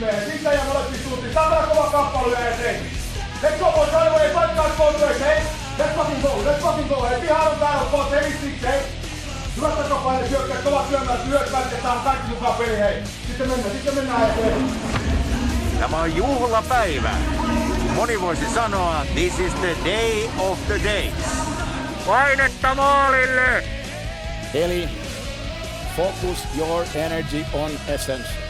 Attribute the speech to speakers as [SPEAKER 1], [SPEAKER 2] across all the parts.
[SPEAKER 1] Siitä ja molempiin suuntiin. Saadaan kova kappale eteen. Let's go boys, right away. Fight guys both ways, hey. Let's fucking go, let's fucking go. Hey, pihaan on täällä boys, heavy six, hey. Hyvät takapaine, hyökkäät, kovat syömään, hyökkäät, ja saadaan kaikki mukaan peli, hei. Sitten mennään, sitten mennään eteen.
[SPEAKER 2] Tämä on juhlapäivä. Moni voisi sanoa, this is the day of the days. Painetta maalille!
[SPEAKER 3] Eli focus your energy on essence.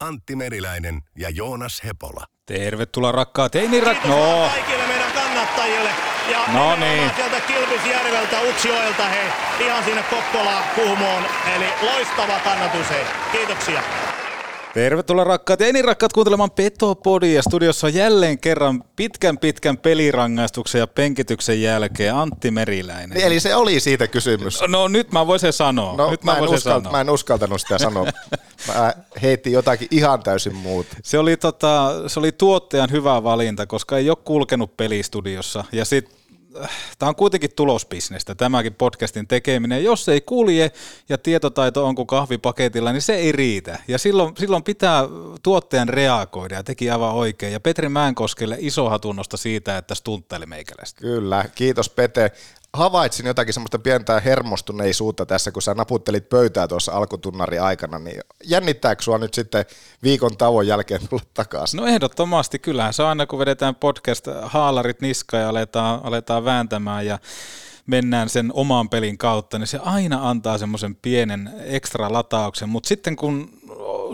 [SPEAKER 4] Antti Meriläinen ja Joonas Hepola.
[SPEAKER 5] Tervetuloa rakkaat teinirak... No,
[SPEAKER 6] kaikille meidän kannattajille. Ja
[SPEAKER 5] No niin.
[SPEAKER 6] sieltä Kilpisjärveltä, Utsjoelta, hei, ihan sinne Kokkolaan, Kuhmoon. Eli loistava kannatus, hei. Kiitoksia.
[SPEAKER 5] Tervetuloa rakkaat teinirakkaat kuuntelemaan Petopodia. Studiossa on jälleen kerran pitkän pitkän pelirangaistuksen ja penkityksen jälkeen Antti Meriläinen.
[SPEAKER 7] Eli se oli siitä kysymys.
[SPEAKER 5] No nyt mä voisin sanoa.
[SPEAKER 7] No,
[SPEAKER 5] nyt
[SPEAKER 7] mä,
[SPEAKER 5] mä,
[SPEAKER 7] en
[SPEAKER 5] voisin
[SPEAKER 7] uskal,
[SPEAKER 5] sanoa.
[SPEAKER 7] mä en uskaltanut sitä sanoa. Mä heitin jotakin ihan täysin muuta.
[SPEAKER 5] Se oli, tota, se oli tuottajan hyvä valinta, koska ei ole kulkenut pelistudiossa. Ja sit, tämä on kuitenkin tulosbisnestä, tämäkin podcastin tekeminen. Jos ei kulje ja tietotaito on kuin kahvipaketilla, niin se ei riitä. Ja silloin, silloin pitää tuottajan reagoida ja teki aivan oikein. Ja Petri Mäenkoskelle iso hatunnosta siitä, että stunttaili meikäläistä.
[SPEAKER 7] Kyllä, kiitos Pete. Havaitsin jotakin semmoista pientä hermostuneisuutta tässä, kun sä naputtelit pöytää tuossa alkutunnari aikana, niin jännittääkö sua nyt sitten viikon tauon jälkeen tulla takaisin?
[SPEAKER 5] No ehdottomasti, kyllähän se on aina kun vedetään podcast haalarit niskaan ja aletaan, aletaan vääntämään ja mennään sen oman pelin kautta, niin se aina antaa semmoisen pienen ekstra latauksen, mutta sitten kun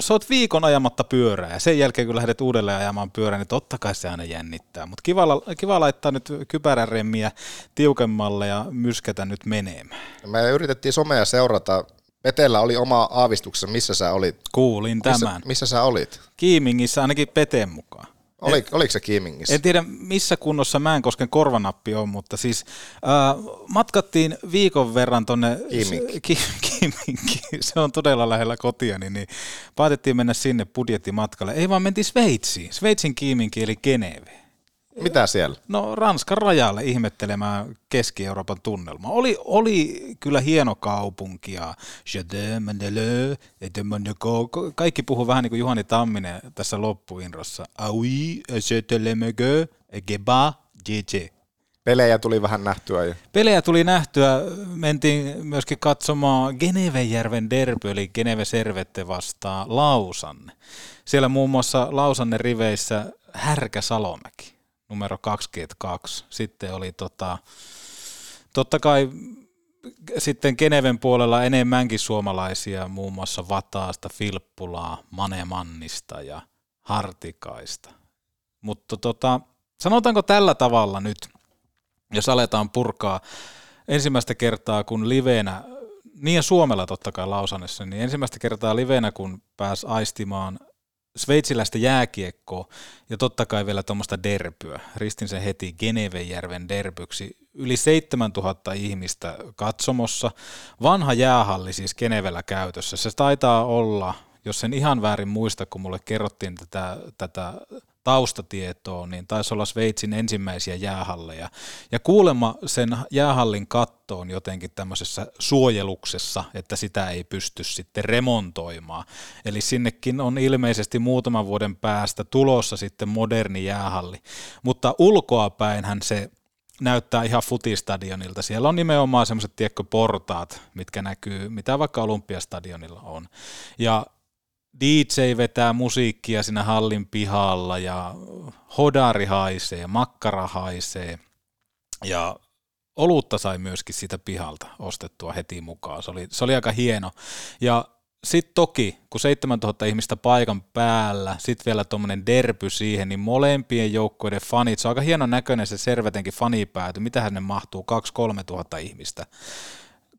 [SPEAKER 5] sä oot viikon ajamatta pyörää ja sen jälkeen kun lähdet uudelleen ajamaan pyörää, niin totta kai se aina jännittää, mutta kiva, kiva laittaa nyt kypärän remmiä tiukemmalle ja myskätä nyt menemään.
[SPEAKER 7] Me yritettiin somea seurata. Petellä oli oma aavistuksessa, missä sä olit.
[SPEAKER 5] Kuulin
[SPEAKER 7] Missä,
[SPEAKER 5] tämän.
[SPEAKER 7] missä sä olit?
[SPEAKER 5] Kiimingissä ainakin Peten mukaan.
[SPEAKER 7] Oli, oliko se Kiimingissä?
[SPEAKER 5] En tiedä missä kunnossa Mäenkosken korvanappi on, mutta siis äh, matkattiin viikon verran tonne
[SPEAKER 7] Kiiminki.
[SPEAKER 5] Ki, Kiiminki. Se on todella lähellä kotiani, niin päätettiin mennä sinne budjettimatkalle. Ei vaan mentiin Sveitsiin. Sveitsin Kiiminki eli Geneve.
[SPEAKER 7] Mitä siellä?
[SPEAKER 5] No Ranskan rajalle ihmettelemään Keski-Euroopan tunnelmaa. Oli, oli kyllä hieno kaupunki ja le. Kaikki puhuu vähän niin kuin Juhani Tamminen tässä loppuinrossa. Ah oui, je te que, geba, GG.
[SPEAKER 7] Pelejä tuli vähän nähtyä jo.
[SPEAKER 5] Pelejä tuli nähtyä, mentiin myöskin katsomaan Genevejärven derby, eli Geneve Servette vastaan Lausanne. Siellä muun muassa Lausanne riveissä Härkä Salomäki, numero 22. Sitten oli tota, totta kai sitten Geneven puolella enemmänkin suomalaisia, muun muassa Vataasta, Filppulaa, Manemannista ja Hartikaista. Mutta tota, sanotaanko tällä tavalla nyt, jos aletaan purkaa ensimmäistä kertaa, kun livenä, niin ja Suomella totta kai Lausannessa, niin ensimmäistä kertaa livenä, kun pääs aistimaan sveitsiläistä jääkiekkoa ja totta kai vielä tuommoista derbyä. Ristin sen heti Genevejärven derbyksi. Yli 7000 ihmistä katsomossa. Vanha jäähalli siis Genevellä käytössä. Se taitaa olla, jos sen ihan väärin muista, kun mulle kerrottiin tätä, tätä taustatietoa, niin taisi olla Sveitsin ensimmäisiä jäähalleja. Ja kuulemma sen jäähallin katto on jotenkin tämmöisessä suojeluksessa, että sitä ei pysty sitten remontoimaan. Eli sinnekin on ilmeisesti muutaman vuoden päästä tulossa sitten moderni jäähalli. Mutta ulkoapäinhän se näyttää ihan futistadionilta. Siellä on nimenomaan semmoiset tiekko portaat, mitkä näkyy, mitä vaikka Olympiastadionilla on. Ja DJ vetää musiikkia siinä hallin pihalla ja hodari haisee, makkara haisee ja olutta sai myöskin siitä pihalta ostettua heti mukaan. Se oli, se oli aika hieno. Ja sitten toki, kun 7000 ihmistä paikan päällä, sitten vielä tuommoinen derpy siihen, niin molempien joukkoiden fanit, se on aika hieno näköinen se Servetenkin fanipääty, mitähän ne mahtuu, 2-3 tuhatta ihmistä.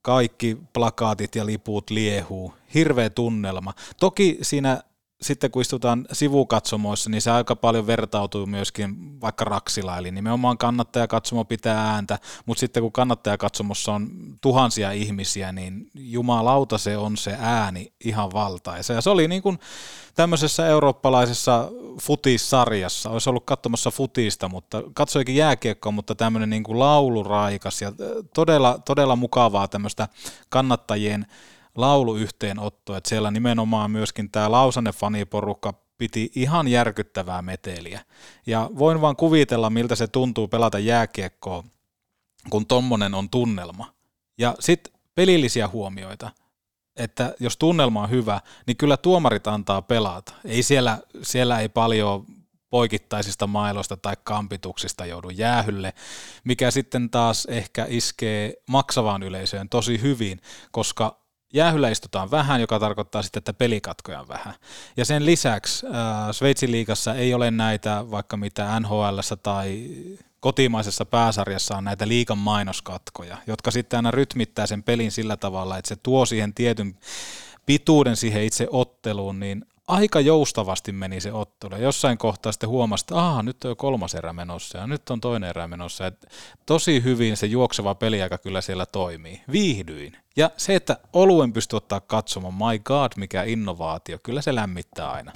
[SPEAKER 5] Kaikki plakaatit ja liput liehuu, hirveä tunnelma. Toki siinä sitten kun istutaan sivukatsomoissa, niin se aika paljon vertautuu myöskin vaikka Raksila, eli nimenomaan kannattajakatsomo pitää ääntä, mutta sitten kun kannattajakatsomossa on tuhansia ihmisiä, niin jumalauta se on se ääni ihan valtaisa. Ja se oli niin kuin tämmöisessä eurooppalaisessa futissarjassa, olisi ollut katsomassa futista, mutta katsoikin jääkiekkoa, mutta tämmöinen niin kuin lauluraikas ja todella, todella mukavaa tämmöistä kannattajien lauluyhteenotto, että siellä nimenomaan myöskin tämä Lausanne-faniporukka piti ihan järkyttävää meteliä. Ja voin vaan kuvitella, miltä se tuntuu pelata jääkiekkoa, kun tommonen on tunnelma. Ja sitten pelillisiä huomioita, että jos tunnelma on hyvä, niin kyllä tuomarit antaa pelata. Ei siellä, siellä ei paljon poikittaisista mailoista tai kampituksista joudu jäähylle, mikä sitten taas ehkä iskee maksavaan yleisöön tosi hyvin, koska Jäähyllä istutaan vähän, joka tarkoittaa sitten, että pelikatkoja on vähän. Ja sen lisäksi äh, Sveitsin liigassa ei ole näitä vaikka mitä NHL tai kotimaisessa pääsarjassa on näitä liikan mainoskatkoja, jotka sitten aina rytmittää sen pelin sillä tavalla, että se tuo siihen tietyn pituuden siihen itse otteluun, niin aika joustavasti meni se ottelu. Jossain kohtaa sitten huomasi, että Aha, nyt on jo kolmas erä menossa ja nyt on toinen erä menossa. Et tosi hyvin se juokseva peliaika kyllä siellä toimii. Viihdyin. Ja se, että oluen pystyy ottaa katsomaan, my god, mikä innovaatio, kyllä se lämmittää aina.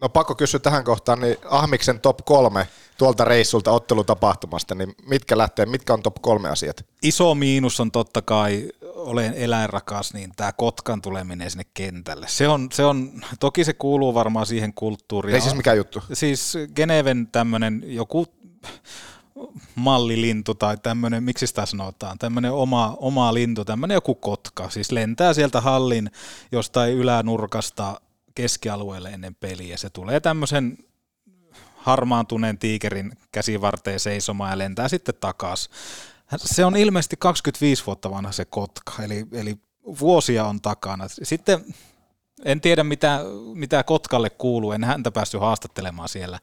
[SPEAKER 7] No pakko kysyä tähän kohtaan, niin Ahmiksen top kolme tuolta reissulta ottelutapahtumasta, niin mitkä lähtee, mitkä on top kolme asiat?
[SPEAKER 5] Iso miinus on totta kai, olen eläinrakas, niin tämä Kotkan tuleminen sinne kentälle. Se on, se on, toki se kuuluu varmaan siihen kulttuuriin.
[SPEAKER 7] Ei siis mikä juttu?
[SPEAKER 5] Siis Geneven tämmöinen joku mallilintu tai tämmöinen, miksi sitä sanotaan, tämmöinen oma, oma lintu, tämmöinen joku kotka, siis lentää sieltä hallin jostain ylänurkasta keskialueelle ennen peliä. Se tulee tämmöisen harmaantuneen tiikerin käsivarteen seisomaan ja lentää sitten takaisin. Se on ilmeisesti 25 vuotta vanha se kotka, eli, eli vuosia on takana. Sitten en tiedä mitä, mitä kotkalle kuuluu, en häntä päässyt haastattelemaan siellä,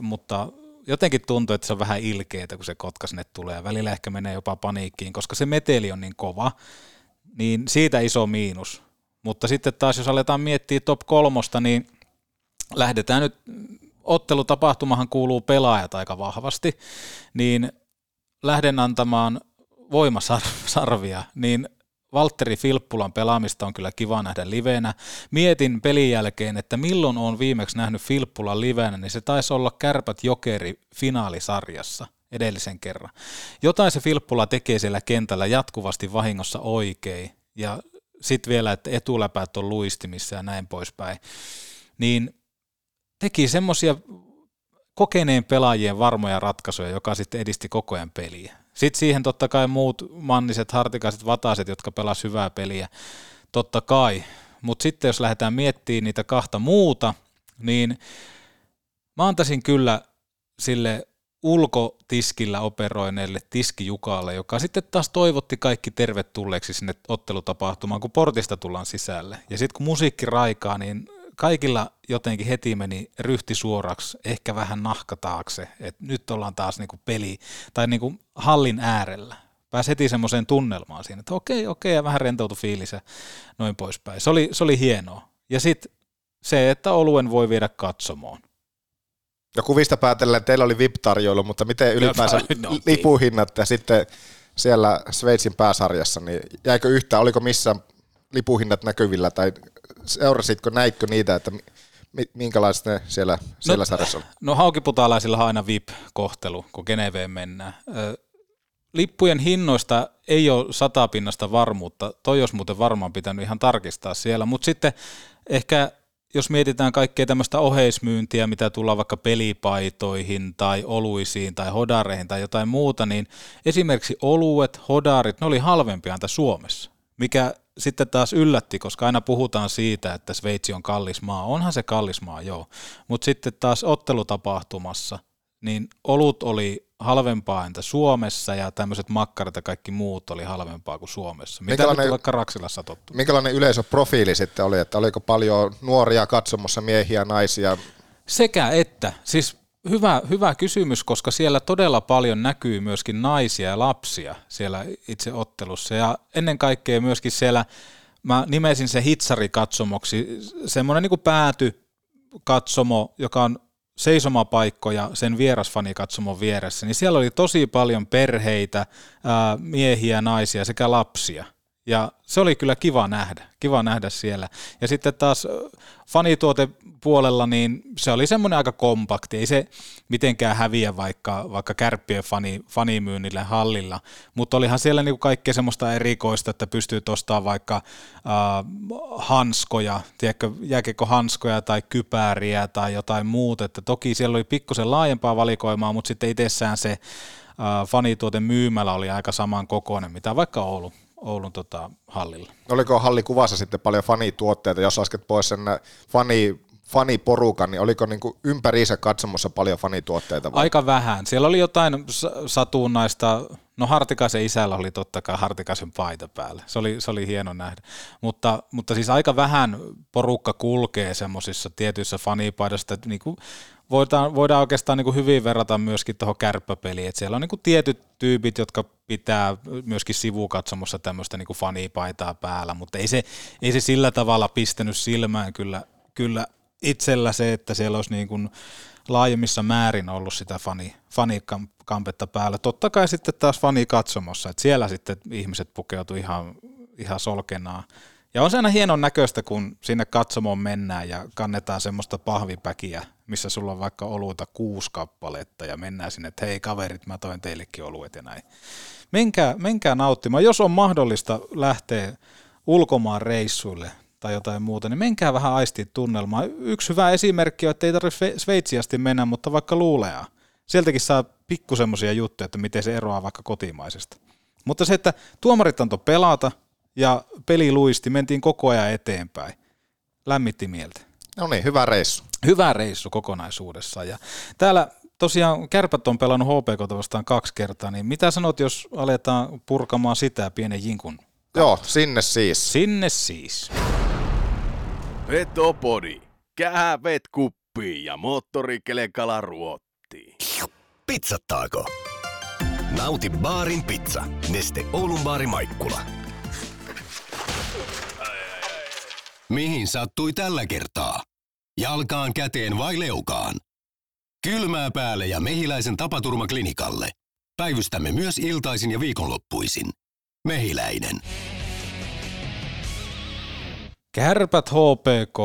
[SPEAKER 5] mutta jotenkin tuntuu, että se on vähän ilkeetä, kun se kotka sinne tulee. Välillä ehkä menee jopa paniikkiin, koska se meteli on niin kova, niin siitä iso miinus. Mutta sitten taas, jos aletaan miettiä top kolmosta, niin lähdetään nyt, ottelutapahtumahan kuuluu pelaajat aika vahvasti, niin lähden antamaan voimasarvia, niin Valtteri Filppulan pelaamista on kyllä kiva nähdä livenä. Mietin pelin jälkeen, että milloin on viimeksi nähnyt Filppulan livenä, niin se taisi olla Kärpät Jokeri finaalisarjassa edellisen kerran. Jotain se Filppula tekee siellä kentällä jatkuvasti vahingossa oikein, ja sitten vielä, että etuläpäät on luistimissa ja näin poispäin. Niin teki semmoisia kokeneen pelaajien varmoja ratkaisuja, joka sitten edisti koko ajan peliä. Sitten siihen totta kai muut manniset, hartikaiset, vataset, jotka pelas hyvää peliä, totta kai. Mutta sitten jos lähdetään miettimään niitä kahta muuta, niin mä antaisin kyllä sille ulkotiskillä operoineelle tiskijukalle, joka sitten taas toivotti kaikki tervetulleeksi sinne ottelutapahtumaan, kun portista tullaan sisälle. Ja sitten kun musiikki raikaa, niin kaikilla jotenkin heti meni ryhti suoraksi, ehkä vähän nahka taakse, että nyt ollaan taas niinku peli tai niinku hallin äärellä. Pääsi heti semmoiseen tunnelmaan siinä, että okei, okei, ja vähän rentoutu fiilis ja noin poispäin. Se oli, se oli hienoa. Ja sitten se, että oluen voi viedä katsomoon.
[SPEAKER 7] Ja kuvista päätellen teillä oli VIP-tarjoilu, mutta miten ylipäänsä no, lipuhinnat ja sitten siellä Sveitsin pääsarjassa, niin jäikö yhtään, oliko missä lipuhinnat näkyvillä tai seurasitko, näitkö niitä, että minkälaiset ne siellä, siellä no, sarjassa on?
[SPEAKER 5] No haukiputaalaisilla on aina VIP-kohtelu, kun Geneveen mennään. Lippujen hinnoista ei ole satapinnasta varmuutta, toi olisi muuten varmaan pitänyt ihan tarkistaa siellä, mutta sitten ehkä jos mietitään kaikkea tämmöistä oheismyyntiä, mitä tullaan vaikka pelipaitoihin tai oluisiin tai hodareihin tai jotain muuta, niin esimerkiksi oluet, hodarit, ne oli halvempia Suomessa, mikä sitten taas yllätti, koska aina puhutaan siitä, että Sveitsi on kallis maa. Onhan se kallis maa, joo. Mutta sitten taas ottelutapahtumassa, niin olut oli halvempaa entä Suomessa ja tämmöiset makkarat ja kaikki muut oli halvempaa kuin Suomessa. Mitä nyt vaikka Raksilassa tottu?
[SPEAKER 7] Minkälainen yleisöprofiili sitten oli, että oliko paljon nuoria katsomossa miehiä, naisia?
[SPEAKER 5] Sekä että, siis hyvä, hyvä kysymys, koska siellä todella paljon näkyy myöskin naisia ja lapsia siellä itse ottelussa ja ennen kaikkea myöskin siellä, mä nimesin se hitsarikatsomoksi, semmoinen niin kuin pääty katsomo, joka on seisomapaikkoja sen vierasfanikatsomon vieressä, niin siellä oli tosi paljon perheitä, miehiä, naisia sekä lapsia. Ja se oli kyllä kiva nähdä, kiva nähdä siellä. Ja sitten taas fanituotepuolella, niin se oli semmoinen aika kompakti, ei se mitenkään häviä vaikka, vaikka kärppien fani, fanimyynnille hallilla, mutta olihan siellä niinku kaikkea semmoista erikoista, että pystyy ostamaan vaikka äh, hanskoja, tiedätkö, hanskoja tai kypäriä tai jotain muuta, että toki siellä oli pikkusen laajempaa valikoimaa, mutta sitten itsessään se äh, fanituote myymällä oli aika saman kokoinen, mitä vaikka Oulu Oulun tota, hallilla.
[SPEAKER 7] Oliko hallikuvassa sitten paljon fanituotteita, jos lasket pois sen fani, faniporukan, niin oliko niin kuin ympäriinsä katsomossa paljon fanituotteita? Vai?
[SPEAKER 5] Aika vähän. Siellä oli jotain satunnaista, no Hartikaisen isällä oli totta kai Hartikaisen paita päällä. Se oli, se oli hieno nähdä. Mutta, mutta siis aika vähän porukka kulkee semmoisissa tietyissä fanipaidassa, että niin kuin voidaan, voidaan oikeastaan niin kuin hyvin verrata myöskin tuohon kärppäpeliin, että siellä on niin kuin tietyt tyypit, jotka pitää myöskin sivukatsomossa tämmöistä niin fanipaitaa päällä, mutta ei se, ei se sillä tavalla pistänyt silmään kyllä, kyllä itsellä se, että siellä olisi niin kuin laajemmissa määrin ollut sitä fani, fanikampetta päällä. Totta kai sitten taas fanikatsomossa, että siellä sitten ihmiset pukeutuivat ihan, ihan solkenaan ja on se aina hienon näköistä, kun sinne katsomoon mennään ja kannetaan semmoista pahvipäkiä, missä sulla on vaikka oluita kuusi kappaletta ja mennään sinne, että hei kaverit, mä toin teillekin oluet ja näin. Menkää, menkää nauttimaan. Jos on mahdollista lähteä ulkomaan reissuille tai jotain muuta, niin menkää vähän aistia tunnelmaa. Yksi hyvä esimerkki on, että ei tarvitse sveitsiästi mennä, mutta vaikka luuleaa. Sieltäkin saa pikku semmoisia juttuja, että miten se eroaa vaikka kotimaisesta. Mutta se, että tuomarit antoi pelata – ja peli luisti, mentiin koko ajan eteenpäin. Lämmitti mieltä.
[SPEAKER 7] No niin, hyvä reissu.
[SPEAKER 5] Hyvä reissu kokonaisuudessaan. Ja täällä tosiaan kärpät on pelannut HPK vastaan kaksi kertaa, niin mitä sanot, jos aletaan purkamaan sitä pienen jinkun?
[SPEAKER 7] Joo, sinne siis.
[SPEAKER 5] Sinne siis.
[SPEAKER 8] Petopodi. Kähävet kuppiin ja moottorikelekala ruottiin.
[SPEAKER 4] Pizzattaako? Nauti baarin pizza. Neste Oulun baari Maikkula. Mihin sattui tällä kertaa? Jalkaan, käteen vai leukaan? Kylmää päälle ja mehiläisen tapaturmaklinikalle. Päivystämme myös iltaisin ja viikonloppuisin. Mehiläinen.
[SPEAKER 5] Kärpät HPK.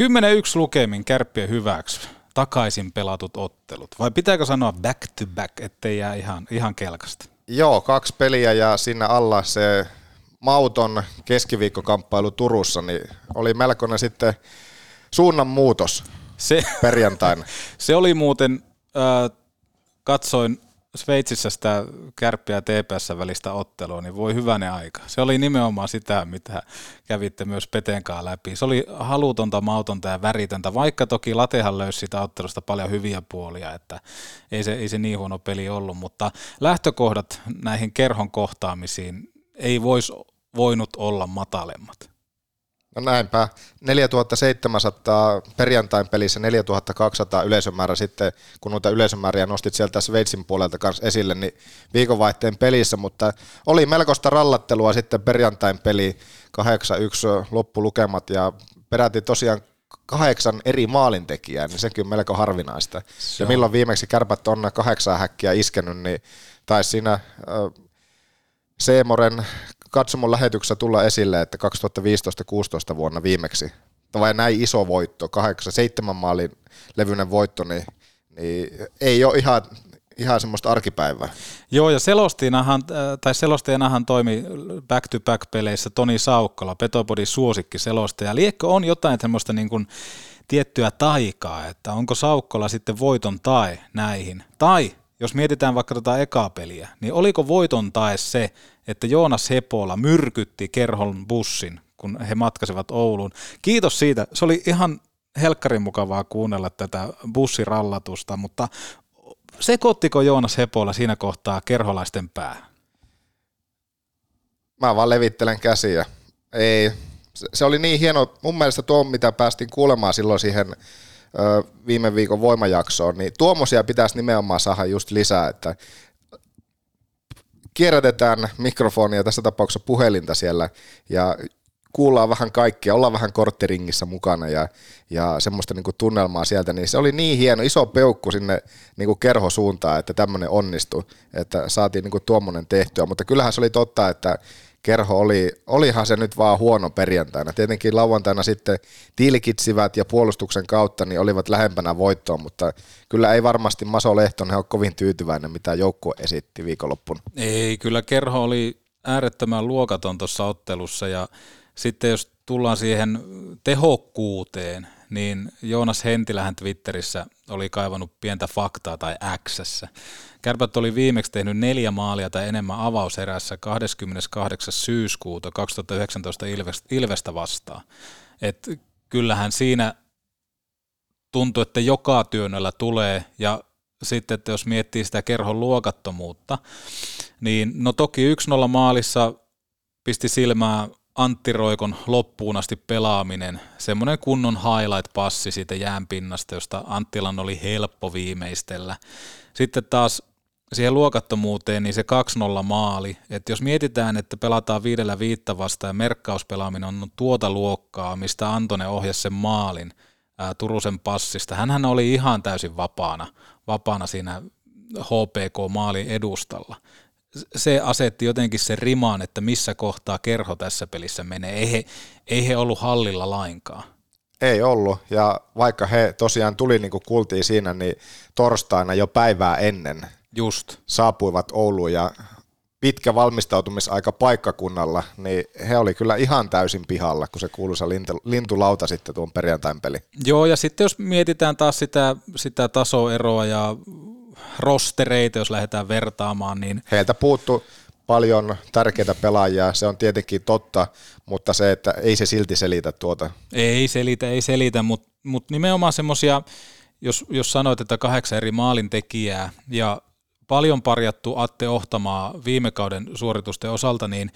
[SPEAKER 5] 10-1 lukemin kärppien hyväksi. Takaisin pelatut ottelut. Vai pitääkö sanoa back to back, ettei jää ihan, ihan kelkasta?
[SPEAKER 7] Joo, kaksi peliä ja siinä alla se mauton keskiviikkokamppailu Turussa, niin oli melkoinen sitten suunnanmuutos se, perjantaina.
[SPEAKER 5] se oli muuten, äh, katsoin Sveitsissä sitä kärppiä ja TPS välistä ottelua, niin voi hyvänä aika. Se oli nimenomaan sitä, mitä kävitte myös Petenkaan läpi. Se oli halutonta, mautonta ja väritöntä, vaikka toki Latehan löysi sitä ottelusta paljon hyviä puolia, että ei se, ei se niin huono peli ollut, mutta lähtökohdat näihin kerhon kohtaamisiin ei voisi voinut olla matalemmat.
[SPEAKER 7] No näinpä. 4700 perjantain pelissä, 4200 yleisömäärä sitten, kun noita yleisömääriä nostit sieltä Sveitsin puolelta kanssa esille, niin viikonvaihteen pelissä, mutta oli melkoista rallattelua sitten perjantain peli, 8-1 loppulukemat ja peräti tosiaan kahdeksan eri maalintekijää, niin sekin on melko harvinaista. Se ja milloin viimeksi kärpät on kahdeksan häkkiä iskenyt, niin taisi siinä äh, Seemoren katsomon lähetyksessä tulla esille, että 2015-16 vuonna viimeksi, vai näin iso voitto, 8-7 maalin levyinen voitto, niin, niin ei ole ihan, ihan semmoista arkipäivää.
[SPEAKER 5] Joo, ja selostajanahan, äh, tai selostajanahan toimi back-to-back-peleissä Toni Saukkola, Petopodin suosikki selostaja. Liekko on jotain semmoista niin kuin tiettyä taikaa, että onko Saukkola sitten voiton tai näihin? Tai jos mietitään vaikka tota ekaa peliä, niin oliko voiton tae se, että Joonas Hepola myrkytti Kerhon bussin, kun he matkasivat Ouluun. Kiitos siitä. Se oli ihan helkkarin mukavaa kuunnella tätä bussirallatusta, mutta sekoittiko Joonas Hepola siinä kohtaa kerholaisten pää?
[SPEAKER 7] Mä vaan levittelen käsiä. Ei, se oli niin hieno, mun mielestä tuo, mitä päästiin kuulemaan silloin siihen viime viikon voimajaksoon, niin tuommoisia pitäisi nimenomaan saada just lisää, että kierrätetään mikrofonia, tässä tapauksessa puhelinta siellä, ja kuullaan vähän kaikkia, ollaan vähän kortteringissä mukana ja, ja semmoista niin tunnelmaa sieltä, niin se oli niin hieno, iso peukku sinne niin kerhosuuntaan, että tämmöinen onnistui, että saatiin niin tuommoinen tehtyä, mutta kyllähän se oli totta, että kerho oli, olihan se nyt vaan huono perjantaina. Tietenkin lauantaina sitten tilkitsivät ja puolustuksen kautta niin olivat lähempänä voittoa, mutta kyllä ei varmasti Maso Lehtonen ole kovin tyytyväinen, mitä joukkue esitti viikonloppuna.
[SPEAKER 5] Ei, kyllä kerho oli äärettömän luokaton tuossa ottelussa ja sitten jos tullaan siihen tehokkuuteen, niin Joonas Hentilähän Twitterissä oli kaivannut pientä faktaa tai Xssä. Kärpät oli viimeksi tehnyt neljä maalia tai enemmän avauserässä 28. syyskuuta 2019 Ilvestä vastaan. Et kyllähän siinä tuntuu, että joka työnnöllä tulee ja sitten, että jos miettii sitä kerhon luokattomuutta, niin no toki 1-0 maalissa pisti silmää Antti Roikon loppuun asti pelaaminen, semmoinen kunnon highlight-passi siitä jäänpinnasta, josta Anttilan oli helppo viimeistellä. Sitten taas siihen luokattomuuteen, niin se 2-0 maali, että jos mietitään, että pelataan viidellä viitta vasta ja merkkauspelaaminen on tuota luokkaa, mistä Antone ohjasi sen maalin ää, Turusen passista, hän oli ihan täysin vapaana, vapaana siinä HPK-maalin edustalla se asetti jotenkin sen rimaan, että missä kohtaa kerho tässä pelissä menee. Ei he, ei he ollut hallilla lainkaan.
[SPEAKER 7] Ei ollut, ja vaikka he tosiaan tuli, niin kuin kuultiin siinä, niin torstaina jo päivää ennen
[SPEAKER 5] Just.
[SPEAKER 7] saapuivat Ouluun, ja pitkä valmistautumisaika paikkakunnalla, niin he oli kyllä ihan täysin pihalla, kun se kuuluisa lintu, lintulauta sitten tuon perjantain peli.
[SPEAKER 5] Joo, ja sitten jos mietitään taas sitä, sitä tasoeroa ja rostereita, jos lähdetään vertaamaan, niin...
[SPEAKER 7] Heiltä puuttu paljon tärkeitä pelaajia, se on tietenkin totta, mutta se, että ei se silti selitä tuota.
[SPEAKER 5] Ei selitä, ei selitä, mutta mut nimenomaan semmoisia, jos, jos sanoit, että kahdeksan eri maalintekijää ja paljon parjattu Atte Ohtamaa viime kauden suoritusten osalta, niin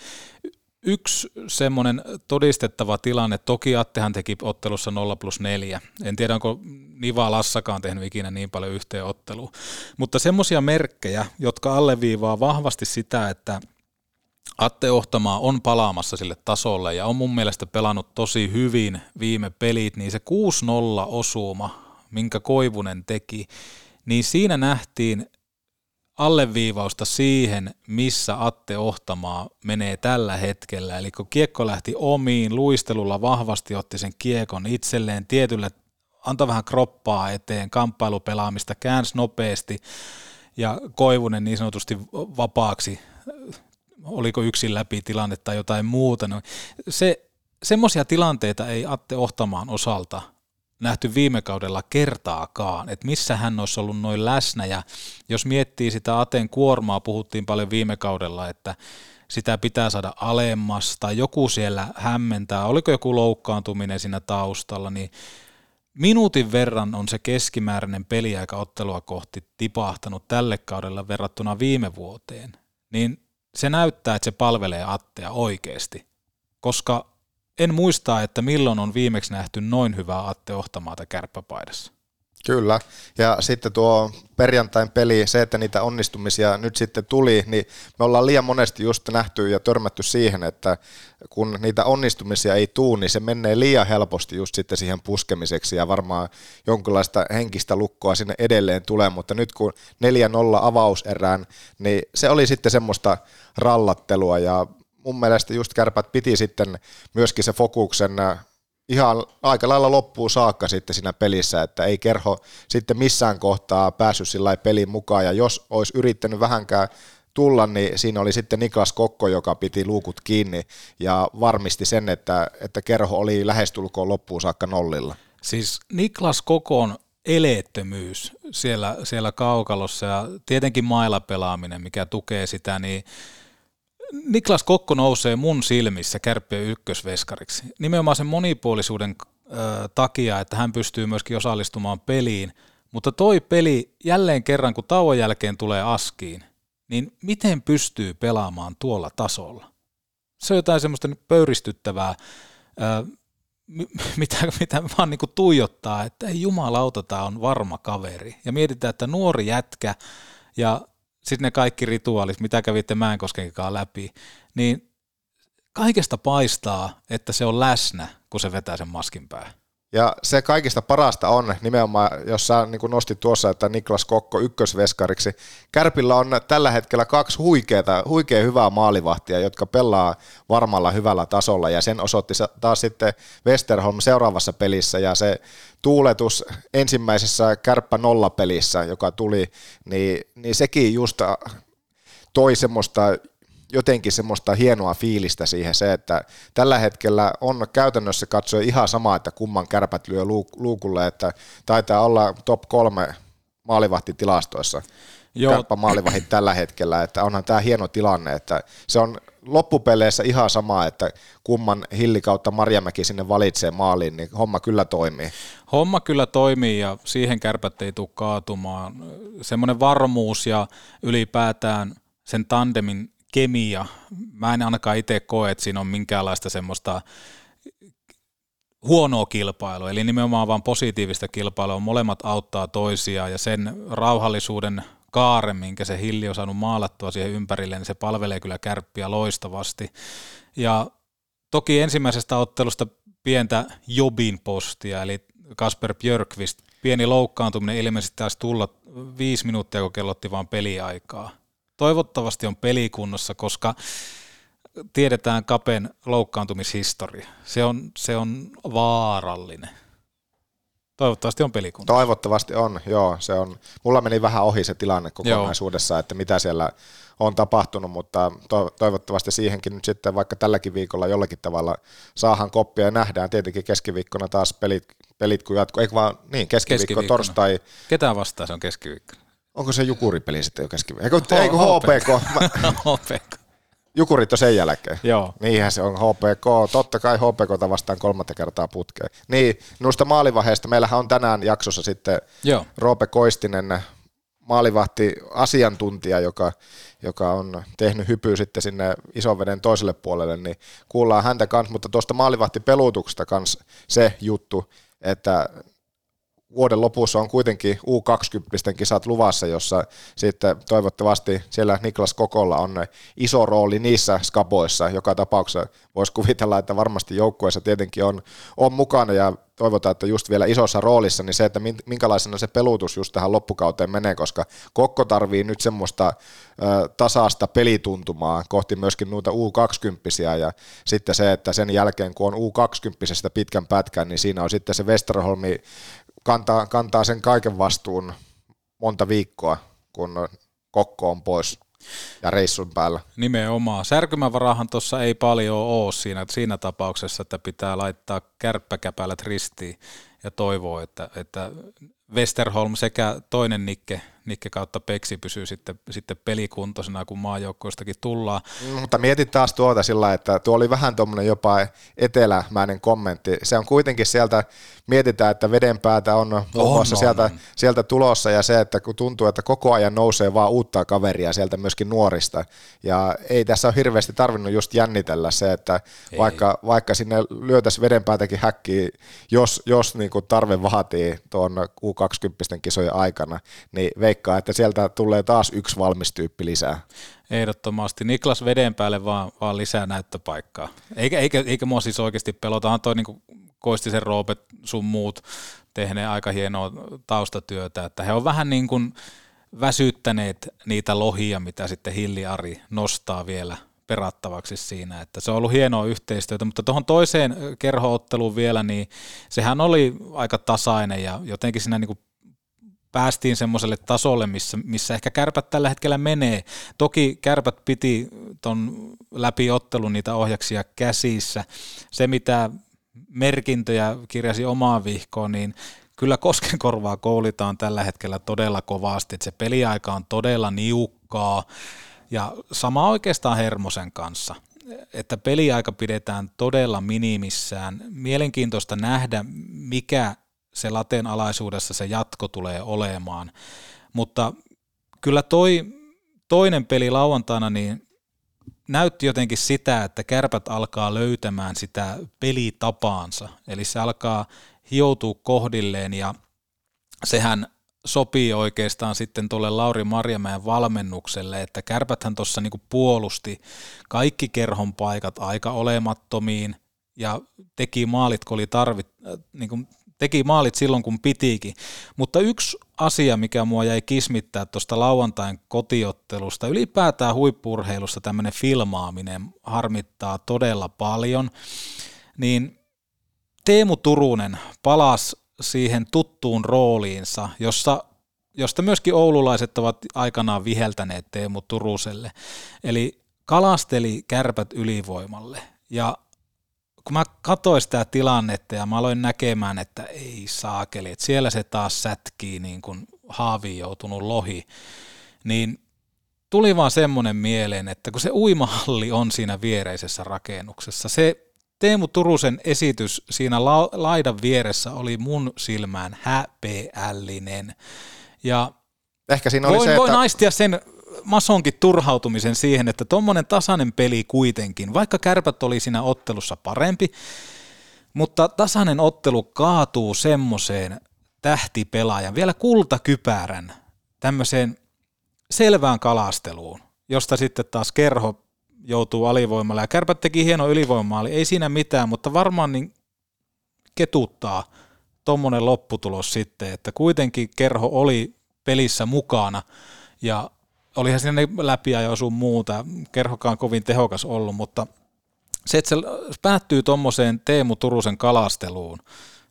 [SPEAKER 5] Yksi semmoinen todistettava tilanne, toki Attehan teki ottelussa 0 plus 4. En tiedä, onko Niva Lassakaan tehnyt ikinä niin paljon yhteen ottelua. Mutta semmoisia merkkejä, jotka alleviivaa vahvasti sitä, että Atte Ohtamaa on palaamassa sille tasolle ja on mun mielestä pelannut tosi hyvin viime pelit, niin se 6-0 osuma, minkä Koivunen teki, niin siinä nähtiin alleviivausta siihen, missä Atte Ohtamaa menee tällä hetkellä. Eli kun kiekko lähti omiin, luistelulla vahvasti otti sen kiekon itselleen tietylle, antoi vähän kroppaa eteen, kamppailupelaamista, käänsi nopeasti ja Koivunen niin sanotusti vapaaksi, oliko yksin läpi tilanne tai jotain muuta. No, se, semmoisia tilanteita ei Atte Ohtamaan osalta – nähty viime kaudella kertaakaan, että missä hän olisi ollut noin läsnä. Ja jos miettii sitä Aten kuormaa, puhuttiin paljon viime kaudella, että sitä pitää saada alemmas tai joku siellä hämmentää, oliko joku loukkaantuminen siinä taustalla, niin minuutin verran on se keskimääräinen peliaika ottelua kohti tipahtanut tälle kaudella verrattuna viime vuoteen, niin se näyttää, että se palvelee Attea oikeasti, koska en muista, että milloin on viimeksi nähty noin hyvää Atte Ohtamaata kärppäpaidassa.
[SPEAKER 7] Kyllä, ja sitten tuo perjantain peli, se, että niitä onnistumisia nyt sitten tuli, niin me ollaan liian monesti just nähty ja törmätty siihen, että kun niitä onnistumisia ei tuu, niin se menee liian helposti just sitten siihen puskemiseksi ja varmaan jonkinlaista henkistä lukkoa sinne edelleen tulee, mutta nyt kun 4-0 avauserään, niin se oli sitten semmoista rallattelua ja mun mielestä just kärpät piti sitten myöskin se fokuksen äh, ihan aika lailla loppuun saakka sitten siinä pelissä, että ei kerho sitten missään kohtaa päässyt sillä pelin mukaan, ja jos olisi yrittänyt vähänkään tulla, niin siinä oli sitten Niklas Kokko, joka piti luukut kiinni ja varmisti sen, että, että kerho oli lähestulkoon loppuun saakka nollilla.
[SPEAKER 5] Siis Niklas Kokon eleettömyys siellä, siellä kaukalossa ja tietenkin mailapelaaminen, mikä tukee sitä, niin Niklas Kokko nousee mun silmissä kärppien ykkösveskariksi. Nimenomaan sen monipuolisuuden takia, että hän pystyy myöskin osallistumaan peliin. Mutta toi peli jälleen kerran, kun tauon jälkeen tulee askiin, niin miten pystyy pelaamaan tuolla tasolla? Se on jotain semmoista pöyristyttävää, mitä, mitä vaan niin tuijottaa, että ei jumalauta, tämä on varma kaveri. Ja mietitään, että nuori jätkä ja sitten ne kaikki rituaalit, mitä kävitte Mäenkoskenkaan läpi, niin kaikesta paistaa, että se on läsnä, kun se vetää sen maskin päähän.
[SPEAKER 7] Ja se kaikista parasta on nimenomaan, jos sä niin nostit tuossa, että Niklas Kokko ykkösveskariksi. Kärpillä on tällä hetkellä kaksi huikeata, huikea hyvää maalivahtia, jotka pelaa varmalla hyvällä tasolla ja sen osoitti taas sitten Westerholm seuraavassa pelissä ja se tuuletus ensimmäisessä kärppä nolla pelissä, joka tuli, niin, niin sekin just toi semmoista jotenkin semmoista hienoa fiilistä siihen se, että tällä hetkellä on käytännössä katsoa ihan sama, että kumman kärpät lyö luukulle, että taitaa olla top kolme maalivahtitilastoissa Joo. maalivahit tällä hetkellä, että onhan tämä hieno tilanne, että se on loppupeleissä ihan sama, että kumman Hilli kautta Marjamäki sinne valitsee maaliin, niin homma kyllä toimii.
[SPEAKER 5] Homma kyllä toimii ja siihen kärpät ei tule kaatumaan. Semmoinen varmuus ja ylipäätään sen tandemin kemia. Mä en ainakaan itse koe, että siinä on minkäänlaista semmoista huonoa kilpailua, eli nimenomaan vain positiivista kilpailua. Molemmat auttaa toisiaan ja sen rauhallisuuden kaare, minkä se Hilli on saanut maalattua siihen ympärille, niin se palvelee kyllä kärppiä loistavasti. Ja toki ensimmäisestä ottelusta pientä Jobin postia, eli Kasper Björkvist, pieni loukkaantuminen ilmeisesti taisi tulla viisi minuuttia, kun kellotti vaan peliaikaa toivottavasti on pelikunnossa, koska tiedetään Kapen loukkaantumishistoria. Se on, se on vaarallinen. Toivottavasti on pelikunta.
[SPEAKER 7] Toivottavasti on, joo. Se on, mulla meni vähän ohi se tilanne kokonaisuudessa, joo. että mitä siellä on tapahtunut, mutta to, toivottavasti siihenkin nyt sitten vaikka tälläkin viikolla jollakin tavalla saahan koppia ja nähdään tietenkin keskiviikkona taas pelit, pelit kun jatkuu, eikö vaan, niin keskiviikko, torstai.
[SPEAKER 5] Ketään vastaan se on keskiviikko?
[SPEAKER 7] Onko se Jukuripeli sitten jo keskiviikko? Eikö, eikö HPK? HPK. Jukurit on sen jälkeen.
[SPEAKER 5] Joo.
[SPEAKER 7] Niinhän se on HPK. Totta kai HPK vastaan kolmatta kertaa putkeen. Niin, noista maalivaiheista meillähän on tänään jaksossa sitten Joo. Roope Koistinen, maalivahti asiantuntija, joka, joka on tehnyt hypyä sitten sinne veden toiselle puolelle, niin kuullaan häntä kanssa, mutta tuosta maalivahtipelutuksesta kanssa se juttu, että vuoden lopussa on kuitenkin U20 kisat luvassa, jossa sitten toivottavasti siellä Niklas Kokolla on iso rooli niissä skaboissa. Joka tapauksessa voisi kuvitella, että varmasti joukkueessa tietenkin on, on mukana ja toivotaan, että just vielä isossa roolissa, niin se, että minkälaisena se pelutus just tähän loppukauteen menee, koska Kokko tarvii nyt semmoista ö, tasaista pelituntumaa kohti myöskin noita U20 ja sitten se, että sen jälkeen kun on U20 pitkän pätkän, niin siinä on sitten se Westerholmi kantaa, kantaa sen kaiken vastuun monta viikkoa, kun kokko on pois ja reissun päällä.
[SPEAKER 5] Nimenomaan. Särkymävarahan tuossa ei paljon ole siinä, siinä tapauksessa, että pitää laittaa kärppäkäpälät ristiin ja toivoo, että, että Westerholm sekä toinen Nikke Nikke kautta Peksi pysyy sitten, sitten pelikuntoisena, kun maajoukkoistakin tullaan.
[SPEAKER 7] Mm, mutta mietit taas tuota sillä, että tuo oli vähän tuommoinen jopa etelämäinen kommentti. Se on kuitenkin sieltä, mietitään, että vedenpäätä on muun muassa on, sieltä, sieltä tulossa ja se, että kun tuntuu, että koko ajan nousee vaan uutta kaveria sieltä myöskin nuorista. Ja ei tässä ole hirveästi tarvinnut just jännitellä se, että vaikka, vaikka sinne lyötäisiin vedenpäätäkin häkkiä, jos, jos niin kuin tarve vaatii tuon U20 kisojen aikana, niin veikkaa, että sieltä tulee taas yksi valmis tyyppi lisää.
[SPEAKER 5] Ehdottomasti. Niklas veden päälle vaan, vaan lisää näyttöpaikkaa. Eikä, eikä, eikä mua siis oikeasti pelota. On toi niin Koistisen Roopet sun muut tehneet aika hienoa taustatyötä, että he on vähän niin kuin väsyttäneet niitä lohia, mitä sitten Hilli Ari nostaa vielä perattavaksi siinä, että se on ollut hienoa yhteistyötä, mutta tuohon toiseen kerhootteluun vielä, niin sehän oli aika tasainen ja jotenkin siinä niin kuin päästiin semmoiselle tasolle, missä, missä ehkä kärpät tällä hetkellä menee. Toki kärpät piti ton läpi ottelun niitä ohjaksia käsissä. Se, mitä merkintöjä kirjasi omaan vihkoon, niin kyllä koskenkorvaa koulitaan tällä hetkellä todella kovasti, että se peliaika on todella niukkaa, Ja sama oikeastaan Hermosen kanssa, että peliaika pidetään todella minimissään. Mielenkiintoista nähdä, mikä se lateen alaisuudessa se jatko tulee olemaan. Mutta kyllä toi toinen peli lauantaina, niin näytti jotenkin sitä, että kärpät alkaa löytämään sitä pelitapaansa. Eli se alkaa hioutua kohdilleen ja sehän sopii oikeastaan sitten tuolle Lauri Marjamäen valmennukselle, että kärpäthän tuossa niinku puolusti kaikki kerhon paikat aika olemattomiin ja teki maalit, kun oli tarvit, äh, niinku teki maalit silloin, kun pitikin. Mutta yksi asia, mikä mua jäi kismittää tuosta lauantain kotiottelusta, ylipäätään huippurheilusta tämmöinen filmaaminen harmittaa todella paljon, niin Teemu Turunen palasi siihen tuttuun rooliinsa, jossa, josta myöskin oululaiset ovat aikanaan viheltäneet Teemu Turuselle. Eli kalasteli kärpät ylivoimalle. Ja kun mä katsoin sitä tilannetta ja mä aloin näkemään, että ei saakeli, että siellä se taas sätkii niin kuin haaviin joutunut lohi, niin tuli vaan semmoinen mieleen, että kun se uimahalli on siinä viereisessä rakennuksessa, se Teemu Turusen esitys siinä la- laidan vieressä oli mun silmään häpeällinen. Ja
[SPEAKER 7] Ehkä siinä oli
[SPEAKER 5] voin,
[SPEAKER 7] se,
[SPEAKER 5] voin
[SPEAKER 7] että...
[SPEAKER 5] naistia sen masonkin turhautumisen siihen, että tuommoinen tasainen peli kuitenkin, vaikka kärpät oli siinä ottelussa parempi, mutta tasainen ottelu kaatuu semmoiseen tähtipelaajan, vielä kultakypärän, tämmöiseen selvään kalasteluun, josta sitten taas kerho joutuu alivoimalla. Ja kärpät teki hieno ylivoimaali, ei siinä mitään, mutta varmaan niin ketuttaa tuommoinen lopputulos sitten, että kuitenkin kerho oli pelissä mukana ja olihan siinä läpi ja sun muuta, kerhokaan kovin tehokas ollut, mutta se, että se päättyy tuommoiseen Teemu Turusen kalasteluun,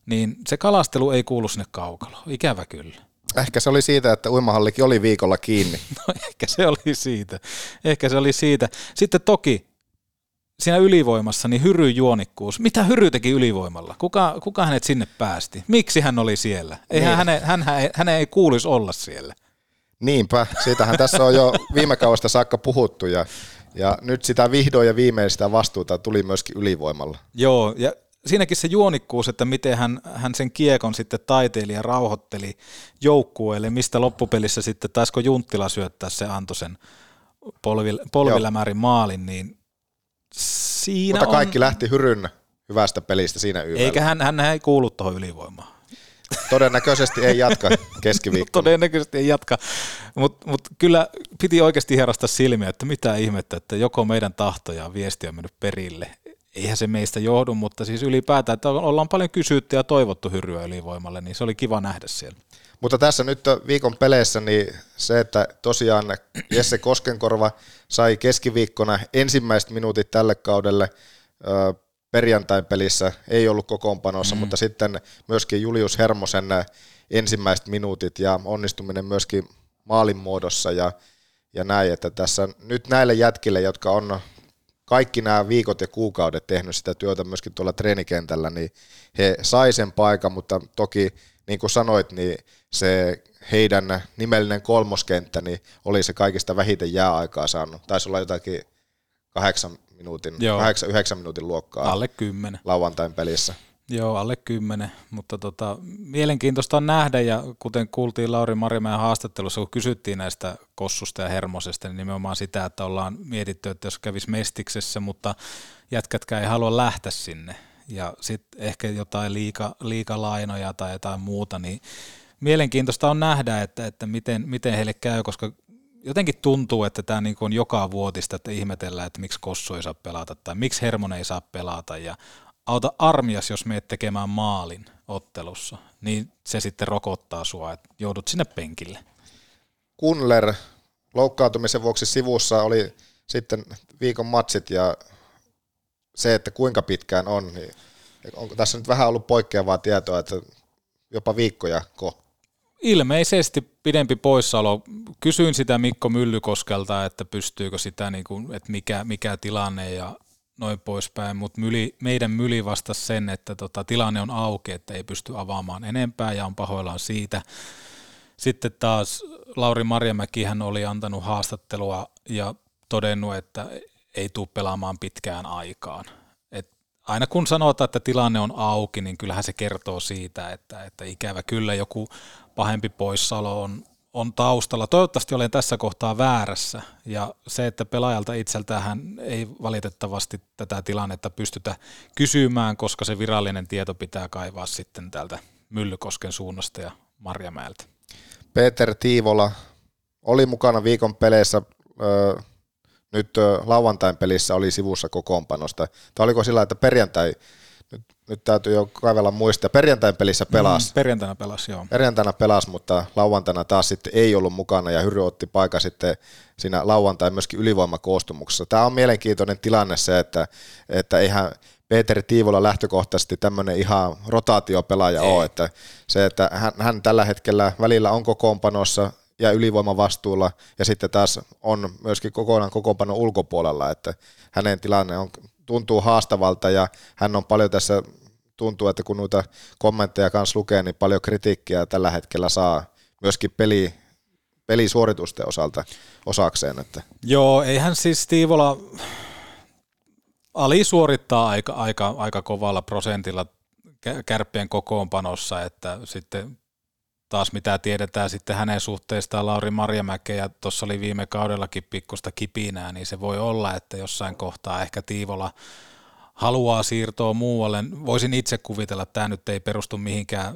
[SPEAKER 5] niin se kalastelu ei kuulu sinne kaukaloon, ikävä kyllä.
[SPEAKER 7] Ehkä se oli siitä, että uimahallikin oli viikolla kiinni.
[SPEAKER 5] No ehkä se oli siitä. Ehkä se oli siitä. Sitten toki siinä ylivoimassa, niin Hyry juonikkuus. Mitä Hyry teki ylivoimalla? Kuka, kuka hänet sinne päästi? Miksi hän oli siellä? Eihän niin. hänen, hän, hän, ei kuulisi olla siellä.
[SPEAKER 7] Niinpä, siitähän tässä on jo viime kaudesta saakka puhuttu ja, ja nyt sitä vihdoin ja viimein sitä vastuuta tuli myöskin ylivoimalla.
[SPEAKER 5] Joo, ja siinäkin se juonikkuus, että miten hän, hän sen kiekon sitten taiteili ja rauhoitteli joukkueelle, mistä loppupelissä sitten taisiko Junttila syöttää se antoi sen polvilla, polvilämärin maalin, niin siinä
[SPEAKER 7] Mutta kaikki
[SPEAKER 5] on...
[SPEAKER 7] lähti hyryn hyvästä pelistä siinä yöllä.
[SPEAKER 5] Eikä hän, hän ei kuulu tuohon ylivoimaan.
[SPEAKER 7] Todennäköisesti ei jatka keskiviikkona.
[SPEAKER 5] Todennäköisesti ei jatka, mutta mut kyllä piti oikeasti herrasta silmiä, että mitä ihmettä, että joko meidän tahto ja viesti on mennyt perille. Eihän se meistä johdu, mutta siis ylipäätään, että ollaan paljon kysytty ja toivottu hyrryä ylivoimalle, niin se oli kiva nähdä siellä.
[SPEAKER 7] Mutta tässä nyt viikon peleissä niin se, että tosiaan Jesse Koskenkorva sai keskiviikkona ensimmäiset minuutit tälle kaudelle perjantain pelissä, ei ollut kokoonpanossa, mm. mutta sitten myöskin Julius Hermosen ensimmäiset minuutit ja onnistuminen myöskin maalin muodossa ja, ja näin, että tässä nyt näille jätkille, jotka on kaikki nämä viikot ja kuukaudet tehnyt sitä työtä myöskin tuolla treenikentällä, niin he sai sen paikan, mutta toki niin kuin sanoit, niin se heidän nimellinen kolmoskenttä niin oli se kaikista vähiten jääaikaa saanut. Taisi olla jotakin kahdeksan minuutin, Joo. kahdeksan, yhdeksän minuutin luokkaa.
[SPEAKER 5] Alle kymmenen.
[SPEAKER 7] Lauantain pelissä.
[SPEAKER 5] Joo, alle kymmenen, mutta tota, mielenkiintoista on nähdä ja kuten kuultiin Lauri Marimäen haastattelussa, kun kysyttiin näistä kossusta ja hermosesta, niin nimenomaan sitä, että ollaan mietitty, että jos kävisi mestiksessä, mutta jätkätkään ei halua lähteä sinne. Ja sitten ehkä jotain liika, liikalainoja tai jotain muuta, niin mielenkiintoista on nähdä, että, että miten, miten heille käy, koska jotenkin tuntuu, että tämä niin on joka vuotista, että ihmetellään, että miksi Kossu ei saa pelata tai miksi Hermonen ei saa pelata. Ja auta armias, jos meet tekemään maalin ottelussa, niin se sitten rokottaa sua, että joudut sinne penkille.
[SPEAKER 7] Kunler loukkaantumisen vuoksi sivussa oli sitten viikon matsit ja se, että kuinka pitkään on, niin onko tässä nyt vähän ollut poikkeavaa tietoa, että jopa viikkoja ko?
[SPEAKER 5] Ilmeisesti pidempi poissaolo. Kysyin sitä Mikko Myllykoskelta, että pystyykö sitä, niin kuin, että mikä, mikä tilanne ja noin poispäin, mutta myli, meidän myli vastasi sen, että tota, tilanne on auki, että ei pysty avaamaan enempää ja on pahoillaan siitä. Sitten taas Lauri Marjamäki hän oli antanut haastattelua ja todennut, että ei tule pelaamaan pitkään aikaan. Et aina kun sanotaan, että tilanne on auki, niin kyllähän se kertoo siitä, että, että ikävä kyllä joku pahempi poissaolo on, on taustalla. Toivottavasti olen tässä kohtaa väärässä ja se, että pelaajalta itseltään ei valitettavasti tätä tilannetta pystytä kysymään, koska se virallinen tieto pitää kaivaa sitten täältä Myllykosken suunnasta ja Marjamäeltä.
[SPEAKER 7] Peter Tiivola oli mukana viikon peleissä, nyt lauantain pelissä oli sivussa kokoonpanosta. Tai oliko sillä, että perjantai, nyt, täytyy jo kaivella muistaa, perjantain pelissä pelasi. Mm,
[SPEAKER 5] perjantaina pelasi, joo.
[SPEAKER 7] Perjantaina pelasi, mutta lauantaina taas sitten ei ollut mukana ja Hyry otti paikan sitten siinä lauantai myöskin ylivoimakoostumuksessa. Tämä on mielenkiintoinen tilanne se, että, että eihän Peter Tiivola lähtökohtaisesti tämmöinen ihan rotaatiopelaaja Ei. ole, että se, että hän, hän tällä hetkellä välillä on kokoonpanossa ja ylivoimavastuulla ja sitten taas on myöskin kokonaan kokoonpanon ulkopuolella, että hänen tilanne on, tuntuu haastavalta ja hän on paljon tässä, tuntuu, että kun noita kommentteja kanssa lukee, niin paljon kritiikkiä tällä hetkellä saa myöskin peli, pelisuoritusten osalta osakseen. Että.
[SPEAKER 5] Joo, eihän siis Tiivola, Ali suorittaa aika, aika, aika kovalla prosentilla kärppien kokoonpanossa, että sitten taas mitä tiedetään sitten hänen suhteestaan Lauri Marjamäkeen ja tuossa oli viime kaudellakin pikkusta kipinää, niin se voi olla, että jossain kohtaa ehkä Tiivola haluaa siirtoa muualle. Voisin itse kuvitella, että tämä nyt ei perustu mihinkään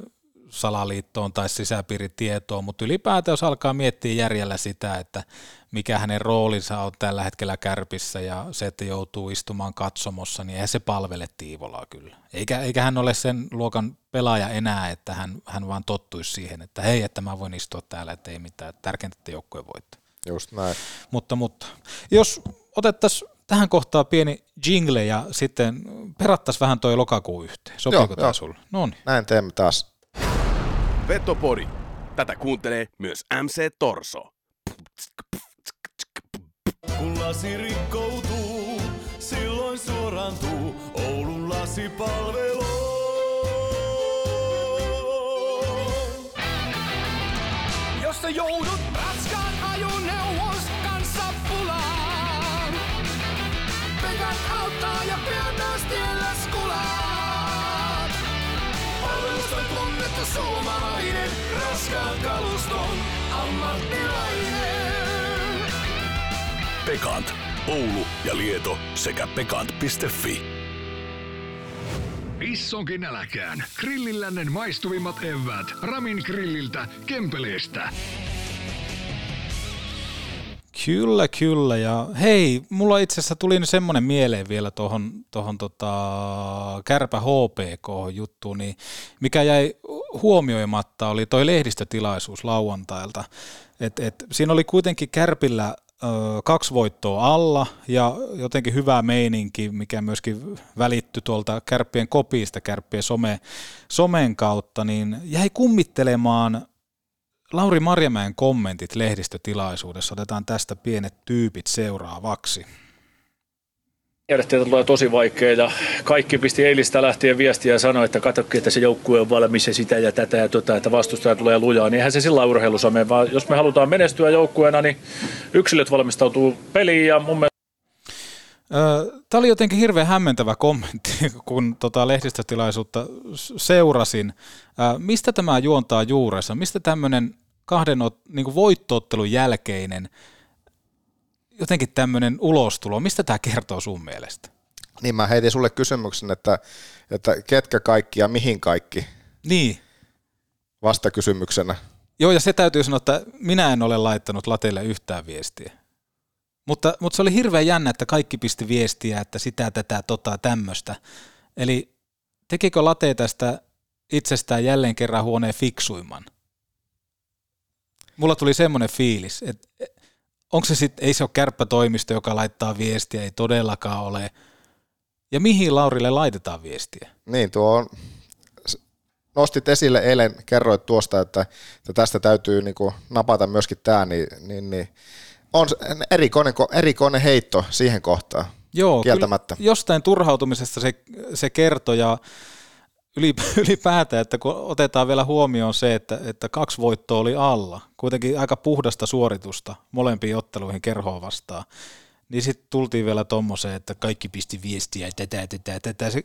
[SPEAKER 5] salaliittoon tai sisäpiiritietoon, mutta ylipäätään jos alkaa miettiä järjellä sitä, että mikä hänen roolinsa on tällä hetkellä kärpissä ja se, että joutuu istumaan katsomossa, niin eihän se palvele Tiivolaa kyllä. Eikä, eikä hän ole sen luokan pelaaja enää, että hän, hän vaan tottuisi siihen, että hei, että mä voin istua täällä, että ei mitään, tärkeintä, että joukkojen voittaa.
[SPEAKER 7] Just näin.
[SPEAKER 5] Mutta, mutta jos otettaisiin tähän kohtaan pieni jingle ja sitten perattaisiin vähän toi lokakuun yhteen. Sopiiko tämä sulle? No niin.
[SPEAKER 7] Näin teemme taas.
[SPEAKER 8] Vetopodi. Tätä kuuntelee myös MC Torso.
[SPEAKER 9] Kun lasi rikkoutuu, silloin suorantuu Oulun lasipalvelu. Jos sä joudut suomalainen, raskaan kaluston ammattilainen.
[SPEAKER 4] Pekant. Oulu ja Lieto sekä pekant.fi.
[SPEAKER 10] Issonkin äläkään. Grillillännen maistuvimmat evät. Ramin grilliltä, Kempeleestä.
[SPEAKER 5] Kyllä, kyllä. Ja hei, mulla itse asiassa tuli nyt semmoinen mieleen vielä tuohon tohon tota, Kärpä HPK-juttuun, niin mikä jäi huomioimatta oli toi lehdistötilaisuus lauantailta. Et, et, siinä oli kuitenkin Kärpillä kaksi voittoa alla ja jotenkin hyvä meininki, mikä myöskin välittyi tuolta kärppien kopiista, kärppien some, somen kautta, niin jäi kummittelemaan Lauri Marjamäen kommentit lehdistötilaisuudessa. Otetaan tästä pienet tyypit seuraavaksi.
[SPEAKER 11] Tiedettiin, että tulee tosi vaikea ja kaikki pisti eilistä lähtien viestiä ja sanoi, että katsokin, että se joukkue on valmis ja sitä ja tätä ja tota, että vastustaja tulee lujaa. Niin eihän se sillä urheilussa mene, vaan jos me halutaan menestyä joukkueena, niin yksilöt valmistautuu peliin ja mun mielestä
[SPEAKER 5] Tämä oli jotenkin hirveän hämmentävä kommentti, kun tota lehdistötilaisuutta seurasin. Mistä tämä juontaa juurensa? Mistä tämmöinen kahden niin voittoottelun jälkeinen jotenkin tämmöinen ulostulo, mistä tämä kertoo sun mielestä?
[SPEAKER 7] Niin mä heitin sulle kysymyksen, että, että ketkä kaikki ja mihin kaikki?
[SPEAKER 5] Niin.
[SPEAKER 7] Vasta kysymyksenä.
[SPEAKER 5] Joo, ja se täytyy sanoa, että minä en ole laittanut lateille yhtään viestiä. Mutta, mutta se oli hirveän jännä, että kaikki pisti viestiä, että sitä, tätä, tota, tämmöistä. Eli tekikö late tästä itsestään jälleen kerran huoneen fiksuimman? Mulla tuli semmoinen fiilis, että onko se sitten, ei se ole kärppätoimisto, joka laittaa viestiä, ei todellakaan ole. Ja mihin Laurille laitetaan viestiä?
[SPEAKER 7] Niin, tuo on, nostit esille eilen, kerroit tuosta, että, että tästä täytyy niin kuin napata myöskin tämä, niin, niin, niin on erikoinen, erikoinen heitto siihen kohtaan.
[SPEAKER 5] Joo, kieltämättä. jostain turhautumisesta se, se kertoo ja ylipäätään, että kun otetaan vielä huomioon se, että, että kaksi voittoa oli alla, kuitenkin aika puhdasta suoritusta molempiin otteluihin kerhoa vastaan, niin sitten tultiin vielä tommoseen, että kaikki pisti viestiä ja tätä, tätä, tätä. Se,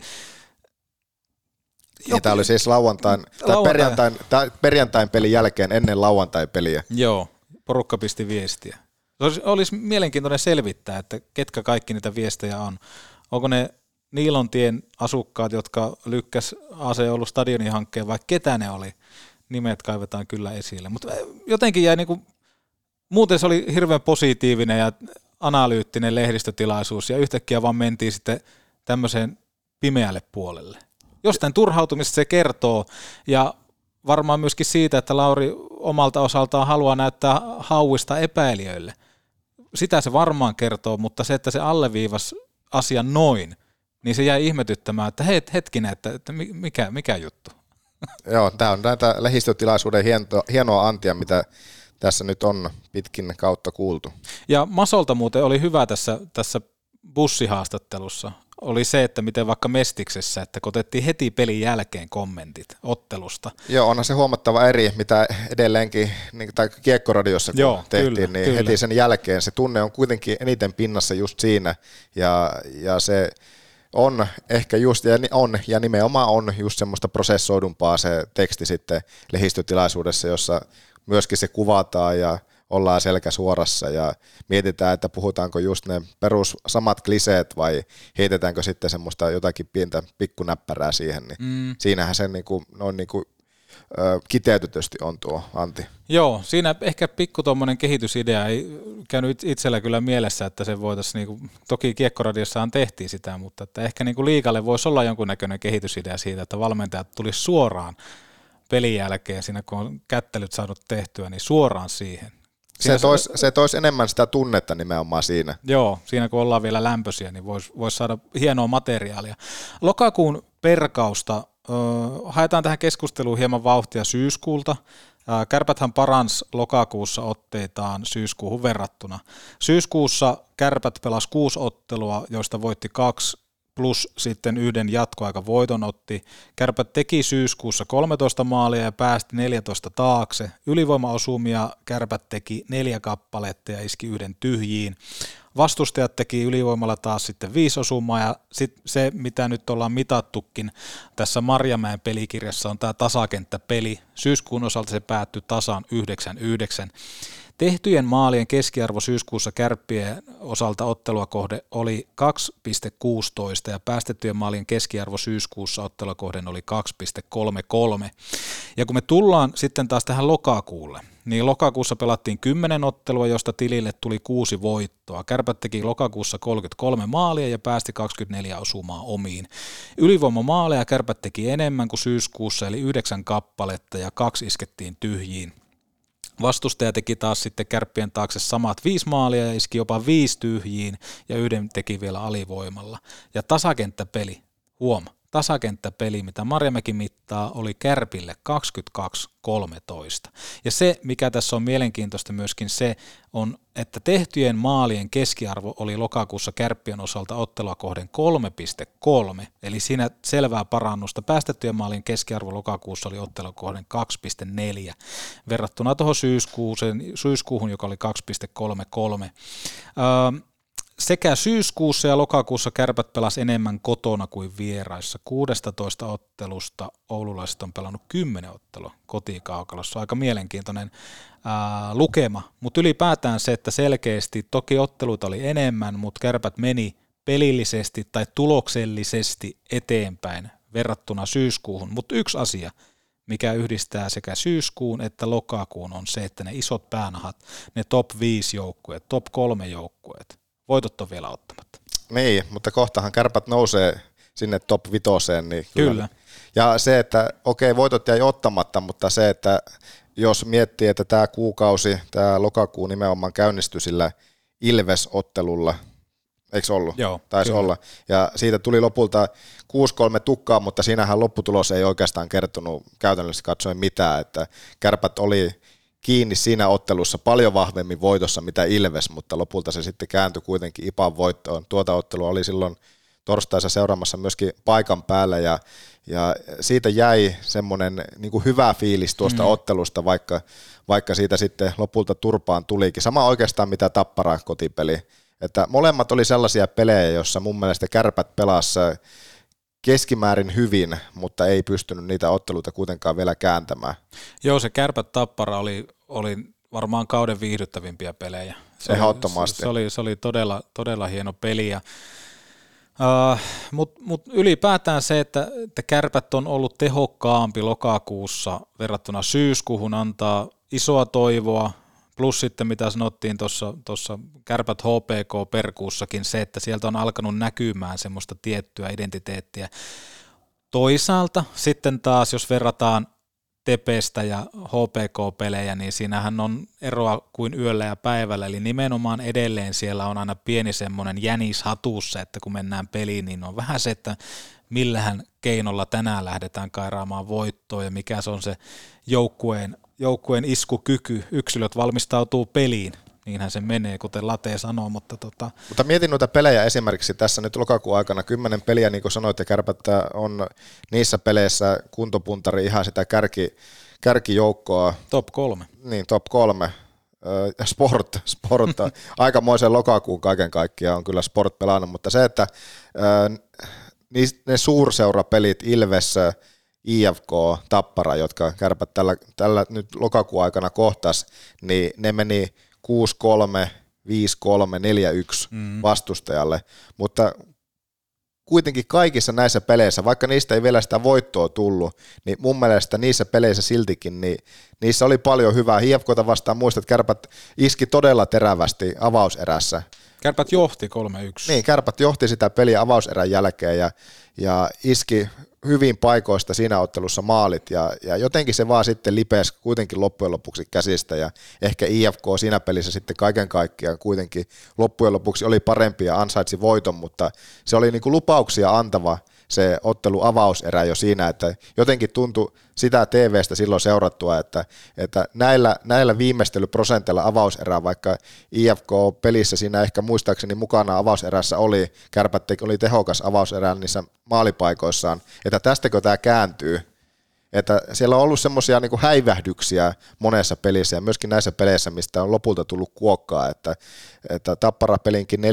[SPEAKER 7] ja tämä oli siis lauantain, tai perjantain, tai perjantain pelin jälkeen ennen lauantai-peliä.
[SPEAKER 5] Joo, porukka pisti viestiä. Olisi, olisi mielenkiintoinen selvittää, että ketkä kaikki niitä viestejä on. Onko ne Niilontien asukkaat, jotka lykkäs AC Oulun stadionin hankkeen, vai ketä ne oli? Nimet kaivetaan kyllä esille. Mutta jotenkin jäi niinku, muuten se oli hirveän positiivinen ja analyyttinen lehdistötilaisuus, ja yhtäkkiä vaan mentiin sitten tämmöiseen pimeälle puolelle. Jostain turhautumisesta se kertoo, ja varmaan myöskin siitä, että Lauri omalta osaltaan haluaa näyttää hauista epäilijöille. Sitä se varmaan kertoo, mutta se, että se alleviivas asian noin, niin se jäi ihmetyttämään, että hei, hetkinen, että, että mikä, mikä juttu.
[SPEAKER 7] Joo, tämä on näitä lehdistötilaisuuden hieno, hienoa antia, mitä tässä nyt on pitkin kautta kuultu.
[SPEAKER 5] Ja Masolta muuten oli hyvä tässä, tässä bussihaastattelussa, oli se, että miten vaikka Mestiksessä, että kun otettiin heti pelin jälkeen kommentit ottelusta.
[SPEAKER 7] Joo, onhan se huomattava eri, mitä edelleenkin, niin, tai kiekkoradiossa kun
[SPEAKER 5] Joo,
[SPEAKER 7] tehtiin,
[SPEAKER 5] kyllä,
[SPEAKER 7] niin
[SPEAKER 5] kyllä.
[SPEAKER 7] heti sen jälkeen se tunne on kuitenkin eniten pinnassa just siinä, ja, ja se on ehkä just, ja on, ja nimenomaan on just semmoista prosessoidumpaa se teksti sitten lehdistötilaisuudessa, jossa myöskin se kuvataan ja ollaan selkä suorassa ja mietitään, että puhutaanko just ne perus samat kliseet vai heitetäänkö sitten semmoista jotakin pientä pikkunäppärää siihen, niin
[SPEAKER 5] Mm.
[SPEAKER 7] siinähän se niinku, noin niinku, ö, kiteytetysti on tuo Antti.
[SPEAKER 5] Joo, siinä ehkä pikku tuommoinen kehitysidea ei käynyt it- itsellä kyllä mielessä, että se voitaisiin, niinku, toki kiekkoradiossahan tehtiin sitä, mutta että ehkä niinku liikalle voisi olla jonkunnäköinen kehitysidea siitä, että valmentajat tulisi suoraan pelin jälkeen, siinä kun on kättelyt saanut tehtyä, niin suoraan siihen. Siinä
[SPEAKER 7] Se toisi se tois enemmän sitä tunnetta nimenomaan siinä.
[SPEAKER 5] Joo, siinä kun ollaan vielä lämpöisiä, niin voisi vois saada hienoa materiaalia. Lokakuun perkausta, haetaan tähän keskusteluun hieman vauhtia syyskuulta. Kärpäthän parans lokakuussa otteitaan syyskuuhun verrattuna. Syyskuussa Kärpät pelasi kuusi ottelua, joista voitti kaksi plus sitten yhden jatkoaika voiton otti. Kärpät teki syyskuussa 13 maalia ja päästi 14 taakse. Ylivoimaosumia Kärpät teki neljä kappaletta ja iski yhden tyhjiin. Vastustajat teki ylivoimalla taas sitten viisi osumaa ja sit se, mitä nyt ollaan mitattukin tässä Marjamäen pelikirjassa on tämä tasakenttäpeli. Syyskuun osalta se päättyi tasan 9-9. Tehtyjen maalien keskiarvo syyskuussa kärppien osalta ottelua kohde oli 2,16 ja päästettyjen maalien keskiarvo syyskuussa ottelua kohden oli 2,33. Ja kun me tullaan sitten taas tähän lokakuulle, niin lokakuussa pelattiin 10 ottelua, josta tilille tuli kuusi voittoa. Kärpät teki lokakuussa 33 maalia ja päästi 24 osumaa omiin. Ylivoimamaaleja Kärpät teki enemmän kuin syyskuussa, eli yhdeksän kappaletta ja kaksi iskettiin tyhjiin. Vastustaja teki taas sitten kärppien taakse samat viisi maalia ja iski jopa viisi tyhjiin ja yhden teki vielä alivoimalla. Ja tasakenttäpeli, huom, tasakenttäpeli, mitä Marjamäki mittaa, oli Kärpille 22-13. Ja se, mikä tässä on mielenkiintoista myöskin se, on, että tehtyjen maalien keskiarvo oli lokakuussa Kärppien osalta ottelua kohden 3,3, eli siinä selvää parannusta. Päästettyjen maalien keskiarvo lokakuussa oli ottelua kohden 2,4, verrattuna tuohon syyskuuhun, joka oli 2,33. Öö, sekä syyskuussa ja lokakuussa kärpät pelas enemmän kotona kuin vieraissa. 16 ottelusta oululaiset on pelannut 10 ottelua kotikaukalossa. Aika mielenkiintoinen ää, lukema, mutta ylipäätään se, että selkeästi toki otteluita oli enemmän, mutta kärpät meni pelillisesti tai tuloksellisesti eteenpäin verrattuna syyskuuhun. Mutta yksi asia, mikä yhdistää sekä syyskuun että lokakuun on se, että ne isot päänahat, ne top 5 joukkueet, top 3 joukkueet, voitot on vielä ottamatta.
[SPEAKER 7] Niin, mutta kohtahan kärpät nousee sinne top vitoseen. Niin
[SPEAKER 5] Kyllä.
[SPEAKER 7] Ja se, että okei, voitot jäi ottamatta, mutta se, että jos miettii, että tämä kuukausi, tämä lokakuu nimenomaan käynnistyi sillä Ilves-ottelulla, eikö ollut?
[SPEAKER 5] Joo,
[SPEAKER 7] Taisi
[SPEAKER 5] kyllä.
[SPEAKER 7] olla. Ja siitä tuli lopulta 6-3 tukkaa, mutta siinähän lopputulos ei oikeastaan kertonut käytännössä katsoen mitään, että kärpät oli kiinni siinä ottelussa paljon vahvemmin voitossa mitä Ilves, mutta lopulta se sitten kääntyi kuitenkin Ipan voittoon. Tuota ottelua oli silloin torstaisa seuraamassa myöskin paikan päällä ja, ja siitä jäi semmoinen niin hyvä fiilis tuosta Mm. ottelusta, vaikka, vaikka siitä sitten lopulta turpaan tulikin. Sama oikeastaan mitä Tappara kotipeli, Että molemmat oli sellaisia pelejä, joissa mun mielestä kärpät pelassa keskimäärin hyvin, mutta ei pystynyt niitä otteluita kuitenkaan vielä kääntämään.
[SPEAKER 5] Joo, se kärpät tappara oli, oli varmaan kauden viihdyttävimpiä pelejä. Se
[SPEAKER 7] Ehdottomasti.
[SPEAKER 5] Oli, se, oli, se oli todella, todella hieno peli. Ja, uh, Mutta mut ylipäätään se, että, että kärpät on ollut tehokkaampi lokakuussa verrattuna syyskuuhun, antaa isoa toivoa, plus sitten mitä sanottiin tuossa kärpät HPK perkuussakin, se, että sieltä on alkanut näkymään semmoista tiettyä identiteettiä. Toisaalta sitten taas, jos verrataan Tepestä ja HPK-pelejä, niin siinähän on eroa kuin yöllä ja päivällä, eli nimenomaan edelleen siellä on aina pieni semmoinen jänis hatussa, että kun mennään peliin, niin on vähän se, että millähän keinolla tänään lähdetään kairaamaan voittoa ja mikä se on se joukkueen, joukkueen iskukyky. Yksilöt valmistautuu peliin, niinhän se menee, kuten Late sanoo, mutta tota...
[SPEAKER 7] Mutta mietin noita pelejä esimerkiksi tässä nyt lokakuun aikana, kymmenen peliä, niin kuin sanoit, ja kärpättä on niissä peleissä kuntopuntari ihan sitä kärki, kärkijoukkoa.
[SPEAKER 5] Top kolme.
[SPEAKER 7] Niin, top kolme. Sport, sport, aikamoisen lokakuun kaiken kaikkiaan on kyllä sport pelannut, mutta se, että ne suurseurapelit Ilves, IFK, Tappara, jotka kärpät tällä, tällä nyt lokakuun aikana kohtas, niin ne meni 6-3, 5-3, 4-1 mm. vastustajalle, mutta kuitenkin kaikissa näissä peleissä, vaikka niistä ei vielä sitä voittoa tullut, niin mun mielestä niissä peleissä siltikin, niin niissä oli paljon hyvää. HFKta vastaan muistat, kärpät iski todella terävästi avauserässä.
[SPEAKER 5] Kärpät johti 3-1.
[SPEAKER 7] Niin, kärpät johti sitä peliä avauserän jälkeen ja, ja iski hyvin paikoista siinä ottelussa maalit ja, ja jotenkin se vaan sitten lipes kuitenkin loppujen lopuksi käsistä ja ehkä IFK siinä pelissä sitten kaiken kaikkiaan kuitenkin loppujen lopuksi oli parempi ja ansaitsi voiton, mutta se oli niin kuin lupauksia antava se ottelu avauserä jo siinä, että jotenkin tuntui sitä TVstä silloin seurattua, että, että näillä, näillä viimeistelyprosenteilla avauserää, vaikka IFK-pelissä siinä ehkä muistaakseni mukana avauserässä oli, kärpät oli tehokas avauserä niissä maalipaikoissaan, että tästäkö tämä kääntyy, että siellä on ollut semmoisia niin häivähdyksiä monessa pelissä ja myöskin näissä peleissä, mistä on lopulta tullut kuokkaa, että, että Tappara-pelinkin 4-1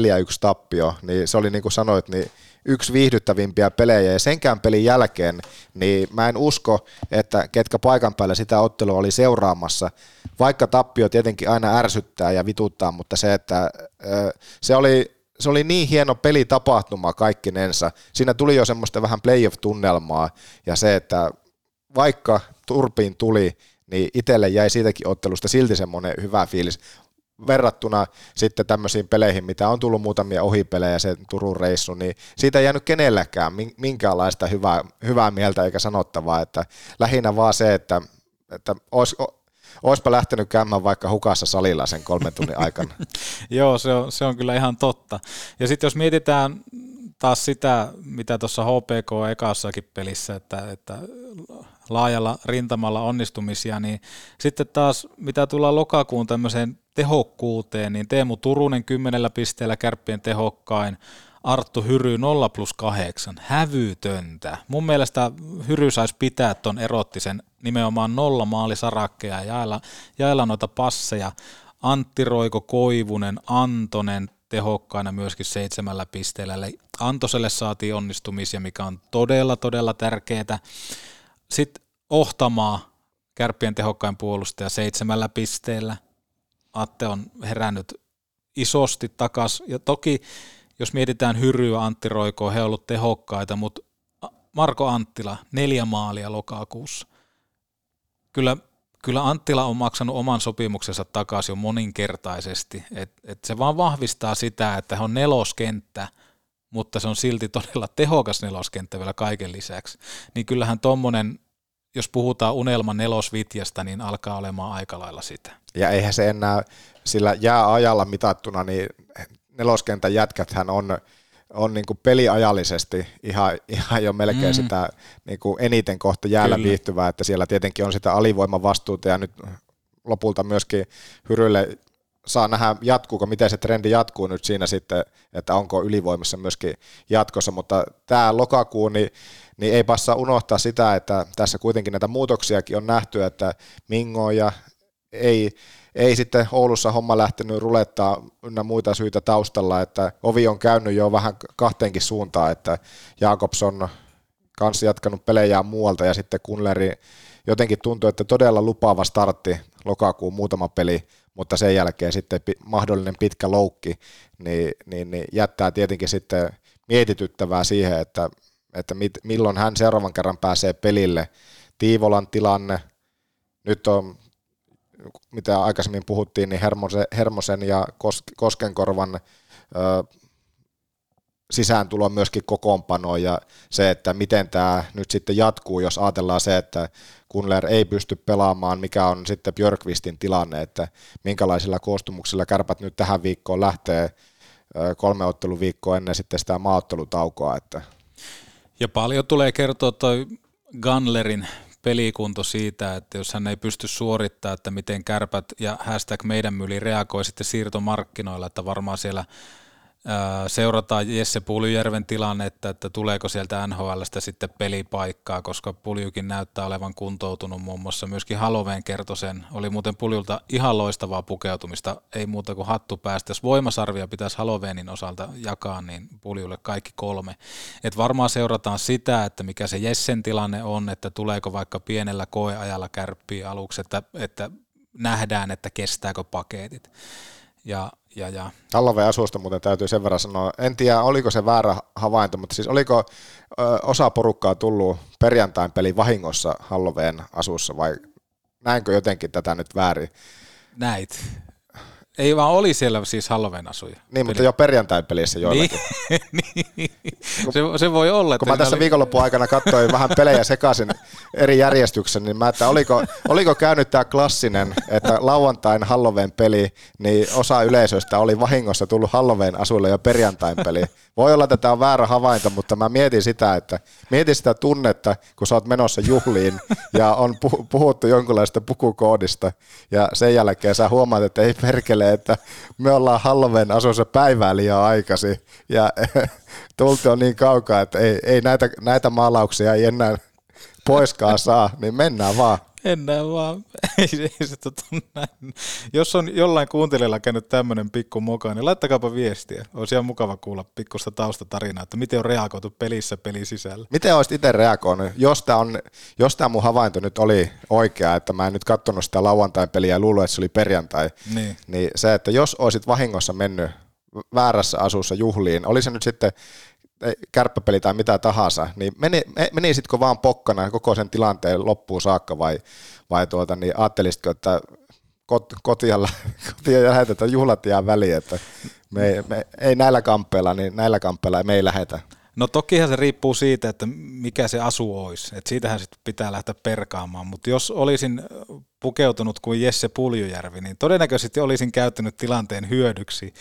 [SPEAKER 7] tappio, niin se oli niin kuin sanoit, niin yksi viihdyttävimpiä pelejä. Ja senkään pelin jälkeen, niin mä en usko, että ketkä paikan päällä sitä ottelua oli seuraamassa, vaikka tappio tietenkin aina ärsyttää ja vituttaa, mutta se, että se oli, se oli niin hieno pelitapahtuma kaikkinensa. Siinä tuli jo semmoista vähän playoff-tunnelmaa ja se, että vaikka turpiin tuli, niin itselle jäi siitäkin ottelusta silti semmoinen hyvä fiilis verrattuna sitten tämmöisiin peleihin, mitä on tullut muutamia ohipelejä, se Turun reissu, niin siitä ei jäänyt kenelläkään minkäänlaista hyvää, hyvää mieltä eikä sanottavaa, että lähinnä vaan se, että, että olisi, Oispa lähtenyt käymään vaikka hukassa salilla sen kolmen tunnin aikana.
[SPEAKER 5] Joo, se on, se on kyllä ihan totta. Ja sitten jos mietitään taas sitä, mitä tuossa HPK ekassakin pelissä, että, että laajalla rintamalla onnistumisia, niin sitten taas mitä tullaan lokakuun tämmöiseen tehokkuuteen, niin Teemu Turunen kymmenellä pisteellä kärppien tehokkain, Arttu Hyry 0 plus 8, hävytöntä. Mun mielestä Hyry saisi pitää ton erottisen nimenomaan nolla maalisarakkeja ja jaella, jaella noita passeja. Antti Roiko Koivunen, Antonen tehokkaina myöskin seitsemällä pisteellä. Eli Antoselle saatiin onnistumisia, mikä on todella, todella tärkeää. Sitten Ohtamaa, kärppien tehokkain puolustaja seitsemällä pisteellä. Atte on herännyt isosti takas. Ja toki, jos mietitään Hyryä, Antti Roikoa, he ovat olleet tehokkaita, mutta Marko Anttila, neljä maalia lokakuussa. Kyllä, kyllä Anttila on maksanut oman sopimuksensa takaisin jo moninkertaisesti. Et, et se vaan vahvistaa sitä, että he on neloskenttä, mutta se on silti todella tehokas neloskenttä vielä kaiken lisäksi. Niin kyllähän tuommoinen jos puhutaan unelman nelosvitjasta, niin alkaa olemaan aika lailla sitä.
[SPEAKER 7] Ja eihän se enää sillä jääajalla mitattuna, niin neloskentän jätkäthän on, on niin kuin peliajallisesti ihan, ihan jo melkein mm. sitä niin kuin eniten kohta jäällä Kyllä. viihtyvää, että siellä tietenkin on sitä alivoimavastuuta ja nyt lopulta myöskin Hyrylle saa nähdä, jatkuuko, miten se trendi jatkuu nyt siinä sitten, että onko ylivoimassa myöskin jatkossa, mutta tämä lokakuu, niin niin ei passa unohtaa sitä, että tässä kuitenkin näitä muutoksiakin on nähty, että Mingo ja ei, ei sitten Oulussa homma lähtenyt rulettaa ynnä muita syitä taustalla, että ovi on käynyt jo vähän kahteenkin suuntaan, että Jakobson kanssa jatkanut pelejä muualta ja sitten Kunleri. Jotenkin tuntui, että todella lupaava startti lokakuun muutama peli, mutta sen jälkeen sitten mahdollinen pitkä loukki, niin, niin, niin jättää tietenkin sitten mietityttävää siihen, että, että mit, milloin hän seuraavan kerran pääsee pelille. Tiivolan tilanne, nyt on, mitä aikaisemmin puhuttiin, niin Hermosen, Hermosen ja Koskenkorvan ö, sisääntulo myöskin kokoonpanoon ja se, että miten tämä nyt sitten jatkuu, jos ajatellaan se, että Kunler ei pysty pelaamaan, mikä on sitten Björkvistin tilanne, että minkälaisilla koostumuksilla kärpät nyt tähän viikkoon lähtee kolme otteluviikkoa ennen sitten sitä maaottelutaukoa. Että.
[SPEAKER 5] Ja paljon tulee kertoa toi Gunlerin pelikunto siitä, että jos hän ei pysty suorittamaan, että miten kärpät ja hashtag meidän myli reagoi sitten siirtomarkkinoilla, että varmaan siellä seurataan Jesse Puljujärven tilannetta, että tuleeko sieltä NHLstä sitten pelipaikkaa, koska Puljukin näyttää olevan kuntoutunut muun muassa. Myöskin Haloveen kertoi sen. Oli muuten Puljulta ihan loistavaa pukeutumista, ei muuta kuin hattu päästä. Jos voimasarvia pitäisi Haloveenin osalta jakaa, niin Puljulle kaikki kolme. Et varmaan seurataan sitä, että mikä se Jessen tilanne on, että tuleeko vaikka pienellä koeajalla kärppiä aluksi, että, että nähdään, että kestääkö paketit. Ja ja, ja.
[SPEAKER 7] Halloveen asusta muuten täytyy sen verran sanoa. En tiedä, oliko se väärä havainto, mutta siis oliko ö, osa porukkaa tullut perjantain pelin vahingossa Halloveen asussa vai näinkö jotenkin tätä nyt väärin?
[SPEAKER 5] Näit. Ei vaan oli siellä siis Halloween asuja.
[SPEAKER 7] Niin, Peli. mutta jo perjantain pelissä joillakin.
[SPEAKER 5] niin, niin. se, se, voi olla.
[SPEAKER 7] Kun mä tässä oli... viikonlopun aikana katsoin vähän pelejä sekaisin eri järjestyksen, niin mä että oliko, oliko käynyt tämä klassinen, että lauantain Halloween peli, niin osa yleisöstä oli vahingossa tullut Halloween asuille jo perjantain peli. Voi olla, että tämä on väärä havainto, mutta mä mietin sitä, että mietin sitä tunnetta, kun sä oot menossa juhliin ja on puhuttu jonkinlaista pukukoodista ja sen jälkeen sä huomaat, että ei perkele, että me ollaan Halloween asussa päivää liian aikaisin ja tulti on niin kaukaa, että ei, ei näitä, näitä maalauksia ei enää poiskaan saa, niin mennään vaan.
[SPEAKER 5] Mennään vaan. Ei, ei se tota, näin. Jos on jollain kuuntelijalla käynyt tämmöinen pikku moka, niin laittakaapa viestiä. Olisi ihan mukava kuulla pikkusta taustatarinaa, että miten on reagoitu pelissä pelin sisällä.
[SPEAKER 7] Miten olisit itse reagoinut, jos tämä, on, jos tämä mun havainto nyt oli oikea, että mä en nyt katsonut sitä lauantai-peliä ja luullut, että se oli perjantai, niin. niin se, että jos olisit vahingossa mennyt väärässä asussa juhliin, oli se nyt sitten kärppäpeli tai mitä tahansa, niin meni, menisitkö vaan pokkana koko sen tilanteen loppuun saakka vai, vai tuota, niin ajattelisitko, että kot, kotia, kotia lähetetään juhlat jää väliin, että me, me, ei näillä kamppeilla, niin näillä kamppeilla me ei lähetä.
[SPEAKER 5] No tokihan se riippuu siitä, että mikä se asu olisi. että siitähän sitten pitää lähteä perkaamaan. Mutta jos olisin pukeutunut kuin Jesse Puljujärvi, niin todennäköisesti olisin käyttänyt tilanteen hyödyksi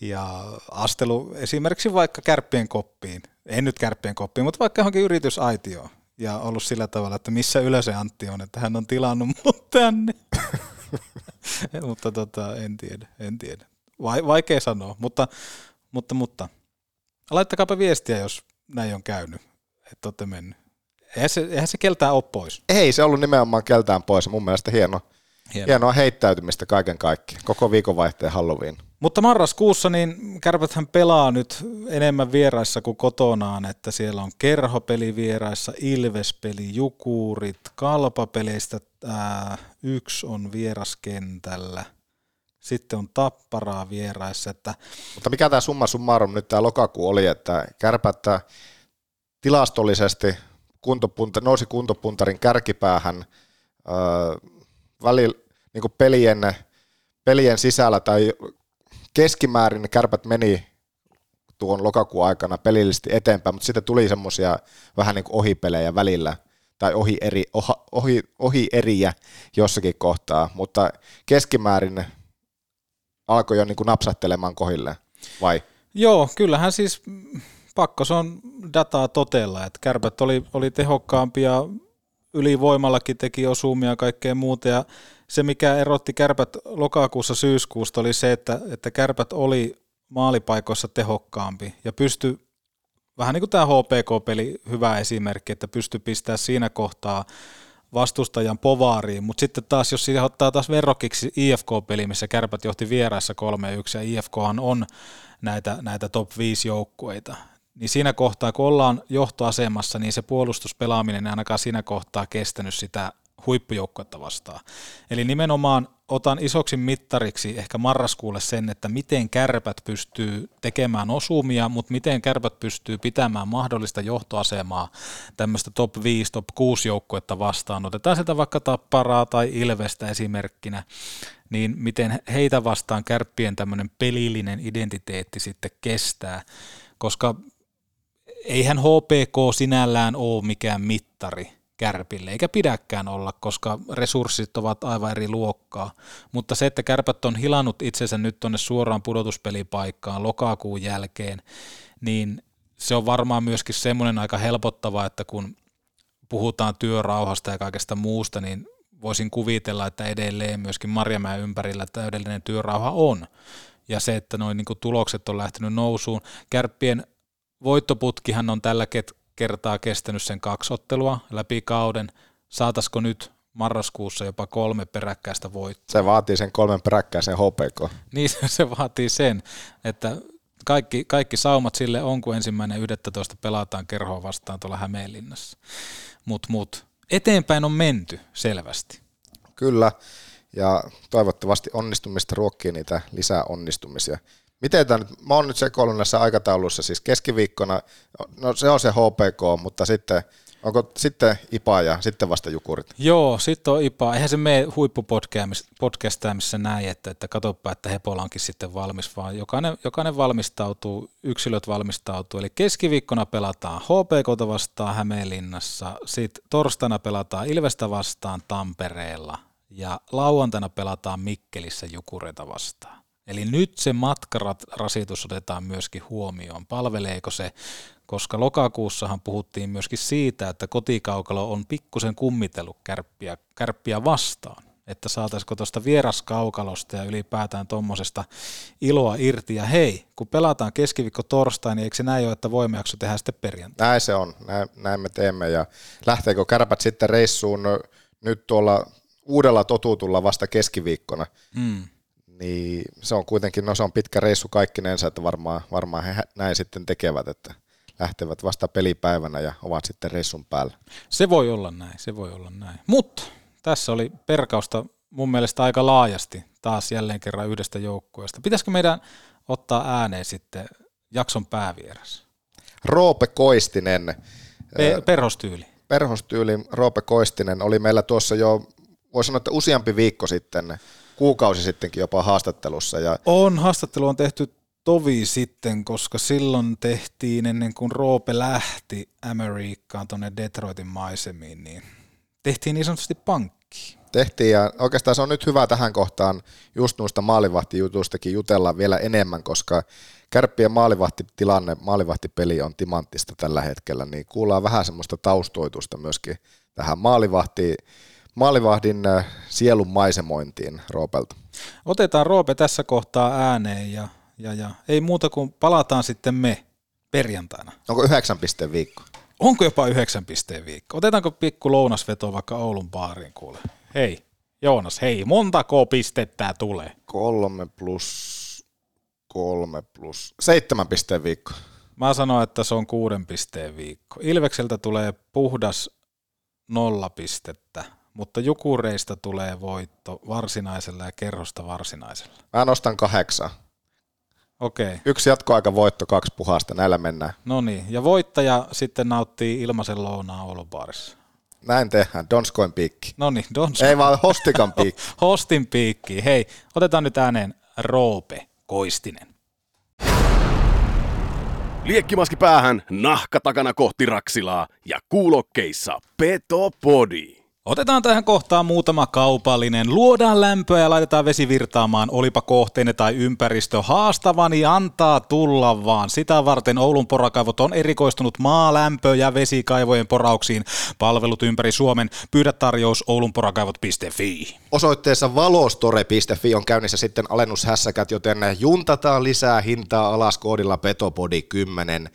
[SPEAKER 5] ja astelu esimerkiksi vaikka kärppien koppiin. En nyt kärppien koppiin, mutta vaikka johonkin yritysaitioon. Ja ollut sillä tavalla, että missä Ylösen Antti on, että hän on tilannut mut tänne. mutta tota, en tiedä, en tiedä. Vaikea sanoa, mutta, mutta, mutta Laittakaapa viestiä, jos näin on käynyt, että olette mennyt. Eihän se, eihän se keltään ole pois.
[SPEAKER 7] Ei se ollut nimenomaan keltään pois. Mun mielestä hieno, hieno. hienoa heittäytymistä kaiken kaikkiaan. Koko viikonvaihteen Halloween.
[SPEAKER 5] Mutta marraskuussa niin Kärpäthän pelaa nyt enemmän vieraissa kuin kotonaan, että siellä on kerhopeli vieraissa, Ilvespeli, Jukurit, Kalpapeleistä ää, yksi on vieraskentällä – sitten on tapparaa vieraissa. Että...
[SPEAKER 7] Mutta mikä tämä summa summarum nyt tämä lokakuu oli, että kärpättä tilastollisesti kuntopunta, nousi kuntopuntarin kärkipäähän öö, välillä niin pelien, pelien sisällä tai keskimäärin kärpät meni tuon lokakuun aikana pelillisesti eteenpäin, mutta sitten tuli semmoisia vähän niin kuin ohipelejä välillä tai ohi, eri, ohi, ohi eriä jossakin kohtaa, mutta keskimäärin alkoi jo niin kuin napsattelemaan kohille, vai?
[SPEAKER 5] Joo, kyllähän siis pakko se on dataa totella, että kärpät oli, oli tehokkaampia, ylivoimallakin teki osumia ja kaikkea muuta, ja se mikä erotti kärpät lokakuussa syyskuusta oli se, että, että kärpät oli maalipaikoissa tehokkaampi ja pysty, vähän niin kuin tämä HPK-peli, hyvä esimerkki, että pysty pistämään siinä kohtaa vastustajan povaariin, mutta sitten taas, jos siihen ottaa taas verrokkiksi IFK-peli, missä kärpät johti vieraissa 3-1, ja IFKhan on näitä, näitä top 5 joukkueita, niin siinä kohtaa, kun ollaan johtoasemassa, niin se puolustuspelaaminen ei ainakaan siinä kohtaa kestänyt sitä huippujoukkuetta vastaan. Eli nimenomaan otan isoksi mittariksi ehkä marraskuulle sen, että miten kärpät pystyy tekemään osumia, mutta miten kärpät pystyy pitämään mahdollista johtoasemaa tämmöistä top 5, top 6 joukkuetta vastaan. Otetaan sieltä vaikka Tapparaa tai Ilvestä esimerkkinä, niin miten heitä vastaan kärppien tämmöinen pelillinen identiteetti sitten kestää, koska eihän HPK sinällään ole mikään mittari, kärpille, eikä pidäkään olla, koska resurssit ovat aivan eri luokkaa. Mutta se, että kärpät on hilannut itsensä nyt tuonne suoraan pudotuspelipaikkaan lokakuun jälkeen, niin se on varmaan myöskin semmoinen aika helpottava, että kun puhutaan työrauhasta ja kaikesta muusta, niin voisin kuvitella, että edelleen myöskin Marjamäen ympärillä täydellinen työrauha on. Ja se, että noin niin tulokset on lähtenyt nousuun. Kärppien voittoputkihan on tällä kertaa kestänyt sen kaksottelua läpi kauden. Saataisiko nyt marraskuussa jopa kolme peräkkäistä voittoa?
[SPEAKER 7] Se vaatii sen kolmen peräkkäisen HPK.
[SPEAKER 5] Niin, se vaatii sen, että kaikki, kaikki saumat sille on, kun ensimmäinen 11 pelataan kerhoa vastaan tuolla Hämeenlinnassa. Mutta mut, eteenpäin on menty selvästi.
[SPEAKER 7] Kyllä, ja toivottavasti onnistumista ruokkii niitä lisää onnistumisia. Miten tämä nyt, mä oon nyt sekoillut näissä aikataulussa, siis keskiviikkona, no se on se HPK, mutta sitten Onko sitten IPA ja sitten vasta Jukurit?
[SPEAKER 5] Joo, sitten on IPA. Eihän se mene huippupodcastaamissa näin, että, että katsoppa, että Hepola onkin sitten valmis, vaan jokainen, jokainen valmistautuu, yksilöt valmistautuu. Eli keskiviikkona pelataan HPK vastaan Hämeenlinnassa, sitten torstaina pelataan Ilvestä vastaan Tampereella ja lauantaina pelataan Mikkelissä Jukureita vastaan. Eli nyt se matkarasitus otetaan myöskin huomioon. Palveleeko se, koska lokakuussahan puhuttiin myöskin siitä, että kotikaukalo on pikkusen kummitellut kärppiä, kärppiä vastaan että saataisiko tuosta vieraskaukalosta ja ylipäätään tuommoisesta iloa irti. Ja hei, kun pelataan keskiviikko torstai, niin eikö se näin ole, että voimme jakso tehdä sitten perjantai?
[SPEAKER 7] Näin se on, näin, näin me teemme. Ja lähteekö kärpät sitten reissuun nyt tuolla uudella totuutulla vasta keskiviikkona? Mm niin se on kuitenkin, no se on pitkä reissu kaikkinensa, että varmaan, varmaan he näin sitten tekevät, että lähtevät vasta pelipäivänä ja ovat sitten reissun päällä.
[SPEAKER 5] Se voi olla näin, se voi olla näin. Mutta tässä oli perkausta mun mielestä aika laajasti taas jälleen kerran yhdestä joukkueesta. Pitäisikö meidän ottaa ääneen sitten jakson päävieras?
[SPEAKER 7] Roope Koistinen.
[SPEAKER 5] Pe- perhostyyli.
[SPEAKER 7] Perhostyyli Roope Koistinen oli meillä tuossa jo, voisi sanoa, että useampi viikko sitten kuukausi sittenkin jopa haastattelussa. Ja...
[SPEAKER 5] On, haastattelu on tehty tovi sitten, koska silloin tehtiin ennen kuin Roope lähti Amerikkaan tuonne Detroitin maisemiin, niin tehtiin niin sanotusti pankki.
[SPEAKER 7] Tehtiin ja oikeastaan se on nyt hyvä tähän kohtaan just noista maalivahtijutuistakin jutella vielä enemmän, koska kärppien maalivahtitilanne, maalivahtipeli on timanttista tällä hetkellä, niin kuullaan vähän semmoista taustoitusta myöskin tähän maalivahtiin maalivahdin äh, sielun maisemointiin Roopelta.
[SPEAKER 5] Otetaan Roope tässä kohtaa ääneen ja, ja, ja ei muuta kuin palataan sitten me perjantaina.
[SPEAKER 7] Onko yhdeksän pisteen viikko?
[SPEAKER 5] Onko jopa yhdeksän pisteen viikko? Otetaanko pikku lounasveto vaikka Oulun baariin kuule? Hei, Joonas, hei, montako pistettä tulee?
[SPEAKER 7] Kolme plus kolme plus seitsemän pisteen viikko.
[SPEAKER 5] Mä sanoin, että se on kuuden pisteen viikko. Ilvekseltä tulee puhdas nolla pistettä mutta Jukureista tulee voitto varsinaisella ja kerrosta varsinaisella.
[SPEAKER 7] Mä nostan kahdeksan.
[SPEAKER 5] Okei. Okay.
[SPEAKER 7] Yksi jatkoaika voitto, kaksi puhasta, näillä mennään.
[SPEAKER 5] No niin, ja voittaja sitten nauttii ilmaisen lounaa Oulubaarissa.
[SPEAKER 7] Näin tehdään, Donskoin piikki.
[SPEAKER 5] No niin, Donskoin.
[SPEAKER 7] Ei vaan Hostikan piikki.
[SPEAKER 5] Hostin piikki. Hei, otetaan nyt ääneen Roope Koistinen.
[SPEAKER 8] Liekkimaski päähän, nahka takana kohti Raksilaa ja kuulokkeissa Petopodi.
[SPEAKER 5] Otetaan tähän kohtaan muutama kaupallinen. Luodaan lämpöä ja laitetaan vesi virtaamaan, olipa kohteenne tai ympäristö haastava, niin antaa tulla vaan. Sitä varten Oulun porakaivot on erikoistunut maalämpö- ja vesikaivojen porauksiin. Palvelut ympäri Suomen. Pyydä tarjous oulunporakaivot.fi.
[SPEAKER 7] Osoitteessa valostore.fi on käynnissä sitten alennushässäkät, joten juntataan lisää hintaa alas koodilla Petopodi 10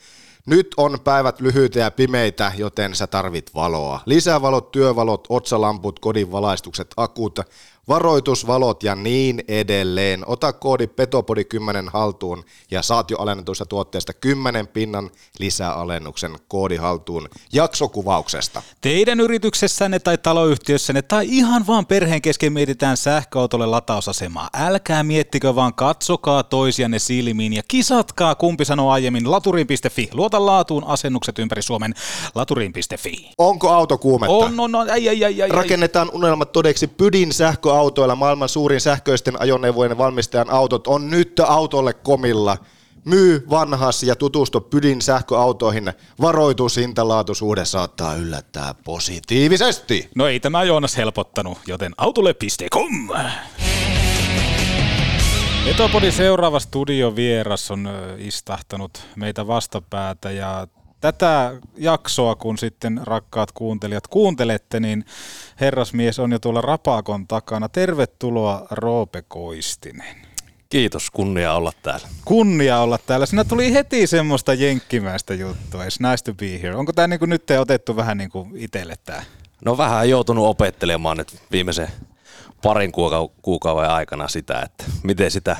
[SPEAKER 7] Nyt on päivät lyhyitä ja pimeitä, joten sä tarvit valoa. Lisävalot, työvalot, otsalamput, kodin valaistukset, akut, varoitusvalot ja niin edelleen. Ota koodi Petopodi 10 haltuun ja saat jo alennetuista tuotteista 10 pinnan lisäalennuksen koodi haltuun jaksokuvauksesta.
[SPEAKER 5] Teidän yrityksessänne tai taloyhtiössänne tai ihan vaan perheen kesken mietitään sähköautolle latausasemaa. Älkää miettikö, vaan katsokaa toisianne silmiin ja kisatkaa, kumpi sanoo aiemmin laturiin.fi. Luota laatuun asennukset ympäri Suomen laturiin.fi.
[SPEAKER 7] Onko auto kuumetta?
[SPEAKER 5] On, on, on, ai, ai, ai, ai,
[SPEAKER 7] Rakennetaan unelmat todeksi Pydin sähköautoilla. Maailman suurin sähköisten ajoneuvojen valmistajan autot on nyt autolle komilla. Myy vanhas ja tutustu Pydin sähköautoihin. Varoitus hintalaatuisuhde saattaa yllättää positiivisesti.
[SPEAKER 5] No ei tämä Joonas helpottanut, joten autolle.com. Etopodin seuraava studiovieras on istahtanut meitä vastapäätä ja tätä jaksoa, kun sitten rakkaat kuuntelijat kuuntelette, niin herrasmies on jo tuolla Rapakon takana. Tervetuloa Roope Koistinen.
[SPEAKER 12] Kiitos, kunnia olla täällä.
[SPEAKER 5] Kunnia olla täällä. Siinä tuli heti semmoista jenkkimäistä juttua. It's nice to be here. Onko tämä niinku nyt otettu vähän niin kuin itselle tämä?
[SPEAKER 12] No vähän joutunut opettelemaan nyt viimeisen parin kuuka- kuukauden aikana sitä, että miten sitä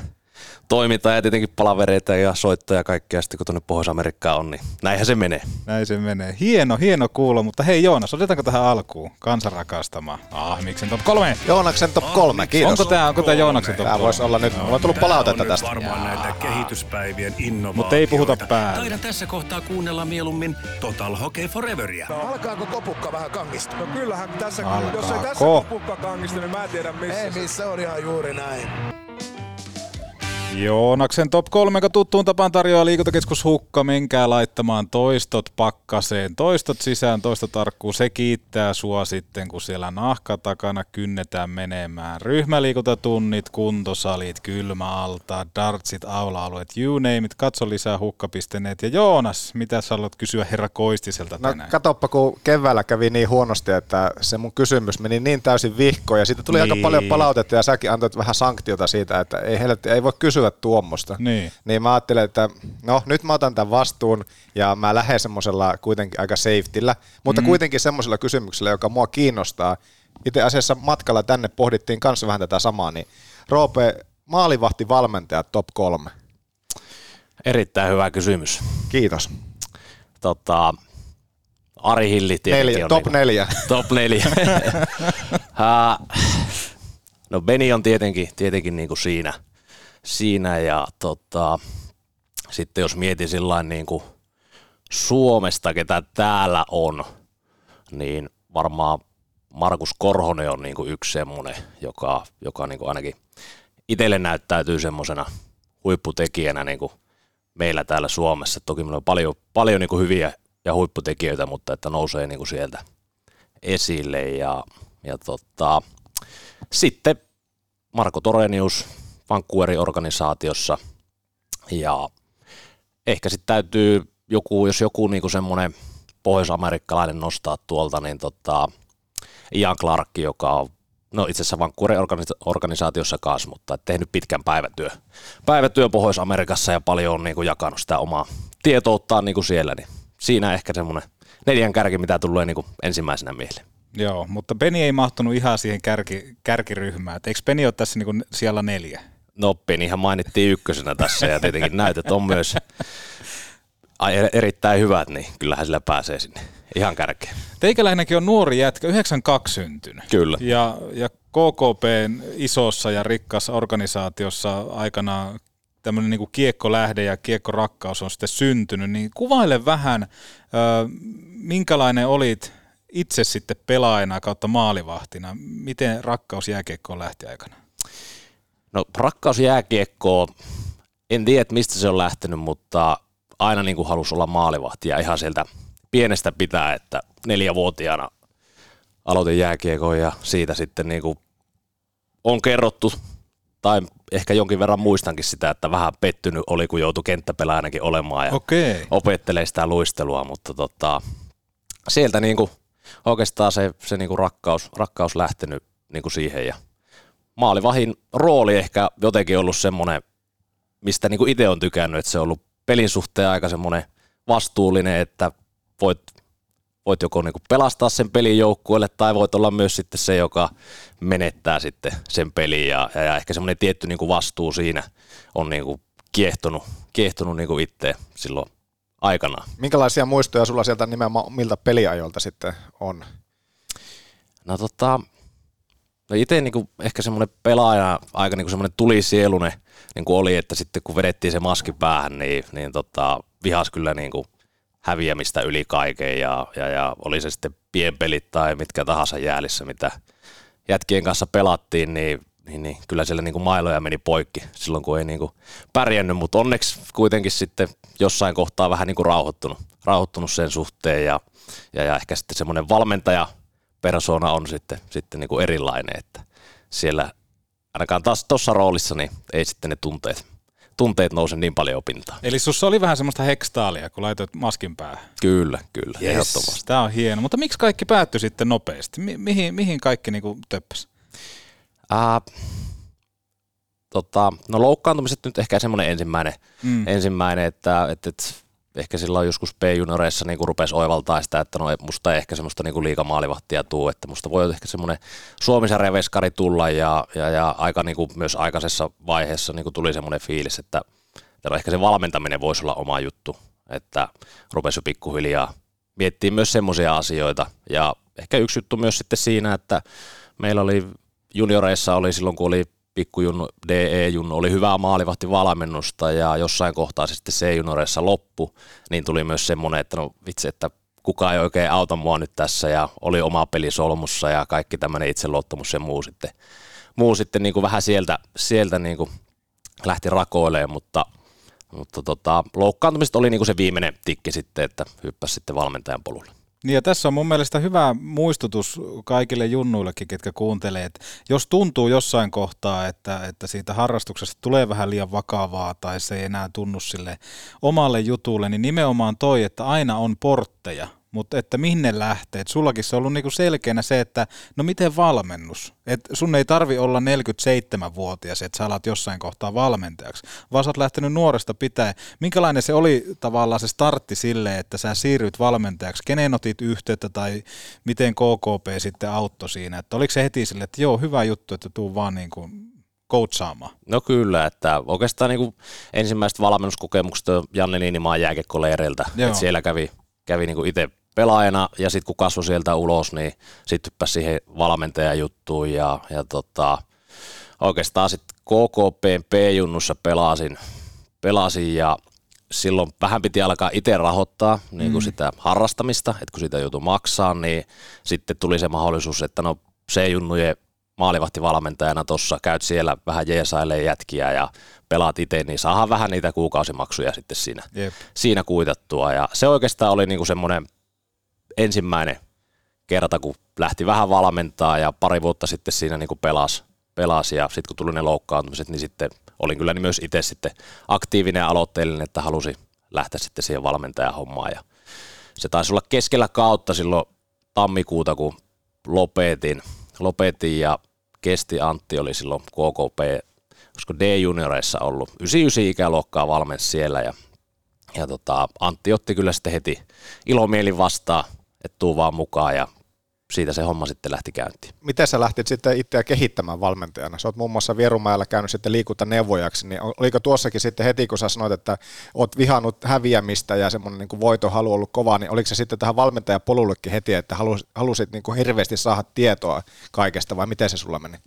[SPEAKER 12] toimintaa ja tietenkin palavereita ja soittoja ja kaikkea sitten kun tuonne Pohjois-Amerikkaan on, niin näinhän se menee.
[SPEAKER 5] Näin se menee. Hieno, hieno kuulla, mutta hei Joonas, otetaanko tähän alkuun kansan rakastama? Ah, miksen top kolme?
[SPEAKER 7] Joonaksen top kolme, kiitos.
[SPEAKER 5] Onko tämä onko tää Joonaksen top
[SPEAKER 7] Tämä
[SPEAKER 5] kolme?
[SPEAKER 7] voisi olla nyt, mulla on tullut palautetta tästä.
[SPEAKER 13] Varmaan näitä kehityspäivien innovaatioita.
[SPEAKER 5] Mutta ei puhuta päälle.
[SPEAKER 13] Taidan tässä kohtaa kuunnella mieluummin Total Hockey Foreveria.
[SPEAKER 9] Alkaako kopukka vähän kangista?
[SPEAKER 1] No kyllähän tässä,
[SPEAKER 5] Alkaako?
[SPEAKER 1] jos ei tässä kopukka kangista, niin mä en tiedä missä.
[SPEAKER 9] Ei missä on ihan juuri näin.
[SPEAKER 5] Joonaksen top 3, joka tuttuun tapaan tarjoaa liikuntakeskus Hukka. Menkää laittamaan toistot pakkaseen, toistot sisään, toista tarkkuun. Se kiittää sua sitten, kun siellä nahka takana kynnetään menemään. Ryhmäliikuntatunnit, kuntosalit, kylmäalta, dartsit, aula-alueet, you name it. Katso lisää hukka.net. Ja Joonas, mitä sä haluat kysyä herra Koistiselta
[SPEAKER 7] No
[SPEAKER 5] tänään?
[SPEAKER 7] katoppa, kun keväällä kävi niin huonosti, että se mun kysymys meni niin täysin vihkoon ja siitä tuli aika
[SPEAKER 5] Niin.
[SPEAKER 7] paljon palautetta ja säkin antoit vähän sanktiota siitä, että ei, helvetti, ei voi kysyä tuommoista.
[SPEAKER 5] Niin.
[SPEAKER 7] niin mä ajattelin, että no nyt mä otan tämän vastuun ja mä lähden semmoisella kuitenkin aika safetyllä, mutta
[SPEAKER 5] Mm.
[SPEAKER 7] kuitenkin semmoisella kysymyksellä, joka mua kiinnostaa. Itse asiassa matkalla tänne pohdittiin kanssa vähän tätä samaa, niin Roope, maalivahti valmentaja top kolme.
[SPEAKER 12] Erittäin hyvä kysymys.
[SPEAKER 7] Kiitos.
[SPEAKER 12] Tota, Ari Hilli
[SPEAKER 7] Neljä,
[SPEAKER 12] on
[SPEAKER 7] top
[SPEAKER 12] niinku-
[SPEAKER 7] neljä.
[SPEAKER 12] Top neljä. No Beni on tietenkin, tietenkin niinku siinä, siinä ja tota, sitten jos mietin sillä niin kuin Suomesta, ketä täällä on, niin varmaan Markus Korhonen on niin kuin yksi semmoinen, joka, joka niin kuin ainakin itselle näyttäytyy semmoisena huipputekijänä niin kuin meillä täällä Suomessa. Toki meillä on paljon, paljon niin kuin hyviä ja huipputekijöitä, mutta että nousee niin kuin sieltä esille. Ja, ja tota, sitten Marko Torenius Vancouverin organisaatiossa ja ehkä sitten täytyy joku, jos joku niinku semmoinen pohjois-amerikkalainen nostaa tuolta, niin tota, Ian Clark, joka on no itse asiassa Vancouverin organisa- organisaatiossa kanssa, mutta tehnyt pitkän päivätyö, päivätyö Pohjois-Amerikassa ja paljon on niinku jakanut sitä omaa tietouttaan niinku siellä, niin siinä ehkä semmoinen neljän kärki, mitä tulee niinku ensimmäisenä mieleen.
[SPEAKER 5] Joo, mutta Penny ei mahtunut ihan siihen kärki, kärkiryhmään. Eikö Penny ole tässä niinku siellä neljä?
[SPEAKER 12] No Penihän mainittiin ykkösenä tässä ja tietenkin näytöt on myös ai, erittäin hyvät, niin kyllähän sillä pääsee sinne ihan kärkeen.
[SPEAKER 5] Teikäläinenkin on nuori jätkä, 92 syntynyt.
[SPEAKER 12] Kyllä.
[SPEAKER 5] Ja, ja KKPn isossa ja rikkaassa organisaatiossa aikanaan tämmöinen niin kiekkolähde ja kiekkorakkaus on sitten syntynyt, niin kuvaile vähän, ö, minkälainen olit itse sitten pelaajana kautta maalivahtina. Miten rakkaus jääkiekkoon lähti aikana?
[SPEAKER 12] No rakkaus jääkiekkoon, en tiedä mistä se on lähtenyt, mutta aina niin kuin halusi olla maalivahti ja ihan sieltä pienestä pitää, että neljävuotiaana aloitin jääkiekon ja siitä sitten niin kuin on kerrottu tai ehkä jonkin verran muistankin sitä, että vähän pettynyt oli, kun joutui kenttäpelaajanakin olemaan ja
[SPEAKER 5] Okei.
[SPEAKER 12] opettelee sitä luistelua, mutta tota, sieltä niin kuin oikeastaan se, se niin kuin rakkaus, rakkaus lähtenyt niin kuin siihen ja maalivahin rooli ehkä jotenkin ollut semmoinen, mistä niin itse on tykännyt, että se on ollut pelin suhteen aika semmoinen vastuullinen, että voit, voit joko niinku pelastaa sen pelin joukkueelle tai voit olla myös sitten se, joka menettää sitten sen pelin ja, ja, ehkä semmoinen tietty niinku vastuu siinä on niinku kiehtonut, kiehtonut niinku itse silloin aikanaan.
[SPEAKER 7] Minkälaisia muistoja sulla sieltä nimenomaan miltä peliajoilta sitten on?
[SPEAKER 12] No tota, no itse niinku ehkä semmoinen pelaaja aika niinku semmoinen tulisielune niinku oli, että sitten kun vedettiin se maski päähän, niin, niin tota, vihas kyllä niinku häviämistä yli kaiken ja, ja, ja oli se sitten pienpelit tai mitkä tahansa jäälissä, mitä jätkien kanssa pelattiin, niin niin, niin kyllä siellä niin kuin mailoja meni poikki silloin, kun ei niin kuin pärjännyt, mutta onneksi kuitenkin sitten jossain kohtaa vähän niin kuin rauhoittunut, rauhoittunut sen suhteen ja, ja, ja ehkä sitten semmoinen valmentaja persona on sitten, sitten niin kuin erilainen, että siellä ainakaan taas tuossa roolissa niin ei sitten ne tunteet, tunteet nouse niin paljon opintaan.
[SPEAKER 5] Eli sussa oli vähän semmoista hekstaalia, kun laitoit maskin päähän.
[SPEAKER 12] Kyllä, kyllä,
[SPEAKER 5] yes. ehdottomasti. Tämä on hieno, mutta miksi kaikki päättyi sitten nopeasti? Mi- mihin, mihin kaikki niin töppäsi?
[SPEAKER 12] Äh, tota, no loukkaantumiset nyt ehkä semmoinen ensimmäinen, mm. ensimmäinen että, että, että ehkä silloin joskus P-junioreissa niin rupesi oivaltaa sitä, että no musta ei ehkä semmoista niin maalivahtia tuu, että musta voi ehkä semmoinen Suomisen reveskari tulla ja, ja, ja aika niin kuin myös aikaisessa vaiheessa niin kuin tuli semmoinen fiilis, että, että no ehkä se valmentaminen voisi olla oma juttu, että rupesi jo pikkuhiljaa miettiä myös semmoisia asioita. Ja ehkä yksi juttu myös sitten siinä, että meillä oli junioreissa oli silloin, kun oli pikkujunnu, DE-junnu, oli hyvää maalivahtivalmennusta ja jossain kohtaa se sitten C-junioreissa loppu, niin tuli myös semmoinen, että no vitsi, että kukaan ei oikein auta mua nyt tässä ja oli oma peli solmussa ja kaikki tämmöinen itseluottamus ja muu sitten, muu sitten niin kuin vähän sieltä, sieltä niin kuin lähti rakoilemaan, mutta, mutta tota, loukkaantumiset oli niin kuin se viimeinen tikki sitten, että hyppäsi sitten valmentajan polulle.
[SPEAKER 5] Niin ja tässä on mun mielestä hyvä muistutus kaikille junnuillekin, ketkä kuuntelee, että jos tuntuu jossain kohtaa, että, että siitä harrastuksesta tulee vähän liian vakavaa tai se ei enää tunnu sille omalle jutulle, niin nimenomaan toi, että aina on portteja, mutta että minne lähtee. Et sullakin se on ollut niinku selkeänä se, että no miten valmennus? Et sun ei tarvi olla 47-vuotias, että sä alat jossain kohtaa valmentajaksi, vaan sä oot lähtenyt nuoresta pitää. Minkälainen se oli tavallaan se startti sille, että sä siirryt valmentajaksi? Kenen otit yhteyttä tai miten KKP sitten auttoi siinä? Että oliko se heti sille, että joo, hyvä juttu, että tuu vaan niin kuin coachaamaan?
[SPEAKER 12] No kyllä, että oikeastaan niin ensimmäiset valmennuskokemukset Janne Niinimaan jääkekkoleireiltä, että siellä kävi, kävi niin itse pelaajana ja sitten kun kasvoi sieltä ulos, niin sitten hyppäsi siihen valmentajajuttuun ja, ja tota, oikeastaan sitten KKP P-junnussa pelasin, pelasin ja silloin vähän piti alkaa itse rahoittaa niin kuin mm. sitä harrastamista, että kun sitä joutui maksaa, niin sitten tuli se mahdollisuus, että no C-junnujen maalivahtivalmentajana tuossa käyt siellä vähän jeesailee jätkiä ja pelaat itse, niin saadaan vähän niitä kuukausimaksuja sitten siinä, Jep. siinä kuitattua. Ja se oikeastaan oli niinku semmoinen ensimmäinen kerta, kun lähti vähän valmentaa ja pari vuotta sitten siinä niin kuin pelasi, pelasi ja sitten kun tuli ne loukkaantumiset, niin sitten olin kyllä myös itse sitten aktiivinen ja aloitteellinen, että halusi lähteä sitten siihen valmentajahommaan ja se taisi olla keskellä kautta silloin tammikuuta, kun lopetin, lopetin ja kesti Antti oli silloin KKP, koska D-junioreissa ollut 99 ikäluokkaa valmensi siellä ja, ja tota, Antti otti kyllä sitten heti ilomielin vastaan että tuu vaan mukaan ja siitä se homma sitten lähti käyntiin.
[SPEAKER 7] Miten sä lähtit sitten itseä kehittämään valmentajana? Sä oot muun muassa Vierumäellä käynyt sitten liikuntaneuvojaksi, niin oliko tuossakin sitten heti, kun sä sanoit, että oot vihannut häviämistä ja semmoinen niin voitohalu ollut kova, niin oliko se sitten tähän valmentajapolullekin heti, että halusit, halusit niin kuin hirveästi saada tietoa kaikesta vai miten se sulla meni?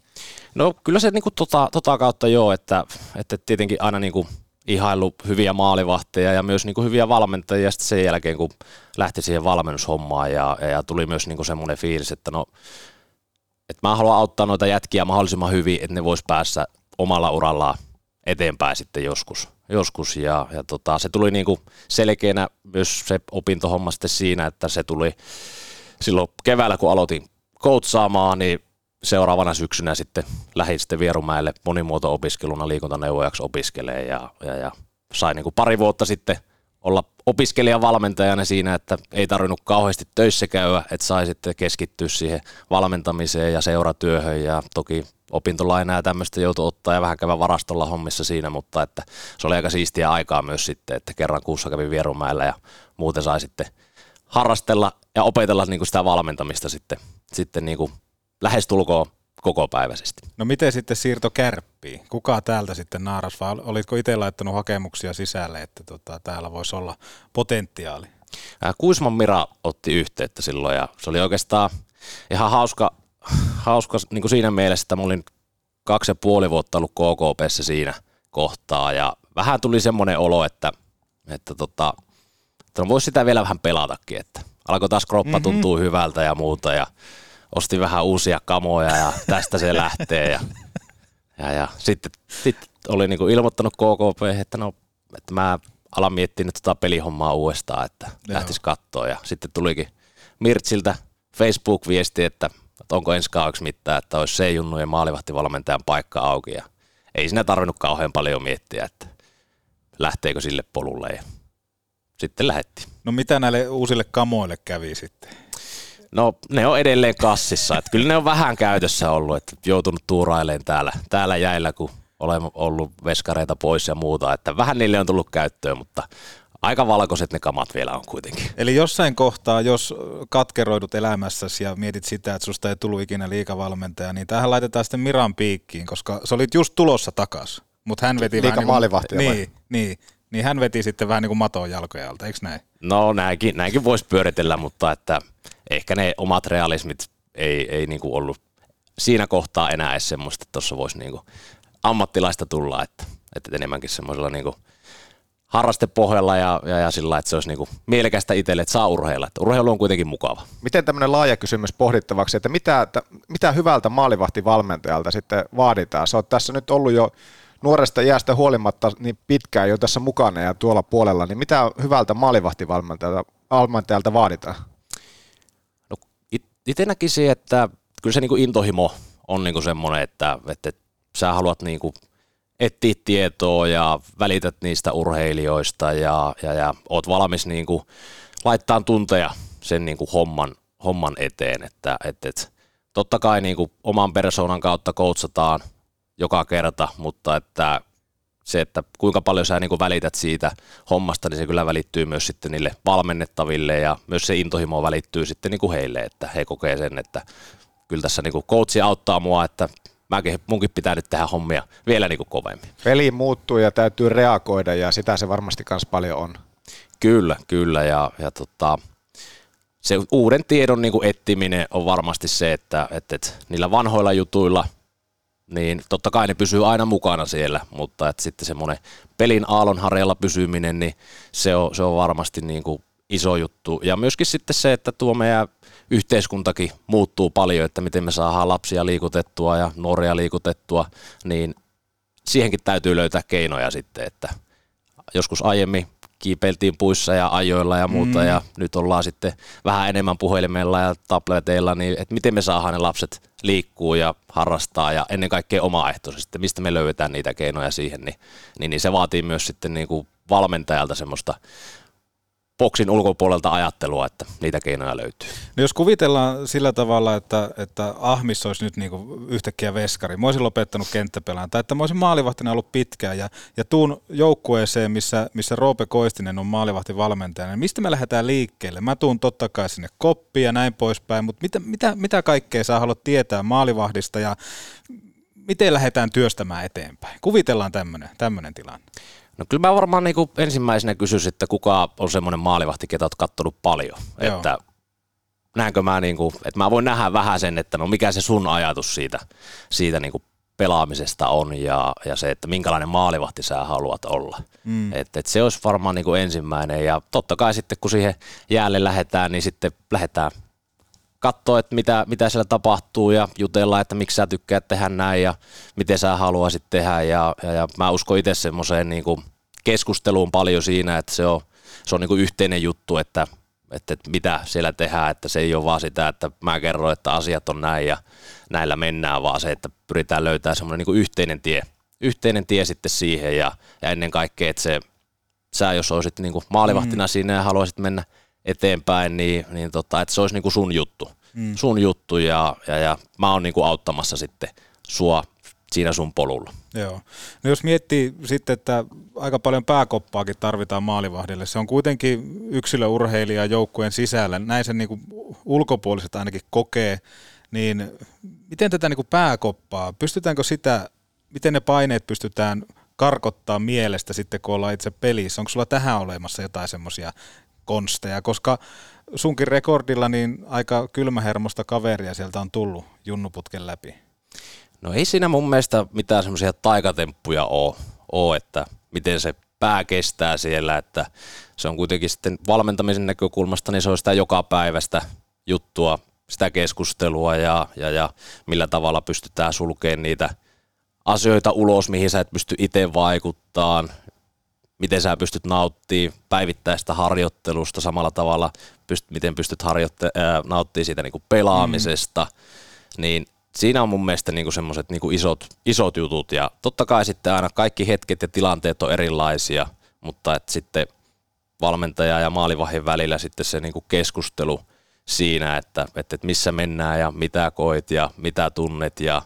[SPEAKER 12] No kyllä se niin kuin tota, tota kautta joo, että, että tietenkin aina niin kuin ihailu hyviä maalivahteja ja myös niin kuin hyviä valmentajia sitten sen jälkeen, kun lähti siihen valmennushommaan ja, ja, tuli myös niin kuin semmoinen fiilis, että no, että mä haluan auttaa noita jätkiä mahdollisimman hyvin, että ne vois päässä omalla urallaan eteenpäin sitten joskus. joskus ja, ja tota, se tuli niin kuin selkeänä myös se opintohomma sitten siinä, että se tuli silloin keväällä, kun aloitin koutsaamaan, niin seuraavana syksynä sitten lähdin sitten Vierumäelle monimuoto-opiskeluna liikuntaneuvojaksi opiskelee ja, ja, ja sain niin kuin pari vuotta sitten olla opiskelijavalmentajana siinä, että ei tarvinnut kauheasti töissä käydä, että sai sitten keskittyä siihen valmentamiseen ja seuratyöhön ja toki opintolainaa ja tämmöistä joutui ottaa ja vähän käydä varastolla hommissa siinä, mutta että se oli aika siistiä aikaa myös sitten, että kerran kuussa kävin Vierumäellä ja muuten sai sitten harrastella ja opetella niin kuin sitä valmentamista sitten, sitten niin kuin lähestulkoon kokopäiväisesti.
[SPEAKER 5] No miten sitten siirto kärppiin? Kuka täältä sitten naaras vai olitko itse laittanut hakemuksia sisälle, että tota, täällä voisi olla potentiaali?
[SPEAKER 12] Kuisman Mira otti yhteyttä silloin ja se oli oikeastaan ihan hauska, hauska niin kuin siinä mielessä, että mä olin kaksi ja puoli vuotta ollut KKPssä siinä kohtaa ja vähän tuli semmoinen olo, että, että, tota, että no voisi sitä vielä vähän pelatakin, että alkoi taas kroppa mm-hmm. tuntuu hyvältä ja muuta ja ostin vähän uusia kamoja ja tästä se lähtee ja, ja, ja sitten, sitten oli niin kuin ilmoittanut KKP, että no, että mä alan miettiä nyt tota pelihommaa uudestaan, että lähtisi katsoa ja sitten tulikin Mirtsiltä Facebook-viesti, että, että onko ensi kaudeksi mitään, että olisi se junnu ja maalivahtivalmentajan paikka auki ja ei siinä tarvinnut kauhean paljon miettiä, että lähteekö sille polulle ja sitten lähetti.
[SPEAKER 5] No mitä näille uusille kamoille kävi sitten?
[SPEAKER 12] No ne on edelleen kassissa, että kyllä ne on vähän käytössä ollut, että joutunut tuurailemaan täällä, täällä jäillä, kun olen ollut veskareita pois ja muuta, että vähän niille on tullut käyttöön, mutta aika valkoiset ne kamat vielä on kuitenkin.
[SPEAKER 5] Eli jossain kohtaa, jos katkeroidut elämässäsi ja mietit sitä, että susta ei tullut ikinä liikavalmentaja, niin tähän laitetaan sitten Miran piikkiin, koska se olit just tulossa takas. Mutta hän veti
[SPEAKER 7] Liika
[SPEAKER 5] vähän
[SPEAKER 7] niin,
[SPEAKER 5] niin, niin, niin, hän veti sitten vähän niin kuin maton jalkoja alta, eikö näin?
[SPEAKER 12] No näinkin, näinkin voisi pyöritellä, mutta että ehkä ne omat realismit ei, ei niin kuin ollut siinä kohtaa enää edes semmoista, että tuossa voisi niin kuin ammattilaista tulla, että, että enemmänkin semmoisella niin kuin harrastepohjalla ja, ja, ja sillä että se olisi niin mielekästä itselle, että saa urheilla. Että urheilu on kuitenkin mukava.
[SPEAKER 7] Miten tämmöinen laaja kysymys pohdittavaksi, että mitä, että mitä hyvältä maalivahtivalmentajalta sitten vaaditaan? Se on tässä nyt ollut jo nuoresta iästä huolimatta niin pitkään jo tässä mukana ja tuolla puolella, niin mitä hyvältä maalivahtivalmentajalta valmentajalta vaaditaan?
[SPEAKER 12] Itse näkisin, että kyllä se niin kuin intohimo on niin kuin semmoinen, että, että sä haluat niin kuin etsiä tietoa ja välität niistä urheilijoista ja, ja, ja oot valmis niin kuin laittaa tunteja sen niin kuin homman, homman eteen, että et, et, totta kai niin kuin oman persoonan kautta koutsataan joka kerta, mutta että se, että kuinka paljon sä niin kuin välität siitä hommasta, niin se kyllä välittyy myös sitten niille valmennettaville ja myös se intohimo välittyy sitten niin kuin heille, että he kokee sen, että kyllä tässä niin kuin coachi auttaa mua, että mäkin, munkin pitää nyt tehdä hommia vielä niin kuin kovemmin.
[SPEAKER 7] Peli muuttuu ja täytyy reagoida ja sitä se varmasti myös paljon on.
[SPEAKER 12] Kyllä, kyllä ja, ja tota, se uuden tiedon niin kuin ettiminen on varmasti se, että, että, että niillä vanhoilla jutuilla, niin totta kai ne pysyy aina mukana siellä, mutta että sitten semmoinen pelin aallonharjalla pysyminen, niin se on, se on varmasti niin kuin iso juttu. Ja myöskin sitten se, että tuo meidän yhteiskuntakin muuttuu paljon, että miten me saadaan lapsia liikutettua ja nuoria liikutettua, niin siihenkin täytyy löytää keinoja sitten, että joskus aiemmin kiipeiltiin puissa ja ajoilla ja muuta, mm. ja nyt ollaan sitten vähän enemmän puhelimella ja tableteilla, niin että miten me saadaan ne lapset liikkuu ja harrastaa ja ennen kaikkea omaehtoisesti, mistä me löydetään niitä keinoja siihen, niin, niin, niin se vaatii myös sitten niin kuin valmentajalta semmoista boksin ulkopuolelta ajattelua, että niitä keinoja löytyy.
[SPEAKER 5] No jos kuvitellaan sillä tavalla, että, että Ahmis olisi nyt niin yhtäkkiä veskari, mä olisin lopettanut kenttäpelaan, tai että mä olisin maalivahtina ollut pitkään, ja, ja tuun joukkueeseen, missä, missä Roope Koistinen on maalivahtivalmentajana, niin mistä me lähdetään liikkeelle? Mä tuun totta kai sinne koppiin ja näin poispäin, mutta mitä, mitä, mitä kaikkea sä haluat tietää maalivahdista, ja miten lähdetään työstämään eteenpäin? Kuvitellaan tämmöinen tilanne.
[SPEAKER 12] No kyllä mä varmaan niin kuin ensimmäisenä kysyisin, että kuka on semmoinen maalivahti, ketä oot kattonut paljon. Joo. Että näenkö mä, niin kuin, että mä voin nähdä vähän sen, että no mikä se sun ajatus siitä, siitä niin kuin pelaamisesta on ja, ja se, että minkälainen maalivahti sä haluat olla. Mm. Et, et se olisi varmaan niin kuin ensimmäinen ja totta kai sitten kun siihen jäälle lähdetään, niin sitten lähdetään katsoa, että mitä, mitä siellä tapahtuu ja jutella, että miksi sä tykkäät tehdä näin ja miten sä haluaisit tehdä. Ja, ja, ja mä uskon itse semmoiseen niin kuin keskusteluun paljon siinä, että se on, se on niin kuin yhteinen juttu, että, että, että mitä siellä tehdään, että se ei ole vaan sitä, että mä kerron, että asiat on näin ja näillä mennään, vaan se, että pyritään löytämään semmoinen niin kuin yhteinen tie, yhteinen tie sitten siihen ja, ja ennen kaikkea, että se, sä jos olisit niin kuin maalivahtina mm. siinä ja haluaisit mennä eteenpäin, niin, niin tota, että se olisi niin kuin sun juttu, mm. sun juttu ja, ja, ja mä oon niin kuin auttamassa sitten sua siinä sun polulla.
[SPEAKER 5] Joo. No jos miettii sitten, että aika paljon pääkoppaakin tarvitaan maalivahdille, se on kuitenkin yksilöurheilija joukkueen sisällä, näin sen niin ulkopuoliset ainakin kokee, niin miten tätä niin pääkoppaa, pystytäänkö sitä, miten ne paineet pystytään karkottaa mielestä sitten, kun ollaan itse pelissä? Onko sulla tähän olemassa jotain semmoisia konsteja, koska sunkin rekordilla niin aika kylmähermosta kaveria sieltä on tullut junnuputken läpi.
[SPEAKER 12] No ei siinä mun mielestä mitään semmoisia taikatemppuja ole, ole, että miten se pää kestää siellä, että se on kuitenkin sitten valmentamisen näkökulmasta, niin se on sitä joka päivästä juttua, sitä keskustelua ja, ja, ja millä tavalla pystytään sulkemaan niitä asioita ulos, mihin sä et pysty itse vaikuttaa, miten sä pystyt nauttimaan päivittäistä harjoittelusta samalla tavalla, pyst, miten pystyt harjoitte- äh, nauttimaan siitä niin kuin pelaamisesta, mm. niin siinä on mun mielestä niin semmoiset niin isot, isot jutut ja totta kai sitten aina kaikki hetket ja tilanteet on erilaisia, mutta että sitten valmentaja ja maalivahin välillä sitten se niin keskustelu siinä, että, että missä mennään ja mitä koit ja mitä tunnet ja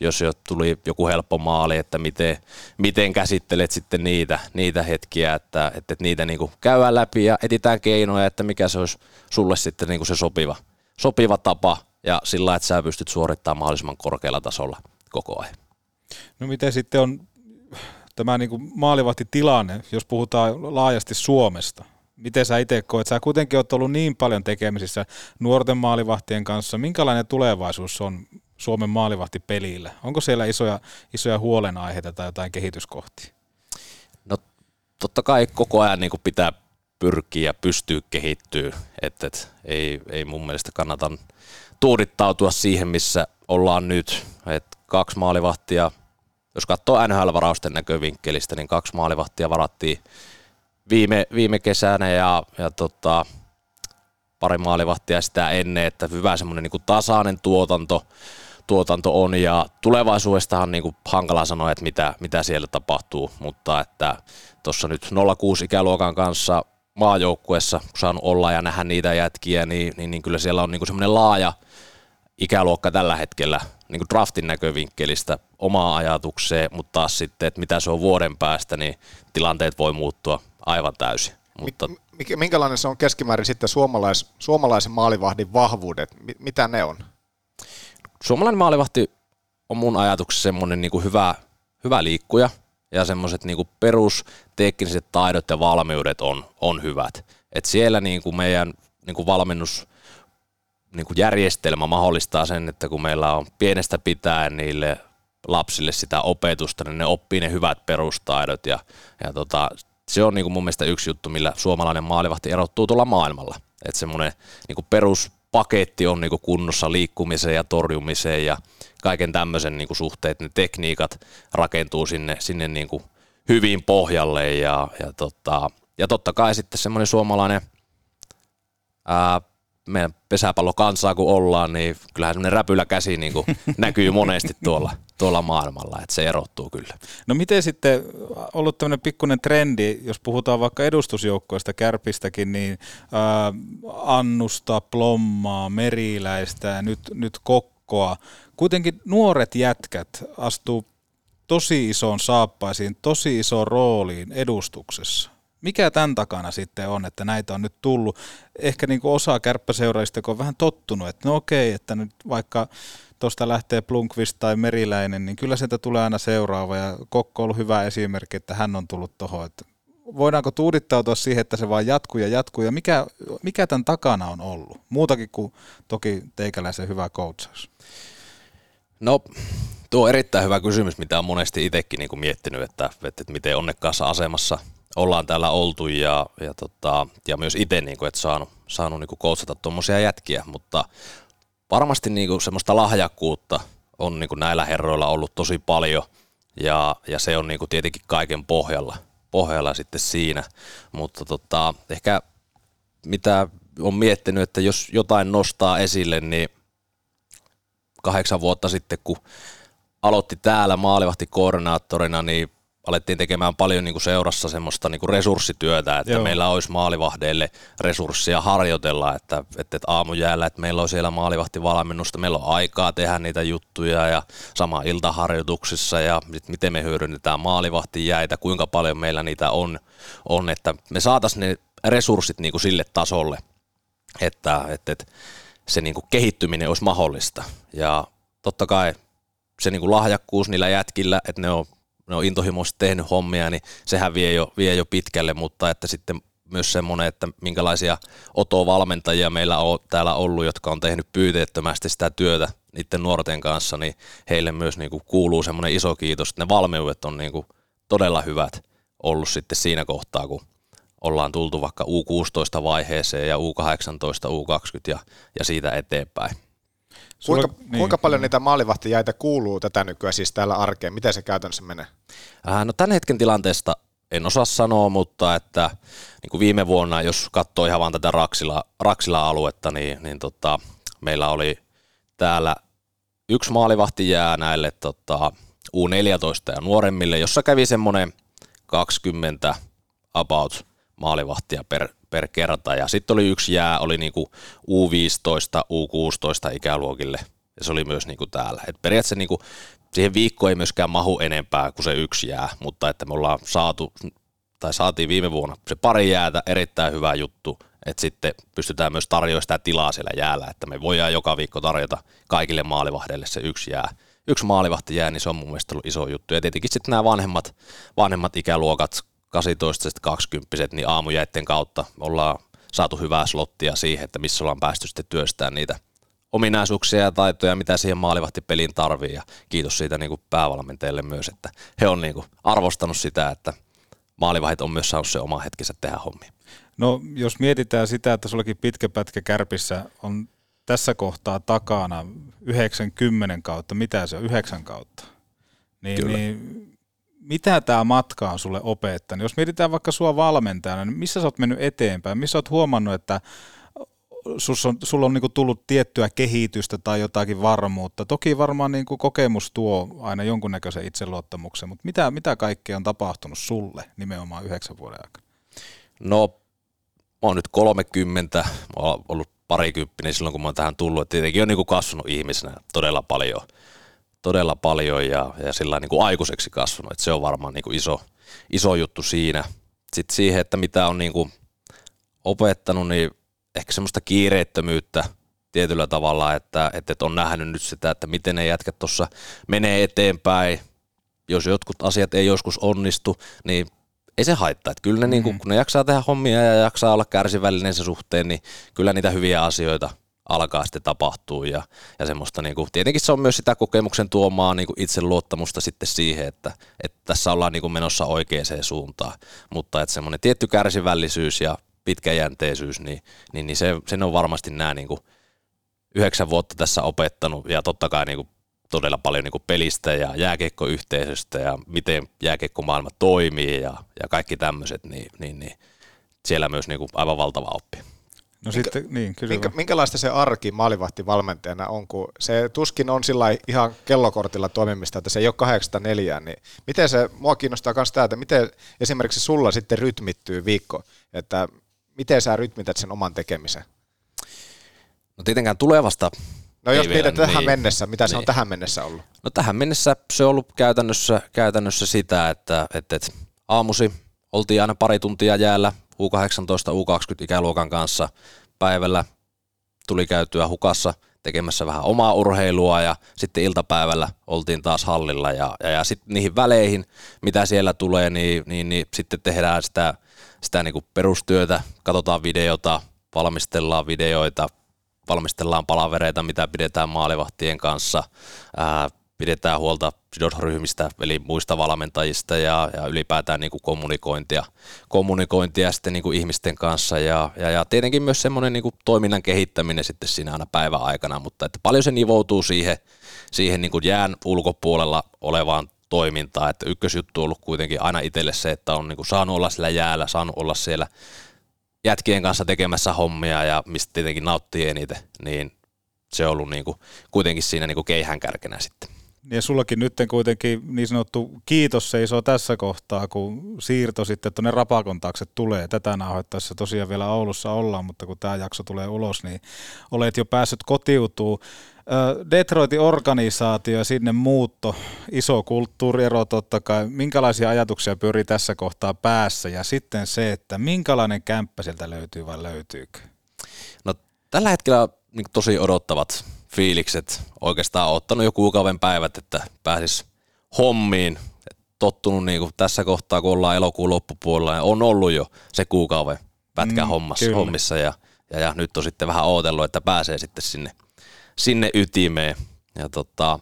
[SPEAKER 12] jos jo tuli joku helppo maali, että miten, miten käsittelet sitten niitä, niitä hetkiä, että, että niitä niin käydään läpi ja etitään keinoja, että mikä se olisi sulle sitten niin se sopiva, sopiva tapa ja sillä, että sä pystyt suorittamaan mahdollisimman korkealla tasolla koko ajan.
[SPEAKER 5] No miten sitten on tämä niin maalivahtitilanne, jos puhutaan laajasti Suomesta? Miten sä itse koet? Sä kuitenkin oot ollut niin paljon tekemisissä nuorten maalivahtien kanssa. Minkälainen tulevaisuus on Suomen maalivahtipelillä? Onko siellä isoja, isoja huolenaiheita tai jotain kehityskohtia?
[SPEAKER 12] No totta kai koko ajan niin pitää pyrkiä ja pystyä kehittyä. Et, et, ei, ei mun mielestä kannata tuudittautua siihen, missä ollaan nyt. Et kaksi maalivahtia, jos katsoo NHL-varausten näkövinkkelistä, niin kaksi maalivahtia varattiin viime, viime kesänä ja, ja tota, pari maalivahtia sitä ennen, että hyvä semmoinen niin tasainen tuotanto, tuotanto on ja tulevaisuudesta on niin kuin hankala sanoa, että mitä, mitä siellä tapahtuu, mutta että tuossa nyt 06 ikäluokan kanssa maajoukkuessa, saanut olla ja nähdä niitä jätkiä, niin, niin, niin kyllä siellä on niin semmoinen laaja ikäluokka tällä hetkellä niin kuin draftin näkövinkkelistä omaa ajatukseen, mutta taas sitten, että mitä se on vuoden päästä, niin tilanteet voi muuttua aivan täysin. Mutta...
[SPEAKER 7] Minkälainen se on keskimäärin sitten suomalais, suomalaisen maalivahdin vahvuudet? Mitä ne on?
[SPEAKER 12] Suomalainen maalivahti on mun ajatuksessa semmoinen niin kuin hyvä, hyvä liikkuja ja semmoiset niin perustekniset taidot ja valmiudet on, on hyvät. Et siellä niin kuin meidän niin kuin valmennus niin kuin järjestelmä mahdollistaa sen, että kun meillä on pienestä pitäen niille lapsille sitä opetusta, niin ne oppii ne hyvät perustaidot ja, ja tota, se on niin kuin mun mielestä yksi juttu, millä suomalainen maalivahti erottuu tuolla maailmalla. Että semmoinen niin kuin peruspaketti on niin kuin kunnossa liikkumiseen ja torjumiseen ja kaiken tämmöisen niin kuin suhteet, ne tekniikat rakentuu sinne, sinne niin kuin hyvin pohjalle ja, ja, tota, ja totta kai sitten semmoinen suomalainen ää, meidän pesäpallokansaa kun ollaan, niin kyllähän semmoinen räpylä käsi niin kuin näkyy monesti tuolla, tuolla maailmalla, että se erottuu kyllä.
[SPEAKER 5] No miten sitten ollut tämmöinen pikkuinen trendi, jos puhutaan vaikka edustusjoukkoista, kärpistäkin, niin ää, Annusta, Plommaa, Meriläistä ja nyt, nyt Kokkoa. Kuitenkin nuoret jätkät astuu tosi isoon saappaisiin, tosi isoon rooliin edustuksessa mikä tämän takana sitten on, että näitä on nyt tullut. Ehkä niin kuin osa kärppäseuraajista on vähän tottunut, että no okei, että nyt vaikka tuosta lähtee Plunkvist tai Meriläinen, niin kyllä sieltä tulee aina seuraava. Ja Kokko on ollut hyvä esimerkki, että hän on tullut tuohon. Voidaanko tuudittautua siihen, että se vaan jatkuu ja jatkuu, ja mikä, mikä tämän takana on ollut? Muutakin kuin toki teikäläisen hyvä coachaus.
[SPEAKER 12] No, tuo on erittäin hyvä kysymys, mitä on monesti itsekin niin miettinyt, että, että miten onnekkaassa asemassa – ollaan täällä oltu ja, ja, tota, ja myös itse niin kuin, että saanut, saanut niin koutsata tuommoisia jätkiä, mutta varmasti niin kuin semmoista lahjakkuutta on niin kuin näillä herroilla ollut tosi paljon ja, ja se on niin kuin tietenkin kaiken pohjalla, pohjalla sitten siinä, mutta tota, ehkä mitä on miettinyt, että jos jotain nostaa esille, niin kahdeksan vuotta sitten, kun aloitti täällä maalivahti koordinaattorina, niin alettiin tekemään paljon niin kuin seurassa semmoista niin kuin resurssityötä, että Joo. meillä olisi maalivahdeille resursseja harjoitella, että, että, että aamujäällä, että meillä on siellä maalivahtivalmennusta, meillä on aikaa tehdä niitä juttuja ja sama iltaharjoituksissa ja miten me hyödynnetään maalivahtijäitä, kuinka paljon meillä niitä on, on että me saataisiin ne resurssit niin kuin sille tasolle, että, että, että se niin kuin kehittyminen olisi mahdollista. Ja totta kai se niin kuin lahjakkuus niillä jätkillä, että ne on, ne on intohimoisesti tehnyt hommia, niin sehän vie jo, vie jo pitkälle, mutta että sitten myös semmoinen, että minkälaisia otovalmentajia meillä on täällä ollut, jotka on tehnyt pyyteettömästi sitä työtä niiden nuorten kanssa, niin heille myös niin kuin kuuluu semmoinen iso kiitos, että ne valmiudet on niin kuin todella hyvät ollut sitten siinä kohtaa, kun ollaan tultu vaikka U16 vaiheeseen ja U18, U20 ja, ja siitä eteenpäin.
[SPEAKER 7] Kuinka, niin, kuinka paljon niitä maalivahtijäitä kuuluu tätä nykyään siis täällä arkeen? Miten se käytännössä menee?
[SPEAKER 12] Äh, no tämän hetken tilanteesta en osaa sanoa, mutta että niin kuin viime vuonna, jos katsoo ihan vaan tätä Raksila, Raksila-aluetta, niin, niin tota, meillä oli täällä yksi maalivahti jää näille tota, U14 ja nuoremmille, jossa kävi semmoinen 20 about maalivahtia per, per kerta. Ja sitten oli yksi jää, oli niinku U15, U16 ikäluokille, ja se oli myös niinku täällä. Et periaatteessa niinku, siihen viikkoon ei myöskään mahu enempää kuin se yksi jää, mutta että me ollaan saatu, tai saatiin viime vuonna se pari jäätä, erittäin hyvä juttu, että sitten pystytään myös tarjoamaan sitä tilaa siellä jäällä, että me voidaan joka viikko tarjota kaikille maalivahdeille se yksi jää. Yksi maalivahti jää, niin se on mun mielestä ollut iso juttu. Ja tietenkin sitten nämä vanhemmat, vanhemmat ikäluokat, 18-20, niin aamujäitten kautta ollaan saatu hyvää slottia siihen, että missä ollaan päästy sitten työstämään niitä ominaisuuksia ja taitoja, mitä siihen maalivahtipeliin tarvii. Ja kiitos siitä niin kuin päävalmentajille myös, että he on niin kuin arvostanut sitä, että maalivahit on myös saanut se oma hetkensä tehdä hommia.
[SPEAKER 5] No jos mietitään sitä, että sullakin pitkä pätkä kärpissä on tässä kohtaa takana 90 kautta, mitä se on, 9 kautta, niin, Kyllä. niin mitä tämä matka on sulle opettanut? Jos mietitään vaikka sua valmentajana, niin missä sä oot mennyt eteenpäin? Missä oot huomannut, että sus on, sulla on niinku tullut tiettyä kehitystä tai jotakin varmuutta? Toki varmaan niinku kokemus tuo aina jonkunnäköisen itseluottamuksen, mutta mitä, mitä kaikkea on tapahtunut sulle nimenomaan yhdeksän vuoden aikana?
[SPEAKER 12] No, mä oon nyt 30, mä oon ollut parikymppinen silloin, kun mä oon tähän tullut. Et tietenkin on niinku kasvanut ihmisenä todella paljon – todella paljon ja, ja sillä niin kuin aikuiseksi kasvanut. että se on varmaan niin kuin iso, iso juttu siinä. Sitten siihen, että mitä on niin kuin opettanut, niin ehkä semmoista kiireettömyyttä tietyllä tavalla, että, että on nähnyt nyt sitä, että miten ne jätkät tuossa menee eteenpäin. Jos jotkut asiat ei joskus onnistu, niin ei se haittaa. Että kyllä ne, mm. niin kuin, kun ne jaksaa tehdä hommia ja jaksaa olla kärsivällinen se suhteen, niin kyllä niitä hyviä asioita alkaa sitten tapahtua ja, ja semmoista niin kuin, tietenkin se on myös sitä kokemuksen tuomaa niin kuin itseluottamusta sitten siihen, että, että tässä ollaan niin kuin menossa oikeaan suuntaan, mutta että semmoinen tietty kärsivällisyys ja pitkäjänteisyys, niin, niin, niin se, sen on varmasti nämä niin kuin yhdeksän vuotta tässä opettanut ja totta kai niin kuin todella paljon niin kuin pelistä ja jääkeikkoyhteisöstä ja miten jääkeikkomaailma toimii ja, ja kaikki tämmöiset, niin, niin, niin siellä myös niin kuin aivan valtava oppi.
[SPEAKER 5] No minkä, sitten, niin,
[SPEAKER 7] minkä, minkälaista se arki maalivahtivalmentajana on, kun se tuskin on sillä ihan kellokortilla toimimista, että se ei ole 84, niin miten se, mua kiinnostaa myös tämä, että miten esimerkiksi sulla sitten rytmittyy viikko, että miten sä rytmität sen oman tekemisen?
[SPEAKER 12] No tietenkään tulevasta
[SPEAKER 7] No jos mietit tähän niin, mennessä, mitä niin. se on niin. tähän mennessä ollut?
[SPEAKER 12] No tähän mennessä se on ollut käytännössä, käytännössä sitä, että, että, että aamusi oltiin aina pari tuntia jäällä U18, U20 ikäluokan kanssa. Päivällä tuli käytyä hukassa tekemässä vähän omaa urheilua ja sitten iltapäivällä oltiin taas hallilla ja, ja, ja sitten niihin väleihin, mitä siellä tulee, niin, niin, niin sitten tehdään sitä, sitä niin kuin perustyötä, katsotaan videota, valmistellaan videoita, valmistellaan palavereita, mitä pidetään maalivahtien kanssa, ää, pidetään huolta sidosryhmistä, eli muista valmentajista ja, ja ylipäätään niin kuin kommunikointia, kommunikointia sitten niin kuin ihmisten kanssa ja, ja, ja tietenkin myös semmoinen niin kuin toiminnan kehittäminen sitten siinä aina päivän aikana, mutta että paljon se nivoutuu siihen, siihen niin kuin jään ulkopuolella olevaan toimintaan, että ykkösjuttu on ollut kuitenkin aina itselle se, että on niin kuin saanut olla sillä jäällä, saanut olla siellä jätkien kanssa tekemässä hommia ja mistä tietenkin nauttii eniten, niin se on ollut niin kuin, kuitenkin siinä niin kuin keihään kärkenä sitten.
[SPEAKER 5] Ja sullakin nyt kuitenkin niin sanottu kiitos seisoo tässä kohtaa, kun siirto sitten tuonne Rapakon taakse tulee. Tätä nauhoittaessa tosiaan vielä Oulussa ollaan, mutta kun tämä jakso tulee ulos, niin olet jo päässyt kotiutuu. Detroitin organisaatio ja sinne muutto, iso kulttuuriero totta kai. Minkälaisia ajatuksia pyörii tässä kohtaa päässä ja sitten se, että minkälainen kämppä sieltä löytyy vai löytyykö?
[SPEAKER 12] No tällä hetkellä niin tosi odottavat fiilikset. Oikeastaan ottanut jo kuukauden päivät, että pääsis hommiin. Tottunut niin kuin tässä kohtaa, kun ollaan elokuun loppupuolella, on ollut jo se kuukauden pätkä mm, hommassa, hommissa ja, ja, ja, nyt on sitten vähän odotellut, että pääsee sitten sinne, sinne ytimeen. Ja tota,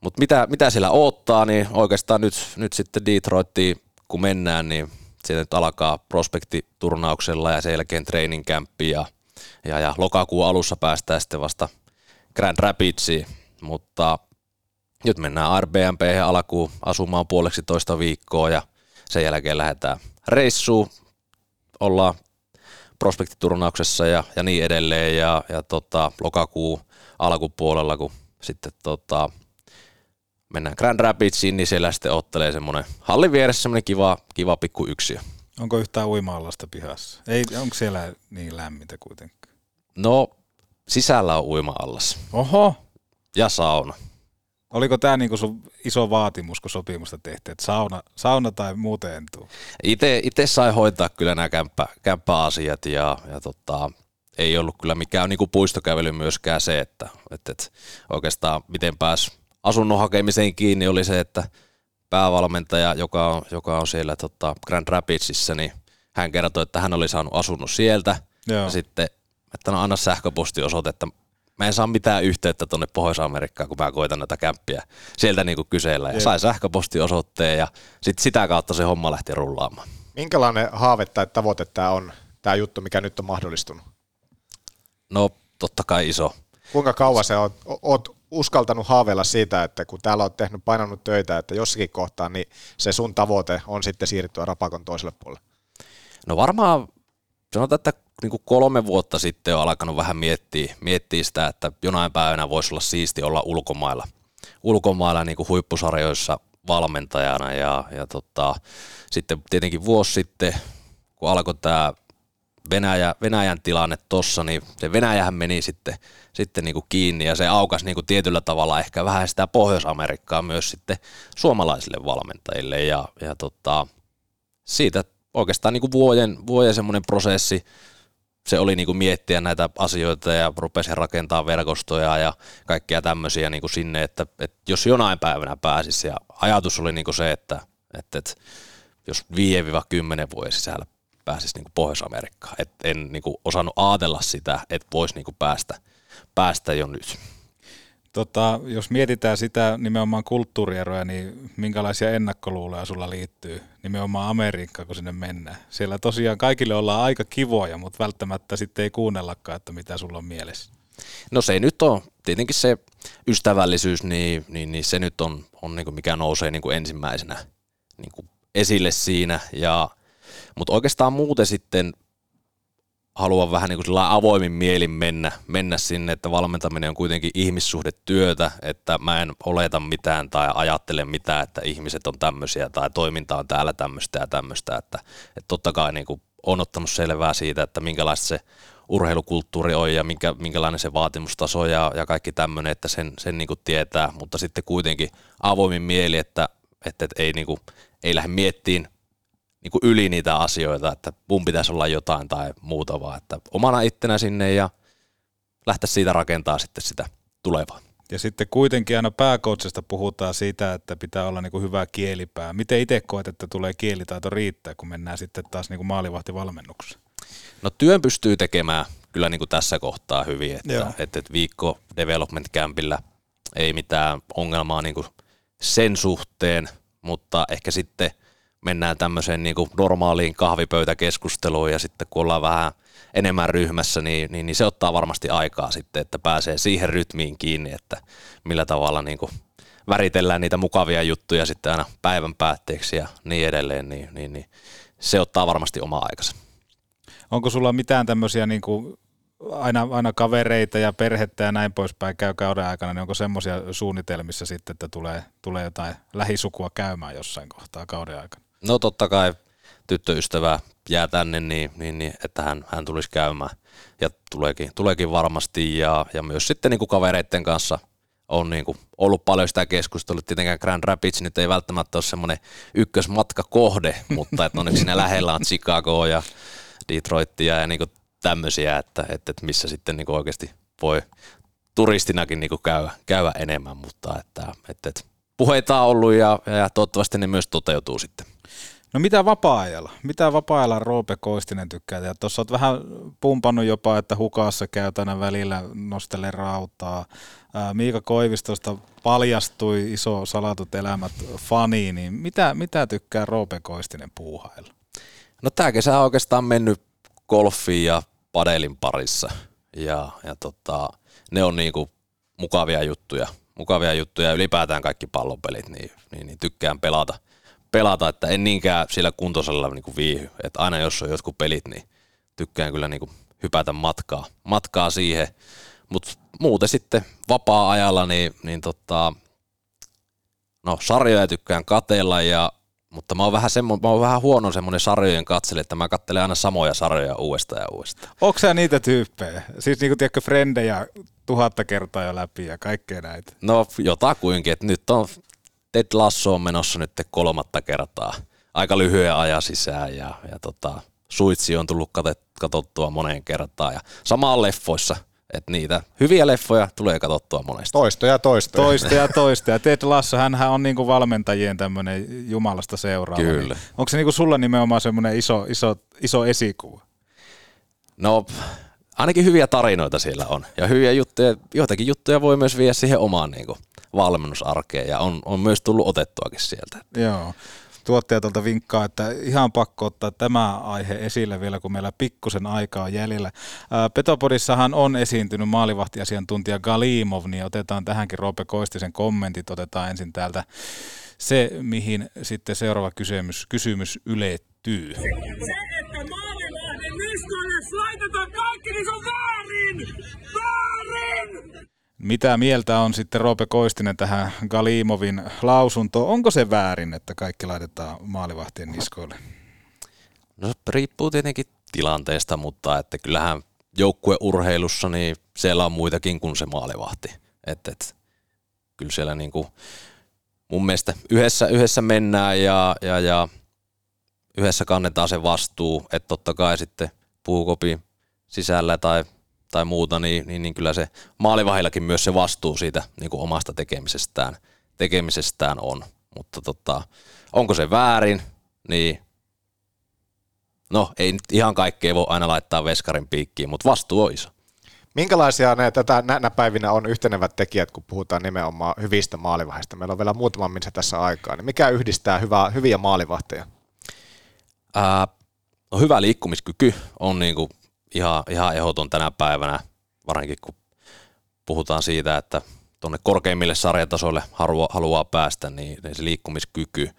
[SPEAKER 12] mutta mitä, mitä siellä odottaa, niin oikeastaan nyt, nyt sitten Detroittiin kun mennään, niin sieltä nyt alkaa prospektiturnauksella ja sen jälkeen training ja – ja, ja lokakuun alussa päästään sitten vasta Grand Rapidsiin, mutta nyt mennään RBMP alkuun asumaan puoleksi toista viikkoa ja sen jälkeen lähdetään reissuun, ollaan prospektiturnauksessa ja, ja niin edelleen ja, ja tota, lokakuun alkupuolella, kun sitten tota, mennään Grand Rapidsiin, niin siellä sitten ottelee semmoinen hallin vieressä semmoinen kiva, kiva pikku yksiö.
[SPEAKER 5] Onko yhtään uima pihassa? Ei, onko siellä niin lämmintä kuitenkin?
[SPEAKER 12] No, sisällä on uima-allas.
[SPEAKER 5] Oho.
[SPEAKER 12] Ja sauna.
[SPEAKER 5] Oliko tämä niinku sun iso vaatimus, kun sopimusta tehtiin, että sauna, sauna tai muuten en tuu?
[SPEAKER 12] Itse sai hoitaa kyllä nämä kämppä, kämppäasiat ja, ja tota, ei ollut kyllä mikään niinku puistokävely myöskään se, että, että, että oikeastaan miten pääs asunnon hakemiseen kiinni oli se, että päävalmentaja, joka on, joka on siellä tota Grand Rapidsissa, niin hän kertoi, että hän oli saanut asunnon sieltä. Joo. Ja sitten että no anna sähköpostiosoite, että mä en saa mitään yhteyttä tuonne Pohjois-Amerikkaan, kun mä koitan näitä kämppiä sieltä niinku kysellä. Ja sai sähköpostiosoitteen ja sitten sitä kautta se homma lähti rullaamaan.
[SPEAKER 7] Minkälainen haave tai tavoite tämä on, tämä juttu, mikä nyt on mahdollistunut?
[SPEAKER 12] No totta kai iso.
[SPEAKER 7] Kuinka kauan se on, oot uskaltanut haaveilla siitä, että kun täällä on tehnyt painanut töitä, että jossakin kohtaa, niin se sun tavoite on sitten siirtyä rapakon toiselle puolelle?
[SPEAKER 12] No varmaan sanotaan, että niin kuin kolme vuotta sitten on alkanut vähän miettiä, miettiä sitä, että jonain päivänä voisi olla siisti olla ulkomailla, ulkomailla niin kuin huippusarjoissa valmentajana ja, ja tota, sitten tietenkin vuosi sitten, kun alkoi tämä Venäjä, Venäjän tilanne tossa, niin se Venäjähän meni sitten, sitten niin kuin kiinni ja se aukasi niin kuin tietyllä tavalla ehkä vähän sitä Pohjois-Amerikkaa myös sitten suomalaisille valmentajille. Ja, ja tota, siitä oikeastaan niin kuin vuoden, vuoden semmoinen prosessi, se oli niin kuin miettiä näitä asioita ja rupesi rakentaa verkostoja ja kaikkia tämmöisiä niin kuin sinne, että, että jos jonain päivänä pääsisi ja ajatus oli niin kuin se, että, että, että jos 5-10 vuoden sisällä pääsisi niin kuin Pohjois-Amerikkaan. Et en niin kuin osannut ajatella sitä, että voisi niin kuin päästä, päästä jo nyt.
[SPEAKER 5] Tota, jos mietitään sitä nimenomaan kulttuurieroja, niin minkälaisia ennakkoluuloja sulla liittyy nimenomaan Amerikkaan, kun sinne mennään? Siellä tosiaan kaikille ollaan aika kivoja, mutta välttämättä sitten ei kuunnellakaan, että mitä sulla on mielessä.
[SPEAKER 12] No se nyt on tietenkin se ystävällisyys, niin, niin, niin se nyt on, on niin kuin mikä nousee niin kuin ensimmäisenä niin kuin esille siinä. Ja, mutta oikeastaan muuten sitten haluan vähän niin kuin avoimin mielin mennä, mennä sinne, että valmentaminen on kuitenkin ihmissuhdetyötä, että mä en oleta mitään tai ajattele mitään, että ihmiset on tämmöisiä tai toiminta on täällä tämmöistä ja tämmöistä, että, että totta kai niin kuin on ottanut selvää siitä, että minkälaista se urheilukulttuuri on ja minkä, minkälainen se vaatimustaso ja, ja kaikki tämmöinen, että sen, sen niin kuin tietää, mutta sitten kuitenkin avoimin mieli, että, että, että ei, niin kuin, ei lähde miettiin niin kuin yli niitä asioita, että mun pitäisi olla jotain tai muuta, vaan että omana ittenä sinne ja lähteä siitä rakentaa sitten sitä tulevaa.
[SPEAKER 5] Ja sitten kuitenkin aina pääkoutsesta puhutaan siitä, että pitää olla niin kuin hyvä kielipää. Miten itse koet, että tulee kielitaito riittää, kun mennään sitten taas niin kuin maalivahtivalmennukseen?
[SPEAKER 12] No työn pystyy tekemään kyllä niin kuin tässä kohtaa hyvin, että, että, että viikko development campilla ei mitään ongelmaa niin kuin sen suhteen, mutta ehkä sitten – mennään tämmöiseen niin kuin normaaliin kahvipöytäkeskusteluun ja sitten kun ollaan vähän enemmän ryhmässä, niin, niin, niin se ottaa varmasti aikaa sitten, että pääsee siihen rytmiin kiinni, että millä tavalla niin kuin väritellään niitä mukavia juttuja sitten aina päivän päätteeksi ja niin edelleen, niin, niin, niin se ottaa varmasti oma aikansa.
[SPEAKER 5] Onko sulla mitään tämmöisiä niin kuin aina, aina kavereita ja perhettä ja näin poispäin käy kauden aikana, niin onko semmoisia suunnitelmissa sitten, että tulee, tulee jotain lähisukua käymään jossain kohtaa kauden aikana?
[SPEAKER 12] No totta kai tyttöystävä jää tänne, niin, niin, niin että hän, hän tulisi käymään ja tuleekin, tuleekin varmasti ja, ja myös sitten niin kuin kavereiden kanssa on niin kuin ollut paljon sitä keskustelua. Tietenkään Grand Rapids nyt ei välttämättä ole semmoinen ykkösmatkakohde, mutta että onneksi siinä lähellä on Chicago ja Detroitia ja niin kuin tämmöisiä, että, että, että missä sitten niin kuin oikeasti voi turistinakin niin kuin käydä, käydä enemmän, mutta että, että, että puheita on ollut ja, ja toivottavasti ne myös toteutuu sitten.
[SPEAKER 5] No mitä vapaa-ajalla? Mitä vapaa-ajalla Roope Koistinen tykkää tehdä? Tuossa olet vähän pumpannut jopa, että hukassa käy tänä välillä nostele rautaa. Miika Koivistosta paljastui iso salatut elämät fani, niin mitä, mitä tykkää Roope Koistinen puuhailla?
[SPEAKER 12] No tämä kesä on oikeastaan mennyt golfiin ja padelin parissa ja, ja tota, ne on niinku mukavia juttuja. Mukavia juttuja ylipäätään kaikki pallopelit, niin, niin, niin tykkään pelata – pelata, että en niinkään sillä kuntoisella niin viihy. Että aina jos on jotkut pelit, niin tykkään kyllä niin kuin hypätä matkaa, matkaa siihen. Mutta muuten sitten vapaa-ajalla, niin, niin tota, no sarjoja tykkään katella, ja, mutta mä oon vähän, semmo, mä oon vähän huono semmoinen sarjojen katsele, että mä katselen aina samoja sarjoja uudestaan ja uudestaan.
[SPEAKER 5] Onko sä niitä tyyppejä? Siis niinku tiedätkö, frendejä tuhatta kertaa jo läpi ja kaikkea näitä?
[SPEAKER 12] No jotakuinkin, että nyt on Ted Lasso on menossa nyt kolmatta kertaa aika lyhyen ajan sisään ja, ja tota, Suitsi on tullut katsottua moneen kertaan ja samaan leffoissa, että niitä hyviä leffoja tulee katsottua monesti.
[SPEAKER 7] Toista ja toista.
[SPEAKER 5] Toista ja toista. Ja Ted Lasso, hän on niinku valmentajien tämmöinen jumalasta seuraava.
[SPEAKER 12] Kyllä.
[SPEAKER 5] Niin onko se niinku sulla nimenomaan semmoinen iso, iso, iso esikuva?
[SPEAKER 12] No ainakin hyviä tarinoita siellä on. Ja hyviä juttuja, joitakin juttuja voi myös viedä siihen omaan niinku, valmennusarkeen ja on, on myös tullut otettuakin sieltä.
[SPEAKER 5] Joo. Tuottaja tuolta vinkkaa, että ihan pakko ottaa tämä aihe esille vielä, kun meillä pikkusen aikaa on jäljellä. Petopodissahan on esiintynyt maalivahtiasiantuntija Galimov, niin otetaan tähänkin Roope Koistisen kommentit. Otetaan ensin täältä se, mihin sitten seuraava kysymys, kysymys ylettyy. Se, että maalivahdin niskoille laitetaan kaikki, niin se on väärin! Mitä mieltä on sitten Roope Koistinen tähän Galimovin lausuntoon? Onko se väärin, että kaikki laitetaan maalivahtien niskoille?
[SPEAKER 12] No riippuu tietenkin tilanteesta, mutta että kyllähän joukkueurheilussa niin siellä on muitakin kuin se maalivahti. Et, et, kyllä siellä niin kuin mun mielestä yhdessä, yhdessä mennään ja, ja, ja yhdessä kannetaan se vastuu, että totta kai sitten puukopi sisällä tai tai muuta, niin, niin, niin kyllä se maalivahillakin myös se vastuu siitä niin kuin omasta tekemisestään, tekemisestään on. Mutta tota, onko se väärin, niin no ei nyt ihan kaikkea voi aina laittaa veskarin piikkiin, mutta vastuu on iso.
[SPEAKER 7] Minkälaisia ne tätä näinä päivinä on yhtenevät tekijät, kun puhutaan nimenomaan hyvistä maalivahista? Meillä on vielä muutama minsa tässä aikaa. Niin mikä yhdistää hyvää, hyviä maalivahteja?
[SPEAKER 12] Ää, no hyvä liikkumiskyky on niin kuin ihan, ihan ehdoton tänä päivänä, varsinkin kun puhutaan siitä, että tuonne korkeimmille sarjatasoille haluaa, haluaa päästä, niin, niin se liikkumiskyky.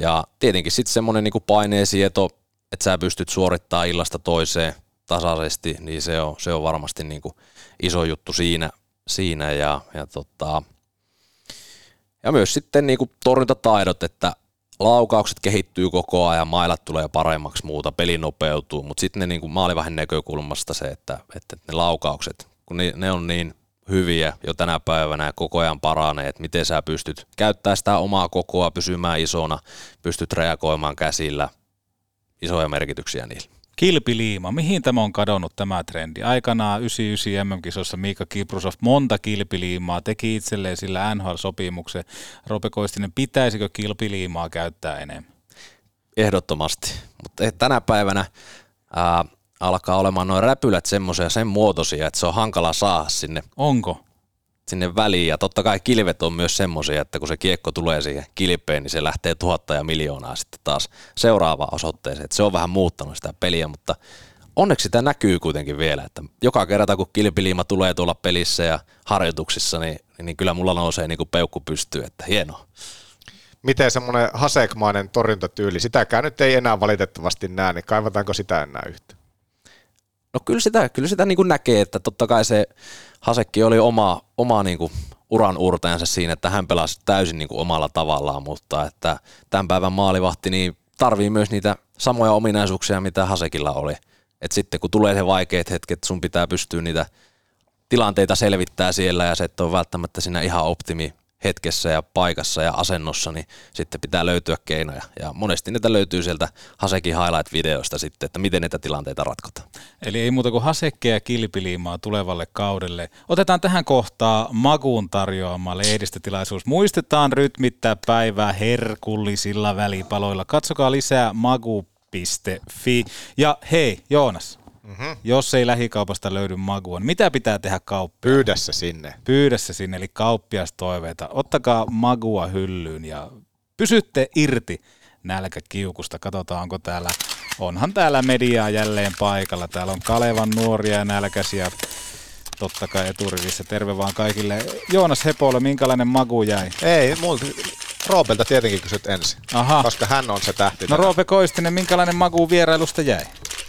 [SPEAKER 12] Ja tietenkin sitten semmoinen niin paineesieto, että sä pystyt suorittamaan illasta toiseen tasaisesti, niin se on, se on varmasti niin kuin iso juttu siinä, siinä ja, ja, tota, ja myös sitten niin kuin torjuntataidot, että laukaukset kehittyy koko ajan, mailat tulee paremmaksi muuta, peli nopeutuu, mutta sitten ne niin maalivahin näkökulmasta se, että, että ne laukaukset, kun ne, ne on niin hyviä jo tänä päivänä ja koko ajan paranee, että miten sä pystyt käyttämään sitä omaa kokoa, pysymään isona, pystyt reagoimaan käsillä, isoja merkityksiä niillä.
[SPEAKER 5] Kilpiliima, mihin tämä on kadonnut tämä trendi? Aikanaan 99 MM-kisossa Miika Kiprusov monta kilpiliimaa, teki itselleen sillä NHL-sopimuksen. Rope Koistinen, pitäisikö kilpiliimaa käyttää enemmän?
[SPEAKER 12] Ehdottomasti, mutta tänä päivänä ää, alkaa olemaan noin räpylät semmoisia sen muotoisia, että se on hankala saada sinne.
[SPEAKER 5] Onko?
[SPEAKER 12] Sinne väliin. Ja totta kai kilvet on myös semmoisia, että kun se kiekko tulee siihen kilpeen, niin se lähtee tuhatta ja miljoonaa sitten taas seuraavaan osoitteeseen. Että se on vähän muuttanut sitä peliä, mutta onneksi sitä näkyy kuitenkin vielä, että joka kerta kun kilpiliima tulee tuolla pelissä ja harjoituksissa, niin, niin kyllä mulla nousee niin kuin peukku pystyy, että hienoa.
[SPEAKER 7] Miten semmoinen hasekmainen torjuntatyyli, sitäkään nyt ei enää valitettavasti näe, niin kaivataanko sitä enää yhtä?
[SPEAKER 12] No kyllä sitä, kyllä sitä niin kuin näkee, että totta kai se Hasekki oli oma, oma niin kuin uran urteensa siinä, että hän pelasi täysin niin kuin omalla tavallaan, mutta että tämän päivän maalivahti niin tarvii myös niitä samoja ominaisuuksia, mitä Hasekilla oli. Et sitten kun tulee se vaikeat hetket, sun pitää pystyä niitä tilanteita selvittää siellä ja se et ole välttämättä siinä ihan optimi hetkessä ja paikassa ja asennossa, niin sitten pitää löytyä keinoja. Ja monesti niitä löytyy sieltä Hasekin highlight-videoista sitten, että miten niitä tilanteita ratkotaan.
[SPEAKER 5] Eli ei muuta kuin Hasekkeja ja kilpiliimaa tulevalle kaudelle. Otetaan tähän kohtaa Makuun tarjoama lehdistötilaisuus. Muistetaan rytmittää päivää herkullisilla välipaloilla. Katsokaa lisää magu.fi. Ja hei, Joonas, Mm-hmm. Jos ei lähikaupasta löydy magua, niin mitä pitää tehdä kauppia?
[SPEAKER 7] Pyydä se sinne.
[SPEAKER 5] Pyydä se sinne, eli kauppiastoiveita. Ottakaa magua hyllyyn ja pysytte irti nälkäkiukusta. Katsotaan, onko täällä, onhan täällä mediaa jälleen paikalla. Täällä on Kalevan nuoria ja nälkäisiä totta kai eturivissä. Terve vaan kaikille. Joonas Hepolle, minkälainen magu jäi?
[SPEAKER 7] Ei, multa Roopelta tietenkin kysyt ensin, Aha. koska hän on se tähti.
[SPEAKER 5] No Roope Koistinen, minkälainen magu vierailusta jäi?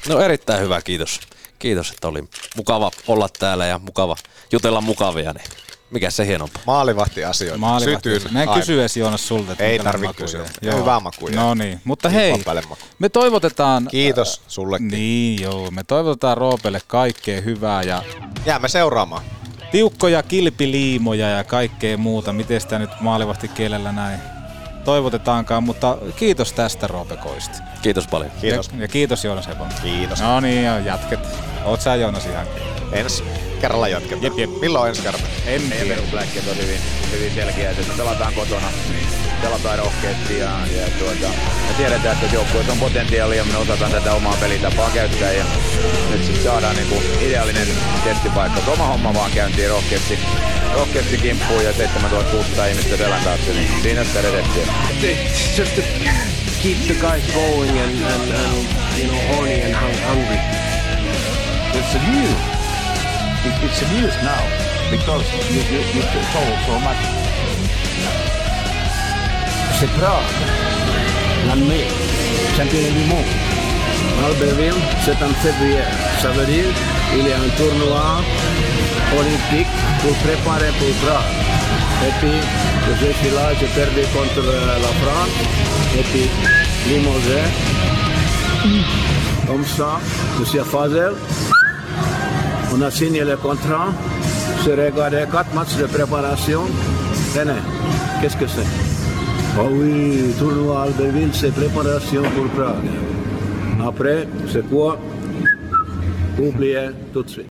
[SPEAKER 12] No erittäin hyvä, kiitos. Kiitos, että oli mukava olla täällä ja mukava jutella mukavia. Niin mikä se hienompaa?
[SPEAKER 7] Maalivahti asioita.
[SPEAKER 5] Maalivahti. Sytyn. Mä en kysy edes Joonas sulta.
[SPEAKER 7] Ei tarvitse kysyä. Joo. Hyvää makuja.
[SPEAKER 5] No niin, mutta hei, me toivotetaan...
[SPEAKER 7] Kiitos sullekin.
[SPEAKER 5] Niin joo, me toivotetaan Roopelle kaikkea hyvää ja...
[SPEAKER 7] Jäämme seuraamaan.
[SPEAKER 5] Tiukkoja kilpiliimoja ja kaikkea muuta. Miten sitä nyt maalivahti kielellä näin toivotetaankaan, mutta kiitos tästä Roope Koisti.
[SPEAKER 12] Kiitos paljon.
[SPEAKER 7] Kiitos.
[SPEAKER 5] Ja, ja kiitos Joonas Hepon.
[SPEAKER 7] Kiitos.
[SPEAKER 5] No niin, ja jatket. Oot sä Joonas ihan?
[SPEAKER 7] Ensi kerralla jatketaan.
[SPEAKER 5] Jep, jep.
[SPEAKER 7] Milloin ensi kerta?
[SPEAKER 5] En
[SPEAKER 14] Meidän perusläkkeet on hyvin, hyvin selkeä, että pelataan kotona, pelataan rohkeasti ja, ja tuota, me tiedetään, että joukkueessa on potentiaalia ja me osataan tätä omaa pelitapaa käyttää ja nyt sitten saadaan niinku ideaalinen testipaikka. Oma homma vaan käyntiin rohkeasti, rohkeasti kimppuun ja 7600 ihmistä selän taakse, niin siinä sitä redettiä.
[SPEAKER 15] Just to keep the guys going and, and, and you know, horny and hungry.
[SPEAKER 16] It's a news. It, it's a news now because you, you, told so much.
[SPEAKER 15] C'est Prague, l'année, championnat du monde. Albertville, c'est en février. Ça veut dire qu'il y a un tournoi olympique pour préparer pour Prague. Et puis, je suis là, j'ai perdu contre la France. Et puis, Limoges. Comme ça, Monsieur Fazel, on a signé le contrat. J'ai regardé quatre matchs de préparation. Tenez, qu'est-ce que c'est? Oh oui, tournoi Albertville, c'est préparation pour Prague. Après, c'est quoi? Oubliez tout de suite.